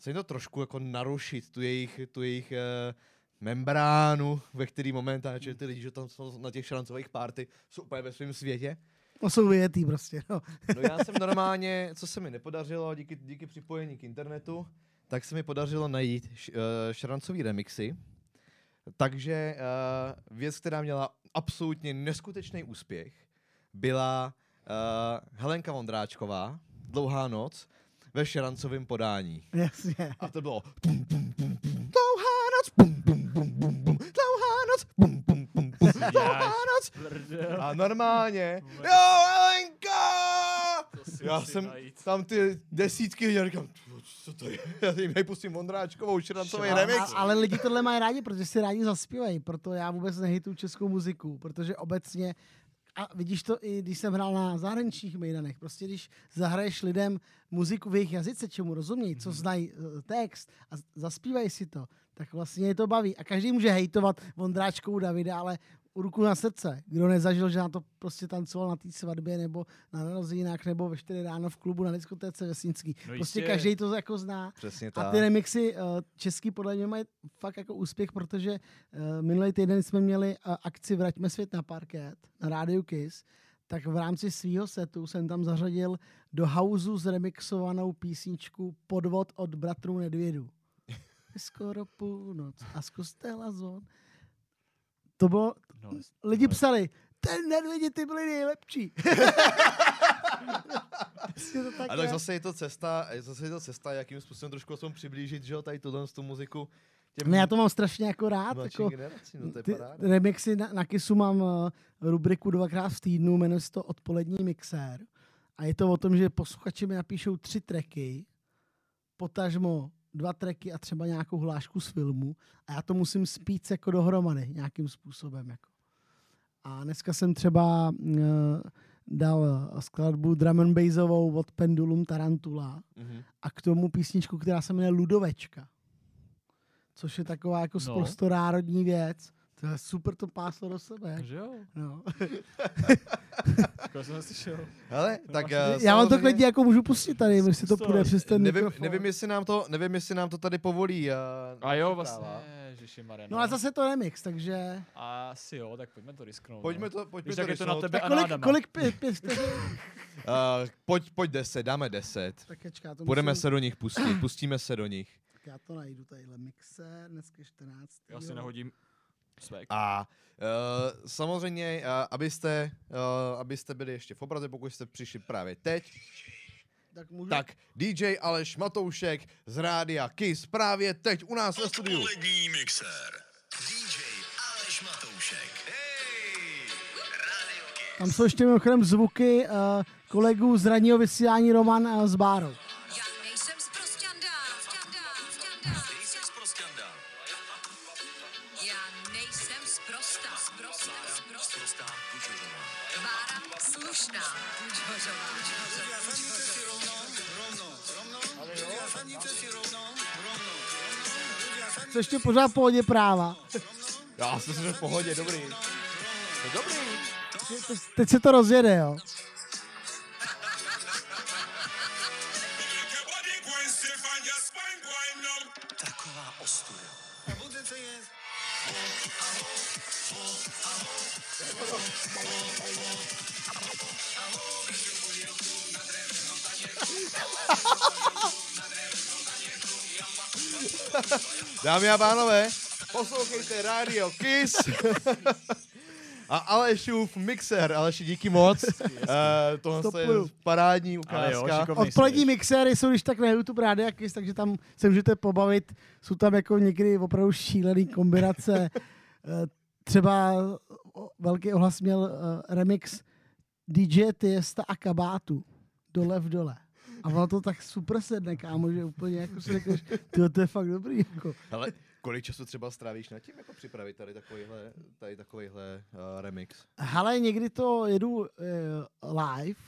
jim to trošku jako narušit, tu jejich, tu jejich uh, membránu, ve který momentálně, ty lidi, že tam jsou na těch šrancových party, jsou úplně ve svém světě. No jsou vyjetý prostě, no. No já jsem normálně, co se mi nepodařilo díky, díky připojení k internetu, tak se mi podařilo najít š, uh, šrancový remixy Takže uh, věc, která měla absolutně neskutečný úspěch, byla Helenka Vondráčková, Dlouhá noc, ve šerancovém podání. Jasně. A to bylo pum, pum, pum, pum, dlouhá noc, pum, pum, pum, pum, pum, dlouhá noc, pum, pum, pum, pum, dlouhá noc. A normálně, jo, Helenka! Já jsem tam ty desítky viděl, říkám, co to je? Já jim nejpustím Vondráčkovou, šerancový A, remix. a, ale lidi tohle mají rádi, protože si rádi zaspívají, proto já vůbec nehituju českou muziku, protože obecně a vidíš to i když jsem hrál na zahraničních mejdanech. Prostě když zahraješ lidem muziku v jejich jazyce, čemu rozumějí, co znají eh, text a zaspívají si to, tak vlastně je to baví. A každý může hejtovat Vondráčkou Davida, ale ruku na srdce. Kdo nezažil, že na to prostě tancoval na té svatbě nebo na narozeninách nebo ve 4 ráno v klubu na diskotéce Vesnický. No prostě každý to jako zná. Přesně A tak. ty remixy uh, český podle mě mají fakt jako úspěch, protože uh, minulý týden jsme měli uh, akci Vraťme svět na parket na rádiu Kiss, tak v rámci svého setu jsem tam zařadil do hausu zremixovanou písničku Podvod od bratrů Nedvědů. Je skoro půlnoc a z kostela zón. To bylo, No, lidi psali, ten Nedvědi ty byli nejlepší. Prostě to tak A tak zase je to cesta, zase je to cesta, jakým způsobem trošku aspoň přiblížit, že jo, tady tuhle tu muziku těm Ne, já to mám strašně jako rád. Jako, generacím, no to je ty paráda. remixy na, na Kisu mám uh, rubriku dvakrát v týdnu, jmenuje se to Odpolední mixér. A je to o tom, že posluchači mi napíšou tři tracky, potažmo dva tracky a třeba nějakou hlášku z filmu a já to musím spít jako dohromady nějakým způsobem. Jako. A dneska jsem třeba uh, dal skladbu drum and bassovou od Pendulum Tarantula Mhm. a k tomu písničku, která se jmenuje Ludovečka. Což je taková jako No. prostonárodní věc. To je super to páslo do sebe. že jo, No. jsem neslyšel. Hele, tak eh, Já vám to klidně jako můžu pustit tady, jestli to To- půjde přes ten nevím, mikrofon. nevím, jestli nám to, nevím, jestli nám to tady povolí. Uh, A jo, vlastně, Ježiši No a zase to remix, takže... Asi jo, tak pojďme to risknout. Pojďme no. to, pojďme Víš, to je to na risknout. tebe Tak a kolik, Adama. kolik pět, pět? Uh, pojď, pojď deset, dáme deset. Tak počká, to Budeme musím, se do nich pustit, pustíme se do nich. Tak já to najdu tadyhle mixer, dneska je 14. Já si nahodím svek. A uh, samozřejmě, uh, abyste, uh, abyste byli ještě v obraze, pokud jste přišli právě teď, Tak můžu... tak DJ Aleš Matoušek z rádia Kiss právě teď u nás ve studiu. Odpolední mixér. DJ Aleš Matoušek. Hej! Radio Kiss. Tam jsou ještě mimochodem zvuky uh, kolegů z ranního vysílání Roman uh, s Bárou. Ještě pořád v pohodě práva. Já jsem v pohodě, dobrý. No dobrý. Teď se to rozjede, jo. Dámy a pánové, poslouchejte Radio Kiss. A Alešův mixer, Aleši, díky moc. Uh, tohle je Stopuju. parádní Ale jo, ukázka. Odpolední jsi, mixéry jsou když tak na YouTube Rádia Kiss, takže tam se můžete pobavit. Jsou tam jako někdy opravdu šílený kombinace. Eh, Třeba velký ohlas měl eh, remix DJ Tiesta a Kabátu. Dole v dole. A ono to tak super sedne, kámo, že úplně jako si řekneš, tyjo, to je fakt dobrý. Jako. Ale kolik času třeba strávíš nad tím, jako připravit tady takovýhle, tady takovýhle uh, remix? Hele, někdy to jedu eh, live,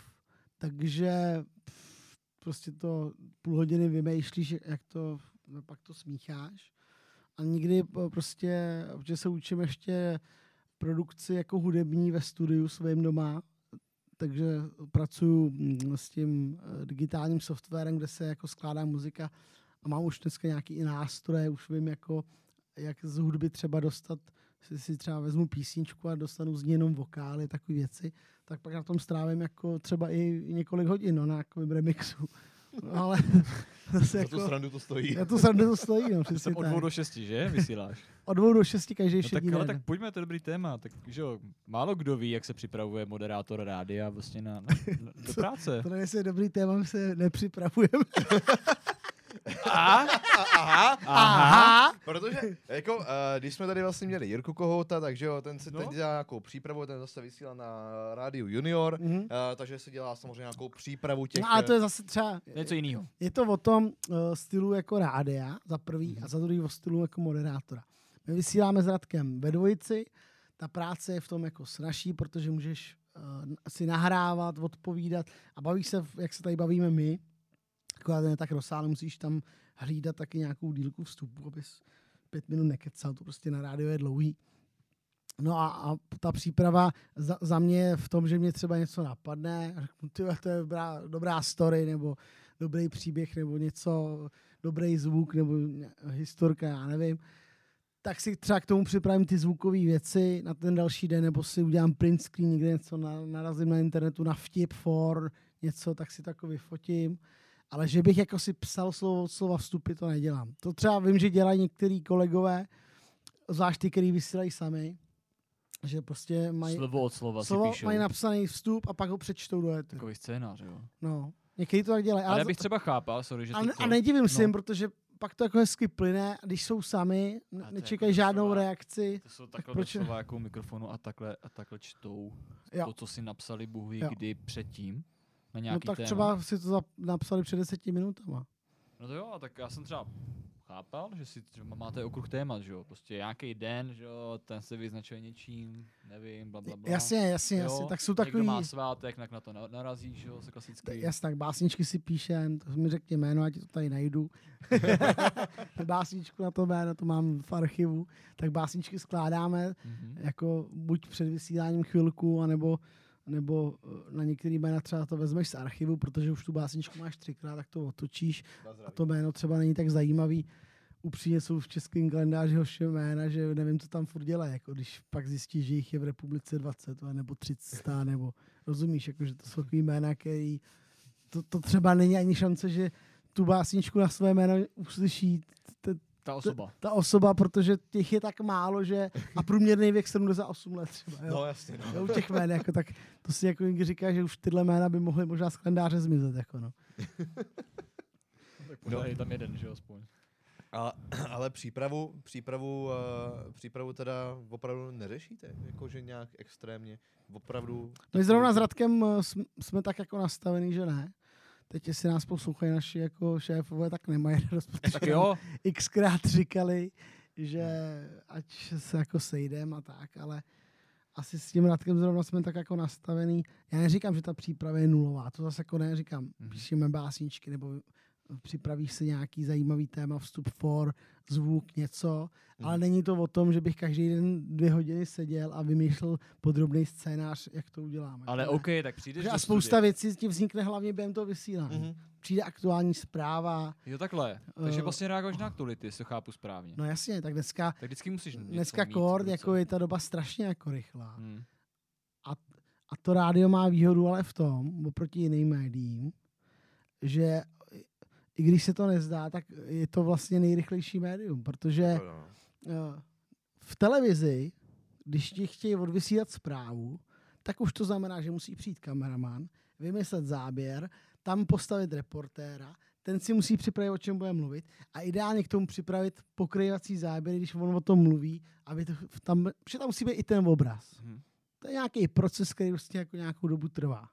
takže pff, prostě to půl hodiny vymýšlíš, jak to, no, pak to smícháš. A někdy po- prostě, protože se učím ještě produkci jako hudební ve studiu svým doma, takže pracuju mm, s tím eh, digitálním softwarem, kde se jako skládá muzika a mám už dneska nějaký i nástroje, už vím jako, jak z hudby třeba dostat, si, si třeba vezmu písničku a dostanu z ní jenom vokály, takové věci, tak pak na tom strávím jako třeba i několik hodin no, na remixu. Ale zase Za tu jako, srandu to stojí. na tu srandu to stojí, no, přesně Jsem od dvou do šesti, že? Vysíláš. Od dvou do šesti každý No tak, šedý ale den. tak pojďme, to je dobrý téma. Tak, že jo, málo kdo ví, jak se připravuje moderátor rádia vlastně na, na, na do práce. To nevím, jestli je dobrý téma, my se nepřipravujeme. A? Aha, Aha! protože jako, uh, když jsme tady vlastně měli Jirku Kohouta, takže jo, ten si No. teď dělá nějakou přípravu, ten zase vysílá na rádiu Junior, Mhm. uh, takže si dělá samozřejmě nějakou přípravu těch... No a to je zase třeba, Něco jiného. je to o tom uh, stylu jako rádia, za prvý, Mhm. a za druhý o stylu jako moderátora. My vysíláme s Radkem ve dvojici, ta práce je v tom jako snažší, protože můžeš uh, si nahrávat, odpovídat a bavíš se, jak se tady bavíme my, akorát ne tak rozsáhle, musíš tam hlídat taky nějakou dílku vstupu, abys pět minut nekecal, to prostě na rádio je dlouhý. No a, a ta příprava za, za mě je v tom, že mě třeba něco napadne, řeknu, ty to je dobrá, dobrá story, nebo dobrý příběh, nebo něco, dobrý zvuk, nebo historka, já nevím. Tak si třeba k tomu připravím ty zvukové věci na ten další den, nebo si udělám print screen, někde něco na, narazím na internetu na vtip for, něco, tak si takový fotím. Ale že bych jako si psal slovo od slova vstupy, to nedělám. To třeba vím, že dělají některý kolegové, zvlášť ty, který vysílají sami, že prostě mají, Slovo od slova si slovo, píšou. mají napsaný vstup a pak ho přečtou do éteru. Takový scénář, jo. No, někteří to tak dělají. Ale Ale já bych třeba chápal, sorry, že a, to, ne, to a nedivím se no. jim, protože pak to jako hezky plyne, a když jsou sami, ne- nečekají jako žádnou doslova- reakci. To jsou takhle proč- doslova jako u mikrofonu a takhle, a takhle čtou Jo. to, co si napsali Bůh kdy předtím na No nějaký tak téma. třeba si to napsali před deseti minutama. No to jo, tak já jsem třeba chápal, že si že máte okruh témat, že jo, prostě nějaký den, že jo, ten se vyznačuje něčím, nevím, bla, bla, bla. Jasně, jasně, Jo, jasně. Tak jsou Někdo takový, má svátek, tak na to na- narazí, že jo, se klasicky. jasně, tak básničky si píše, to mi řekně jméno, ať to tady najdu. Básničku na to jméno, to mám v archivu. Tak básničky skládáme Mhm. jako buď před vysíláním chvilku, anebo nebo eh, na některý jména třeba to vezmeš z archivu, protože už tu básničku máš třikrát, tak to otočíš. A to jméno třeba není tak zajímavý. Upřímně jsou v českém kalendáři hoši jména, že nevím, co tam furt dělají, jako když pak zjistíš, že jich je v republice 20 vole, nebo 30, nebo rozumíš, jako, že to jsou takový jména, který to, to třeba není ani šance, že tu básničku na své jméno uslyší Ta osoba. ta osoba, protože těch je tak málo, že a průměrný věk 78 let třeba. Jo. No jasně, no. Jo, u těch jmén, jako, tak to si jako někdy říká, že už tyhle jména by mohly možná z kalendáře zmizet. Jako, no. No. Je tam jeden, že jo, aspoň. A, ale přípravu, přípravu, uh, přípravu teda opravdu neřešíte? Jakože nějak extrémně, opravdu... My zrovna s Radkem eh, jsme, jsme tak jako nastavený, že ne. Teď, jestli nás poslouchají naši jako šéfové, tak nemají radost, protože Tak jo, xkrát říkali, že ať se jako sejdem a tak, ale asi s tím Radkem zrovna jsme tak jako nastavený. Já neříkám, že ta příprava je nulová, to zase jako neříkám. Mhm. Píšeme básničky nebo připravíš si nějaký zajímavý téma, vstup for, zvuk, něco, Mhm. ale není to o tom, že bych každý den dvě hodiny seděl a vymýšlel podrobný scénář, jak to uděláme. ale ne. OK, tak přijdeš a spousta studia. věcí ti vznikne hlavně během toho vysílání. Mhm. Přijde aktuální zpráva, Jo, takhle. Takže Eh, vlastně reaguješ na aktuality, jestli to chápu správně. no jasně, tak dneska, Tak vždycky musíš dneska kord, jako je ta doba strašně jako rychlá. Hmm. A to rádio má výhodu ale v tom, oproti jiným médiím, že i když se to nezdá, tak je to vlastně nejrychlejší médium, protože To jo. eh, v televizi, když ti chtějí odvysílat zprávu, tak už to znamená, že musí přijít kameraman, vymyslet záběr, tam postavit reportéra, ten si musí připravit, o čem bude mluvit a ideálně k tomu připravit pokryvací záběry, když on o tom mluví, aby to tam, protože tam musí být i ten obraz. Mhm. To je nějaký proces, který prostě jako nějakou dobu trvá,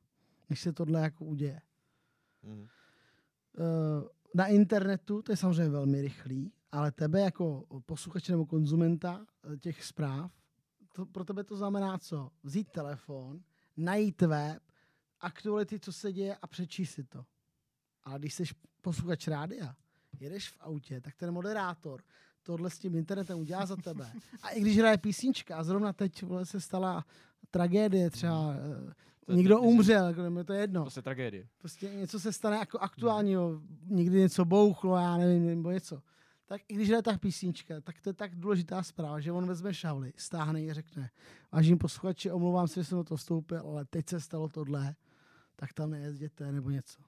než se tohle jako uděje. Mhm. Eh, na internetu to je samozřejmě velmi rychlý, ale tebe jako posluchače nebo konzumenta eh, těch zpráv, to, pro tebe to znamená co? Vzít telefon, najít web, aktuality, co se děje a přečíst si to. Ale když jsi posluchač rádia, jedeš v autě, tak ten moderátor tohle s tím internetem udělá za tebe. A i když hraje písnička, a zrovna teď vole, se stala tragédie, třeba eh, To někdo to- umřel, jako, mi to je jedno To je tragédie. prostě něco se stane jako aktuálního, někdy něco bouchlo, já nevím, nebo něco. Tak i když je ta písnička, tak to je tak důležitá zpráva, že on vezme šavly, stáhne ji a řekne, vážení posluchači, omlouvám se, že jsem do toho vstoupil, ale teď se stalo tohle, tak tam nejezděte, nebo něco.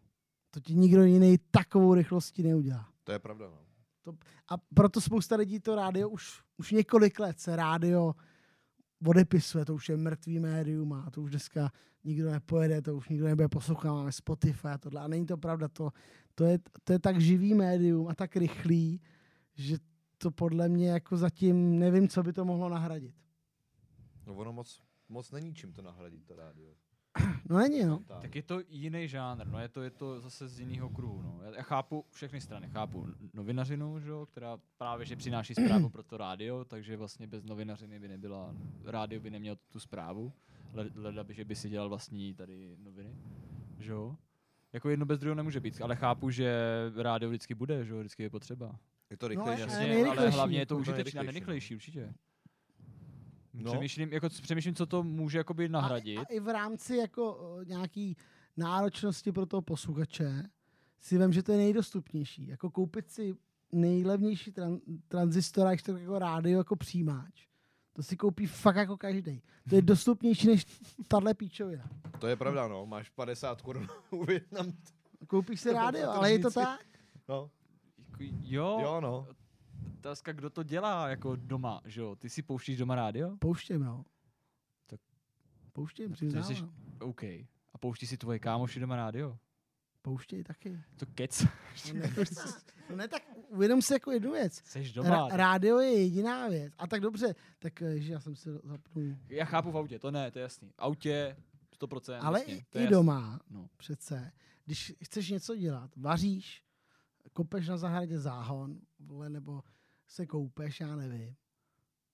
To ti nikdo jiný takovou rychlostí neudělá. To je pravda, no. A proto spousta lidí to rádio už, už několik let se rádio odepisuje, to už je mrtvý médium a to už dneska nikdo nepojede, to už nikdo nebude poslouchat, máme Spotify a tohle. A není to pravda, to, to, je, to je tak živý médium a tak rychlý, že to podle mě jako zatím nevím, co by to mohlo nahradit. No ono moc, moc není čím to nahradit, to rádio. No není, no. Tak. Je to jiný žánr, no je to, je to zase z jiného kruhu. No. Já, já chápu všechny strany, chápu novinařinu, že, jo, která právě že přináší zprávu pro to rádio, takže vlastně bez novinařiny by nebyla, rádio by nemělo tu zprávu, le- leda by, že by si dělal vlastní tady noviny, že jo. Jako jedno bez druhého nemůže být, ale chápu, že rádio vždycky bude, že jo, vždycky je potřeba. Je to No, rychlejší. Jasně, ale hlavně je to užitečné a nejrychlejší, nejrychlejší, určitě. No. Přemýšlím, jako, přemýšlím, co to může jakoby nahradit. A, a i v rámci jako o, nějaký náročnosti pro toho posluchače si vím, že to je nejdostupnější. Jako koupit si nejlevnější tran- tranzistor, až to jako rádio, jako přijímač. To si koupí fakt jako každý. To je dostupnější než tahle píčovina. To je pravda, no. Máš 50 korun u Větnam. Koupíš si rádio, ale je to tak. No. Jako, jo, Jo, no. Otázka, kdo to dělá jako doma, že jo? Ty si pouštíš doma rádio? Pouštěm, no. Tak- Pouštěm, ty přiznám. jsi- OK. A pouští si tvoje kámoši doma rádio? Pouštěj taky. To kec. No ne, no ne tak uvědom si jako jednu věc. Seš doma. Ra- rádio je jediná věc. A tak dobře, tak eh, že já jsem si zapnul. Já chápu v autě, to ne, to je jasný. V autě 100%. Ale jasně, i, to je i jasný. doma No. přece, když chceš něco dělat, vaříš, kopeš na zahradě záhon, vole, nebo se koupeš, já nevím,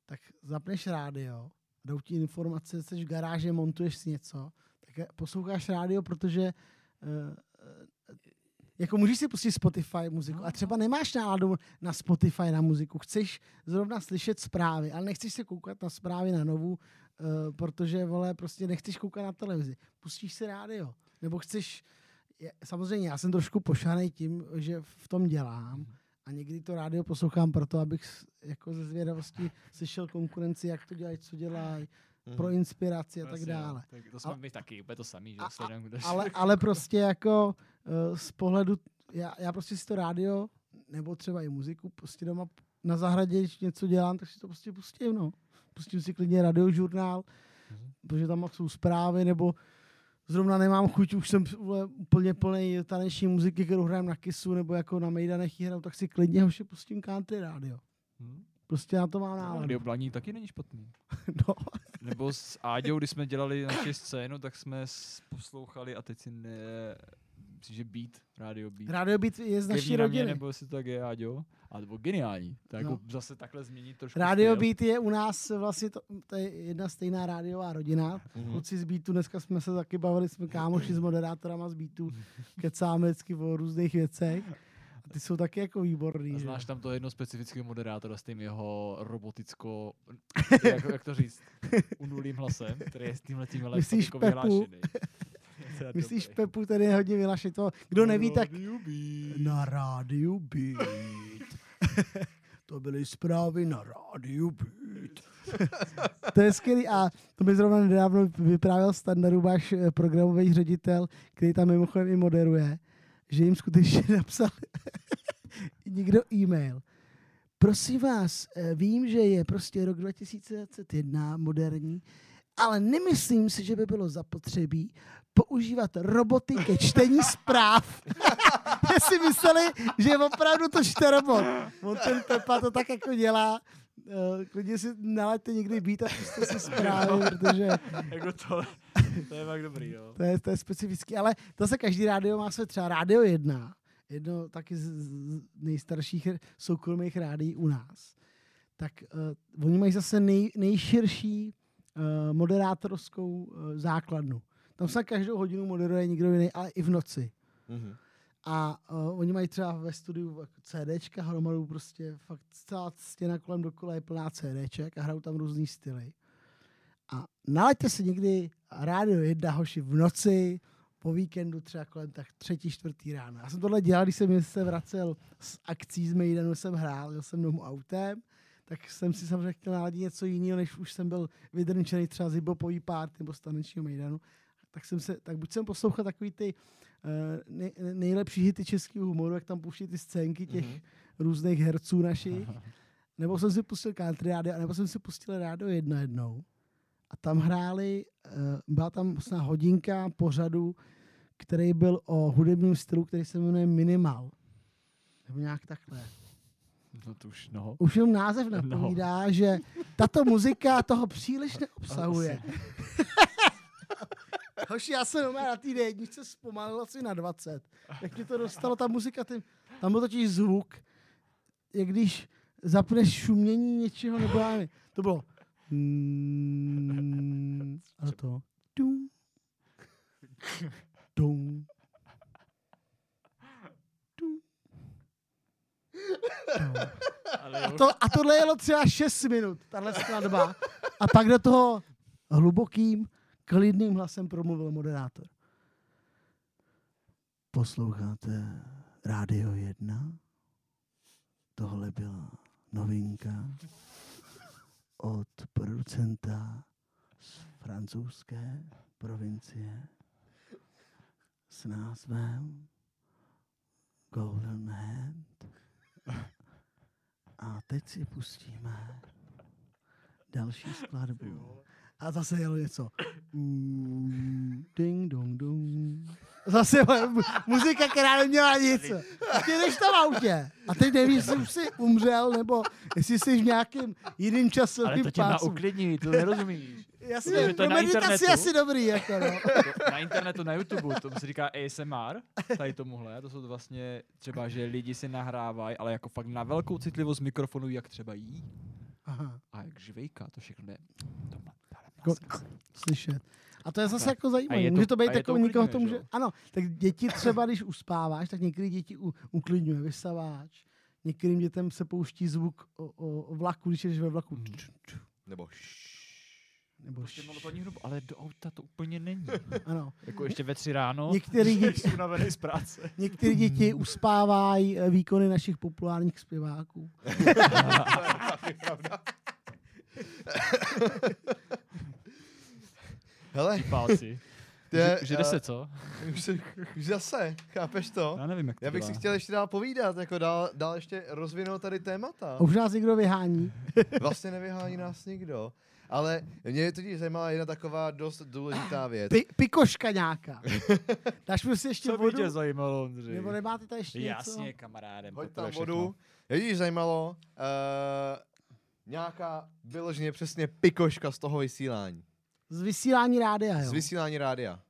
tak zapneš rádio, jdou ti informace, jsi v garáži, montuješ si něco, tak posloucháš rádio, protože uh, jako můžeš si pustit Spotify muziku a třeba nemáš náladu na Spotify na muziku, chceš zrovna slyšet zprávy, ale nechceš se koukat na zprávy na novu, uh, protože vole, prostě nechceš koukat na televizi. Pustíš si rádio. Nebo chceš, je, samozřejmě já jsem trošku pošaný tím, že v tom dělám a někdy to rádio poslouchám proto, abych jako ze zvědavosti slyšel konkurenci, jak to dělají, co dělají, Mhm. pro inspiraci a tak no. dále. Tak to jsme A- my taky, úplně to samý, že a- kdo Ale, ale prostě jako uh, z pohledu, já, já prostě si to rádio, nebo třeba i muziku, prostě doma na zahradě, když něco dělám, tak si to prostě pustím, no. Pustím si klidně radiožurnál, Mhm. protože tam jsou zprávy, nebo zrovna nemám chuť, už jsem úplně plný taneční muziky, kterou hrám na Kisu, nebo jako na Mejdanech ji hraju, tak si klidně hoši pustím country rádio. Hm? Prostě na to mám náladu. Radio Blaní taky není špatný. No. Nebo s Áďou, když jsme dělali naši scénu, tak jsme poslouchali a teď si ne... Že Beat, Radio Beat. Rádio Beat je z naší na mě, rodiny. nebo jestli to tak je, Áďo. A to bylo geniální. Tak No. jako zase takhle změnit trošku Radio styl. Beat je u nás vlastně, to, to je jedna stejná rádiová rodina. Mhm. Kluci z Beatu, dneska jsme se taky bavili, jsme kámoši s moderátorama z Beatu, kecáme vždycky o různých věcech. A ty jsou taky jako výborný. A že? znáš tam to jedno specifického moderátora s tím jeho roboticko, jak, jak to říct, unulým hlasem, který je s tímhle tím Myslíš jako Pepu? vyhlášený. Myslíš dobrý. Pepu, ten je hodně vylašit to. Kdo neví, tak Beat. na rádiu Beat. to byly zprávy na rádiu Beat. to je skvělý a to mi zrovna nedávno vyprávěl Standardu, váš eh, programový ředitel, který tam mimochodem i moderuje, že jim skutečně napsal někdo e-mail. Prosím vás, eh, vím, že je prostě rok 2021 moderní, ale nemyslím si, že by bylo zapotřebí používat roboty ke čtení zpráv. Že si mysleli, že opravdu to čte robot. On ten Pepa to tak jako dělá. Uh, klidně si nalaďte někdy být a puste si zprávy, protože Jako to, to je fakt dobrý, jo. to je, to je specifický. Ale zase každý rádio má své třeba Rádio 1, jedno taky z, z nejstarších soukromých rádií u nás. Tak uh, oni mají zase nej, nejširší moderátorskou uh, základnu. Tam se každou hodinu moderuje někdo jiný, ale i v noci. Mhm. A uh, oni mají třeba ve studiu CDčka hromadu, prostě fakt celá stěna kolem dokola je plná CDček a hrajou tam různý styly. A nalaďte si někdy rádio jedna hoši v noci, po víkendu třeba kolem tak třetí, čtvrtý ráno. Já jsem tohle dělal, když jsem se vracel z akcí z Mejdanu, jsem hrál, jel jsem domů autem, tak jsem si samozřejmě chtěl naladit něco jiného, než už jsem byl vydrnčený třeba z hibopový part nebo z tanečního Mejdanu. Tak jsem se, tak buď jsem poslouchal takový ty eh, nej, nejlepší hity českého humoru, jak tam pouští ty scénky těch Mhm. různých herců našich. Nebo jsem si pustil country rádio, nebo jsem si pustil rádio jedna jednou. A tam hráli, eh, byla tam snad hodinka pořadu, který byl o hudebním stylu, který se jmenuje Minimal. Nebo nějak takhle. No to už, no. Už jenom název napovídá, no. že tato muzika toho příliš neobsahuje. Hoši, já jsem doma na té jedničce zpomalil asi na 20. Jak mě to dostalo, ta muzika, ty, tam byl totiž zvuk, jak když zapneš šumění něčeho, nebo já nevím, to bylo mm, a to tum, tum, tum, tum. Ale A, to, a tohle jelo třeba 6 minut, tahle skladba. A pak do toho hlubokým, klidným hlasem promluvil moderátor. Posloucháte Rádio 1? Tohle byla novinka od producenta z francouzské provincie s názvem Golden Hand. A teď si pustíme další skladbu. A zase jelo něco. Mm, Ding dong dong. Zase mu- muzika, která neměla nic. A ty jdeš tam autě. A teď nevíš, jestli už jsi umřel, nebo jestli jsi v nějakém jiným Ale časovým to tě má pásu. uklidnit, to nerozumíš. Jasně, to je pro na meditaci internetu. asi dobrý. Jako no. To na internetu, na YouTube, to se říká ASMR, tady tomuhle, to jsou to vlastně třeba, že lidi si nahrávají, ale jako fakt na velkou citlivost mikrofonu, jak třeba jí Aha, a jak žvejka, to všechno jde. To má- jako, slyšet. A to je zase jako zajímavé. je to- Může to být je to takový, někoho to může... že? Ano, tak děti třeba, když uspáváš, tak některý děti u, uklidňuje vysavač. Některým dětem se pouští zvuk o, o, o vlaku, když jdeš ve vlaku. Hmm. Nebo šš. Nebo Prostě š- monotónní hudbu, ale do auta to úplně není. Ano. Jako ještě ve tři ráno. Některý děti, unavený z práce. některý děti uspávají eh, výkony našich populárních zpěváků. Hele, Pálci. je, Že, že jde se, co? už, se- už zase, chápeš to? Já nevím, jak to Já bych si dělá. chtěl ještě dál povídat, jako dál, dál ještě rozvinout tady témata. A už nás někdo vyhání. Vlastně nevyhání nás nikdo. Ale mě totiž zajímala jedna taková dost důležitá věc. Pi, pikoška nějaká. Dáš mi si ještě Co by vodu? tě zajímalo, Ondřej? Nebo nemáte tady ještě něco? Jasně, kamarádem. Hoď to je tam všechno. vodu. Mě totiž zajímalo uh, nějaká vyloženě přesně pikoška z toho vysílání. Z vysílání rádia, jo. Z vysílání rádia.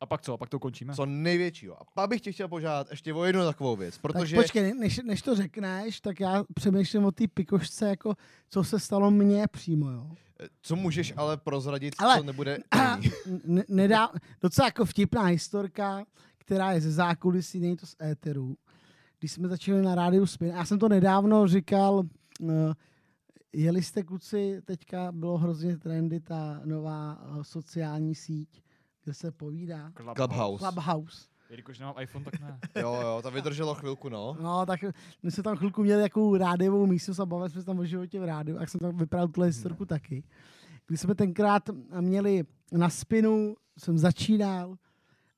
A pak co? A pak to končíme? Co největšího. A pak bych tě chtěl požádat ještě o jednu takovou věc, protože... Tak počkej, než, než to řekneš, tak já přemýšlím o té pikošce, jako co se stalo mně přímo, jo. Co můžeš ale prozradit, Ale- co nebude tajný? N- nedá, docela jako vtipná historka, která je ze zákulisí, není to z éteru. Když jsme začali na rádiu Spin, já jsem to nedávno říkal, uh, jeli jste kluci, teďka bylo hrozně trendy ta nová uh, sociální síť, kde se povídá. Clubhouse. Clubhouse. Jelikož nemám iPhone, tak ne. Jo, jo, to vydrželo chvilku, no. No, tak my jsme tam chvilku měli takovou rádiovou místnost a bavili jsme se tam o životě v rádiu, jak jsem tam vyprávěl tuhle historku taky. Když jsme tenkrát měli na spinu, jsem začínal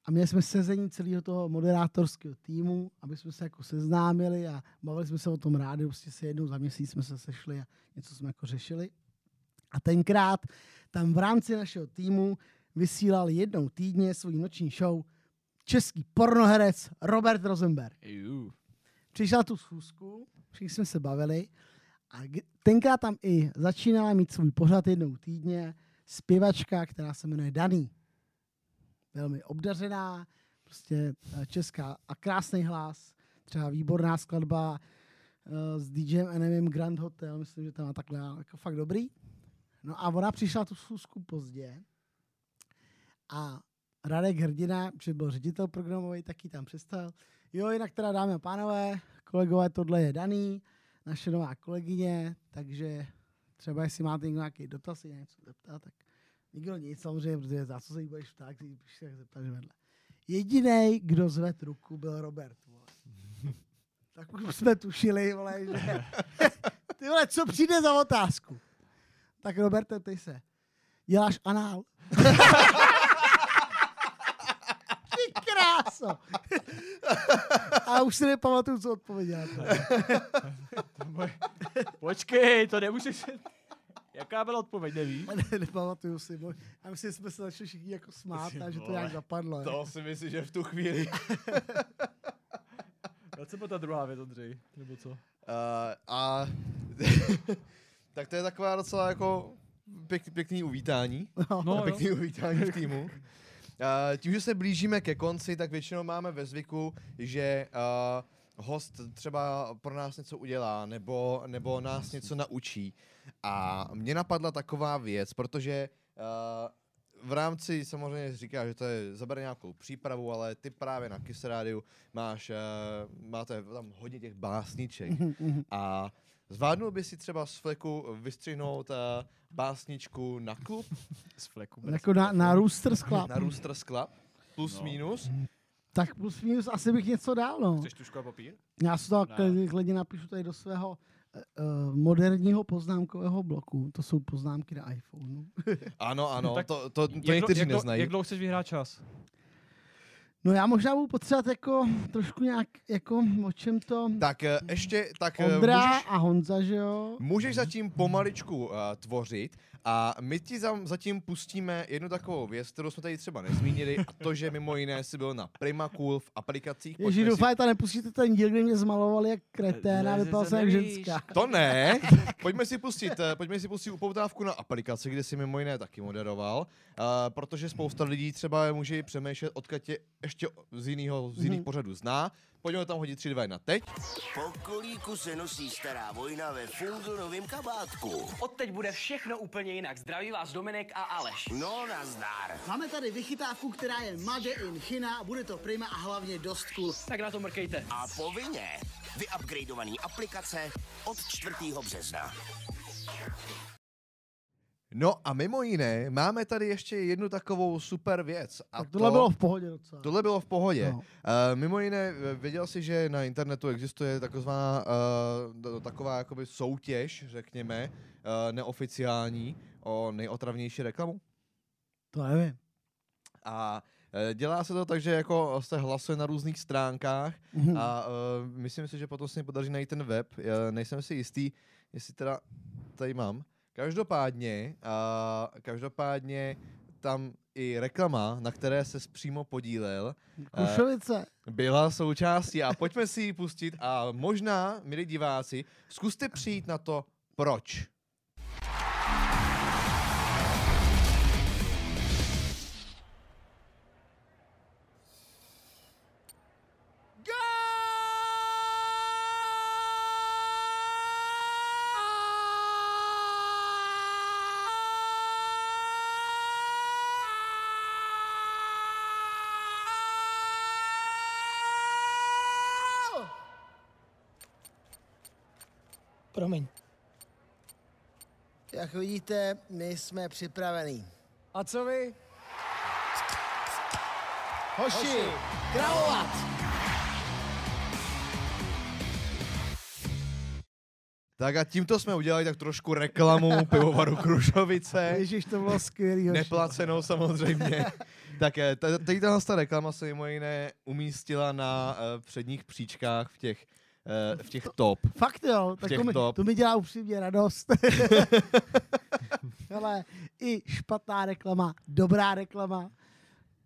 a měli jsme sezení celého toho moderátorského týmu, aby jsme se jako seznámili a bavili jsme se o tom rádiu, prostě se jednou za měsíc jsme se sešli a něco jsme jako řešili. A tenkrát tam v rámci našeho týmu vysílal jednou týdně svůj noční show český pornoherec Robert Rosenberg Ju. přišel na tu schůzku, všichni jsme se bavili a tenkrát tam i začínala mít svůj pořad jednou týdně zpěvačka, která se jmenuje Daný. Velmi obdařená, prostě eh, česká a krásný hlas, třeba výborná skladba eh, s DJem Enemim Grand Hotel, myslím, že to má takhle jako fakt dobrý. No a ona přišla tu schůzku pozdě a Radek Hrdina, že byl ředitel programový, taky tam přestal. Jo, jinak teda dámy a pánové, kolegové, tohle je daný, naše nová kolegyně, takže třeba jestli máte nějaký dotaz, něco zeptat, tak nikdo nic samozřejmě, protože za co se jí budeš ptát, když se zeptáš vedle. Jediný, kdo zved ruku, byl Robert. Vole. tak už jsme tušili, vole, že ty vole, co přijde za otázku? Tak Roberte, ty se. Děláš anál? Kráso. A už si nepamatuju, co odpověděla. Počkej, to nemůžeš... Jaká byla odpověď, nevíš? Ne, nepamatuju si. bo- Já myslím, že jsme se začali všichni jako smát a že to nějak zapadlo. To si myslím, že v tu chvíli. A co byla ta druhá věc, Ondřej? Nebo co? Uh, a tak to je taková docela jako pěk, pěkný uvítání. No, No, jo. pěkný uvítání v týmu. Uh, tím, že se blížíme ke konci, tak většinou máme ve zvyku, že uh, host třeba pro nás něco udělá, nebo, nebo nás něco naučí. A mně napadla taková věc, protože uh, v rámci samozřejmě říká, že to je, zabere nějakou přípravu, ale ty právě na Kiss Rádiu máš, uh, máte tam hodně těch básniček. A zvládnul by si třeba z fleku vystřihnout uh, básničku na klub, Z fleku. Jako na, na Roosters Club. na Roosters Club, plus No. minus. Tak plus minus asi bych něco dál, no. Chceš tušku a papír? Já si to klidně, napíšu tady do svého uh, moderního poznámkového bloku. To jsou poznámky na iPhoneu. Ano, ano, Tak to, to, to někteří neznají. Jak dlouho chceš vyhrát čas? No já možná budu potřebovat jako trošku nějak, jako o čem to... Tak eh, ještě, tak eh, Ondra můžeš, a Honza, že jo? můžeš zatím pomaličku uh, tvořit a my ti zam, zatím pustíme jednu takovou věc, kterou jsme tady třeba nezmínili a to, že mimo jiné si byl na Primacool v aplikacích. Ježíš, Pojďme si- doufám, že nepustíte ten díl, kde mě zmalovali jak kreténa vypadal se jsem jak ženská. To ne. Pojďme si pustit, eh, pojďme si pustit upoutávku na aplikaci, kde si mimo jiné taky moderoval, uh, protože spousta lidí třeba může i přemýšlet, odkud tě ještě z jiného, z jiných pořadů zná. Pojďme tam hodit 3, 2, 1 teď. Po kolíku se nosí stará vojna ve fungonovém kabátku. Odteď bude všechno úplně jinak. Zdraví vás Dominik a Aleš. No, nazdar. Máme tady vychytávku, která je Made in China, bude to prima a hlavně dost cool. Tak na to mrkejte. A povinně vyupgradeovaný aplikace od 4. března. No a mimo jiné, máme tady ještě jednu takovou super věc. A Tak tohle to, bylo v pohodě docela. Tohle bylo v pohodě. No. Uh, mimo jiné, eh, věděl jsi, že na internetu existuje taková, uh, taková jakoby soutěž, řekněme, uh, neoficiální o nejotravnější reklamu? To nevím. A dělá se to tak, že jako se hlasuje na různých stránkách Mhm. a uh, myslím si, že potom se mi podaří najít ten web. Já nejsem si jistý, jestli teda tady mám. Každopádně, uh, každopádně tam i reklama, na které se přímo podílel, Kušovice. byla součástí a pojďme si ji pustit a možná, milí diváci, zkuste přijít na to, proč. Promiň. Jak vidíte, my jsme připravení. A co vy? Hoši, kravovat! Tak a tímto jsme udělali tak trošku reklamu pivovaru Krušovice. Ježíš, to bylo skvělý. hoši. Neplacenou samozřejmě. tak eh, ta- tady tahle ta reklama se mimo jiné umístila na uh, předních příčkách v těch, v těch top. Fakt jo, tak to mi, top. to mi dělá upřímně radost. Ale i špatná reklama, dobrá reklama.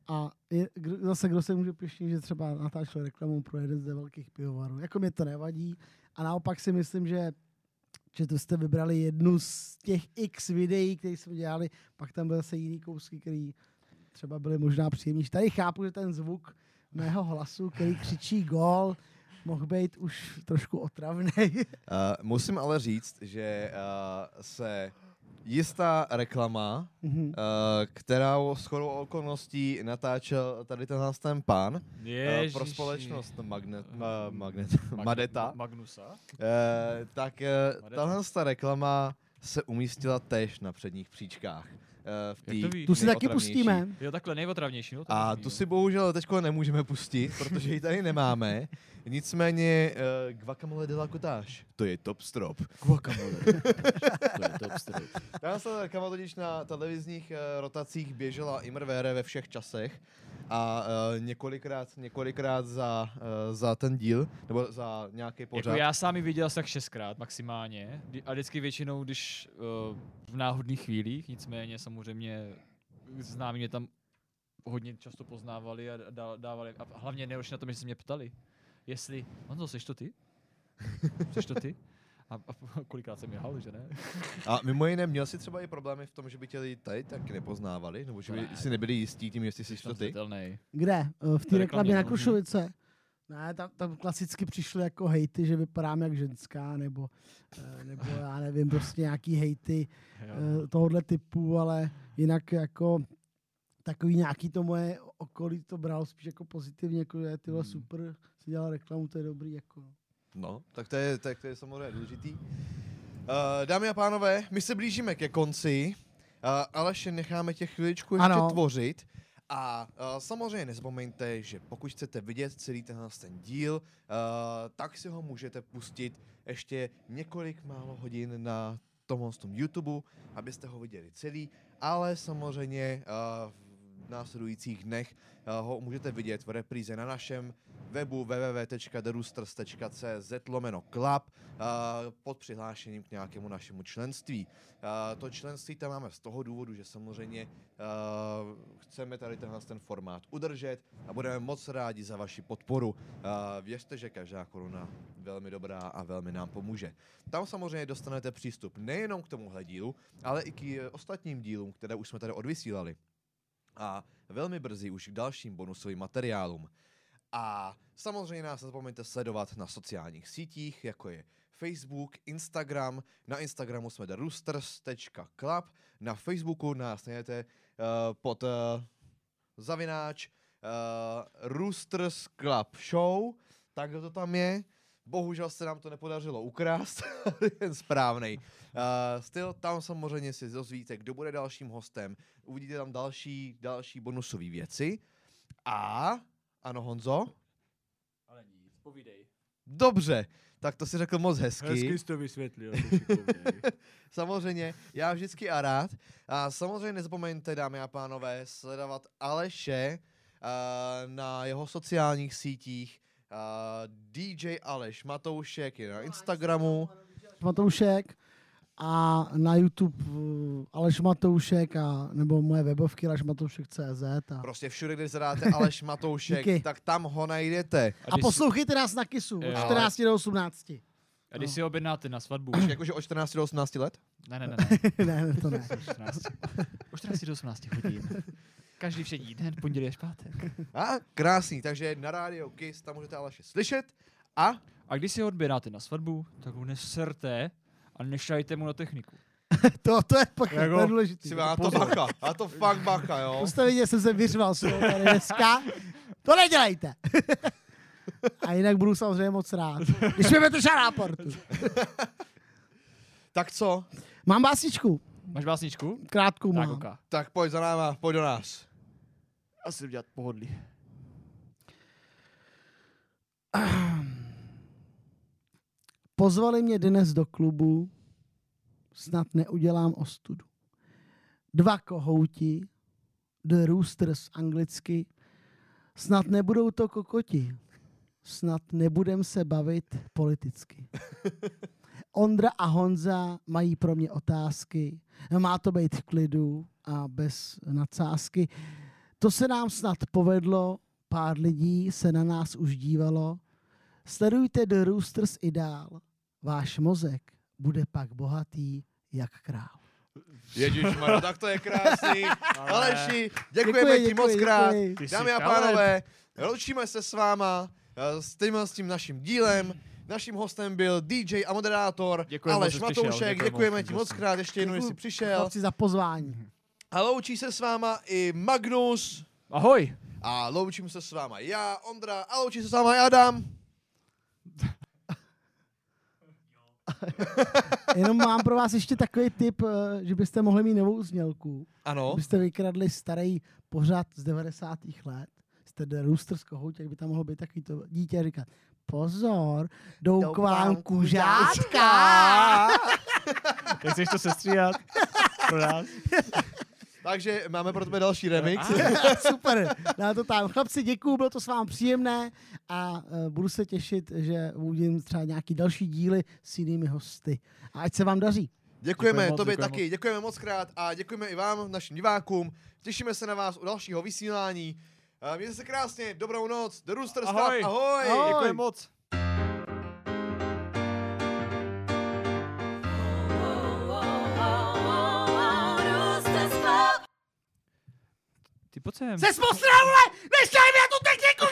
A je, kdo, zase kdo se může pišnit, že třeba natáčel reklamu pro jeden z velkých pivovarů. Jako mě to nevadí. A naopak si myslím, že že to jste vybrali jednu z těch x videí, které jsme dělali, pak tam byl zase jiný kousky, který třeba byly možná příjemnější. Tady chápu, že ten zvuk mého hlasu, který křičí gol, mohl být už trošku otravný. Uh, musím ale říct, že uh, se jistá reklama, Mhm. uh, která shodou okolností natáčel tady tenhle ten pán uh, pro společnost Magnet, uh, Magnet, Mag- Madeta, Ma- Magnusa? Eh, tak uh, tahle ta reklama se umístila tež na předních příčkách. Uh, v víš? Tu si taky pustíme. Jo, takhle nejotravnější, no. A tu jo. si bohužel teď nemůžeme pustit, protože ji tady nemáme. Nicméně uh, Guacamole de la Cottage, to je top strop. Guacamole. to je top strop. Tahle ta reklama totiž na televizních uh, rotacích běžela imrvére ve všech časech. a uh, několikrát, několikrát za, uh, za ten díl, nebo za nějaký pořad. Jako já sám ji viděl asi tak šestkrát maximálně. A vždycky většinou, když uh, v náhodných chvílích, nicméně samozřejmě známí mě tam hodně často poznávali a dá- dávali. A hlavně nejhorší na tom, že se mě ptali, jestli, Honzo, seš to ty? Seš to ty? A, a kolikrát jsem jel, že ne? A mimo jiné, měl jsi třeba i problémy v tom, že by tě lidi tady taky nepoznávali, nebo že by Ne. si nebyli jistí tím, jestli jsi to ty? zřetelnej. Kde? Eh, V té reklamě, na. Krušovice. Ne, tam, tam klasicky přišly jako hejty, že vypadám jak ženská, nebo, eh, nebo já nevím, prostě nějaký hejty eh, tohohle typu, ale jinak jako takový nějaký to moje okolí to bralo spíš jako pozitivně, jako že tyhle Hmm. super, si dělal reklamu, to je dobrý, jako. No, tak to je, tak to je samozřejmě důležitý. Uh, dámy a pánové, my se blížíme ke konci, uh, Aleši, necháme tě chviličku ještě Ano. tvořit. A uh, samozřejmě nezapomeňte, že pokud chcete vidět celý tenhle ten díl, uh, tak si ho můžete pustit ještě několik málo hodin na tomhle tom YouTube, abyste ho viděli celý, ale samozřejmě uh, následujících dnech uh, ho můžete vidět v repríze na našem webu www.theroosters.cz lomeno club uh, pod přihlášením k nějakému našemu členství. Uh, to členství tam máme z toho důvodu, že samozřejmě chceme tady tenhle ten formát udržet a budeme moc rádi za vaši podporu. Věřte, že každá koruna velmi dobrá a velmi nám pomůže. Tam samozřejmě dostanete přístup nejenom k tomuhle dílu, ale i k eh, ostatním dílům, které už jsme tady odvysílali. A velmi brzy už k dalším bonusovým materiálům. A samozřejmě nás nezapomeňte sledovat na sociálních sítích, jako je Facebook, Instagram. Na Instagramu jsme theroosters.club. Na Facebooku nás najdete uh, pod uh, zavináč uh, Roosters Club Show. Tak to tam je. Bohužel se nám to nepodařilo ukrást, ten správný. Uh, styl, tam samozřejmě si dozvíte, kdo bude dalším hostem. Uvidíte tam další, další bonusové věci. A, ano Honzo? Ale nic, povídej. Dobře, tak to si řekl moc hezky. jsi to vysvětlil. samozřejmě, já vždycky a rád. A samozřejmě nezapomeňte, dámy a pánové, sledovat Aleše uh, na jeho sociálních sítích. DJ Aleš Matoušek je na Instagramu. Matoušek a na YouTube eh, Aleš Matoušek a nebo moje webovky alešmatoušek.cz a, Prostě všude, kde zadáte Aleš Matoušek, tak tam ho najdete. a poslouchejte nás na KISu od Jo. 14 do 18. A když si objednáte na svatbu. Jakože od 14 do 18 let? Ne, ne, ne, ne. ne, ne, to ne. O 14. O 14 do 18 hodin. Každý všední den, pondělí až pátek. A krásný, takže na rádio Kiss tam můžete Aleše slyšet. A A když si ho odběráte na svatbu, tak ho neserte a nešajte mu na techniku. To, to je pak Jako- to je důležitý. si má to bacha, a to fakt bacha, jo. Ustavině jsem se vyřval tady dneska. To nedělejte. A jinak budu samozřejmě moc rád. Když mi budete ráportu. Tak co? Mám básničku. Máš básničku? Krátkou Tak, mám. oka. Tak pojď za náma, pojď do nás. Asi udělat pohodlí. Pozvali mě dnes do klubu, snad neudělám ostudu. Dva kohouti, The Roosters anglicky, snad nebudou to kokoti, snad nebudem se bavit politicky. Ondra a Honza mají pro mě otázky, má to být v klidu a bez nadsázky. To se nám snad povedlo, pár lidí se na nás už dívalo, Sledujte The Roosters i dál. Váš mozek bude pak bohatý jak král. Ježišmarja, tak to je krásný. Aleši, děkujeme Děkuji, ti moc děkuji, krát. děkuji. Dámy a pánové, loučíme se s váma eh, s tím, s tím naším dílem. Naším hostem byl DJ a moderátor Děkujeme Aleš. Matoušek. Děkujeme Děkujeme moc, ti že moc krát ještě jednou, jsi Děkuji, přišel. Chlapci za pozvání. A loučí se s váma i Magnus. Ahoj! A loučím se s váma já, Ondra. A loučí se s váma i Adam. Jenom mám pro vás ještě takový tip, eh, že byste mohli mít novou znělku. Ano. Byste vykradli starý pořad z 90. let. Jste The Roosters kohout, jak by tam mohlo být takový to dítě a říkat pozor, jdou k vám kužátka. Jak chceš to sestříhat? Pro nás? Takže máme pro tebe další remix. Super, dá to tam. Chlapci, děkuju, bylo to s vámi příjemné a uh, budu se těšit, že uvidím třeba nějaký další díly s jinými hosty. A ať se vám daří. Děkujeme, Děkujeme moc, tobě děkujeme taky, děkujeme moc krát a děkujeme i vám, našim divákům. Těšíme se na vás u dalšího vysílání. Mějte se krásně, dobrou noc, The Rooster Stav, Ahoj. ahoj. Ahoj. Děkuji moc. Ty pojď sem. Se posral, vole! Nešťaj mi na tu techniku,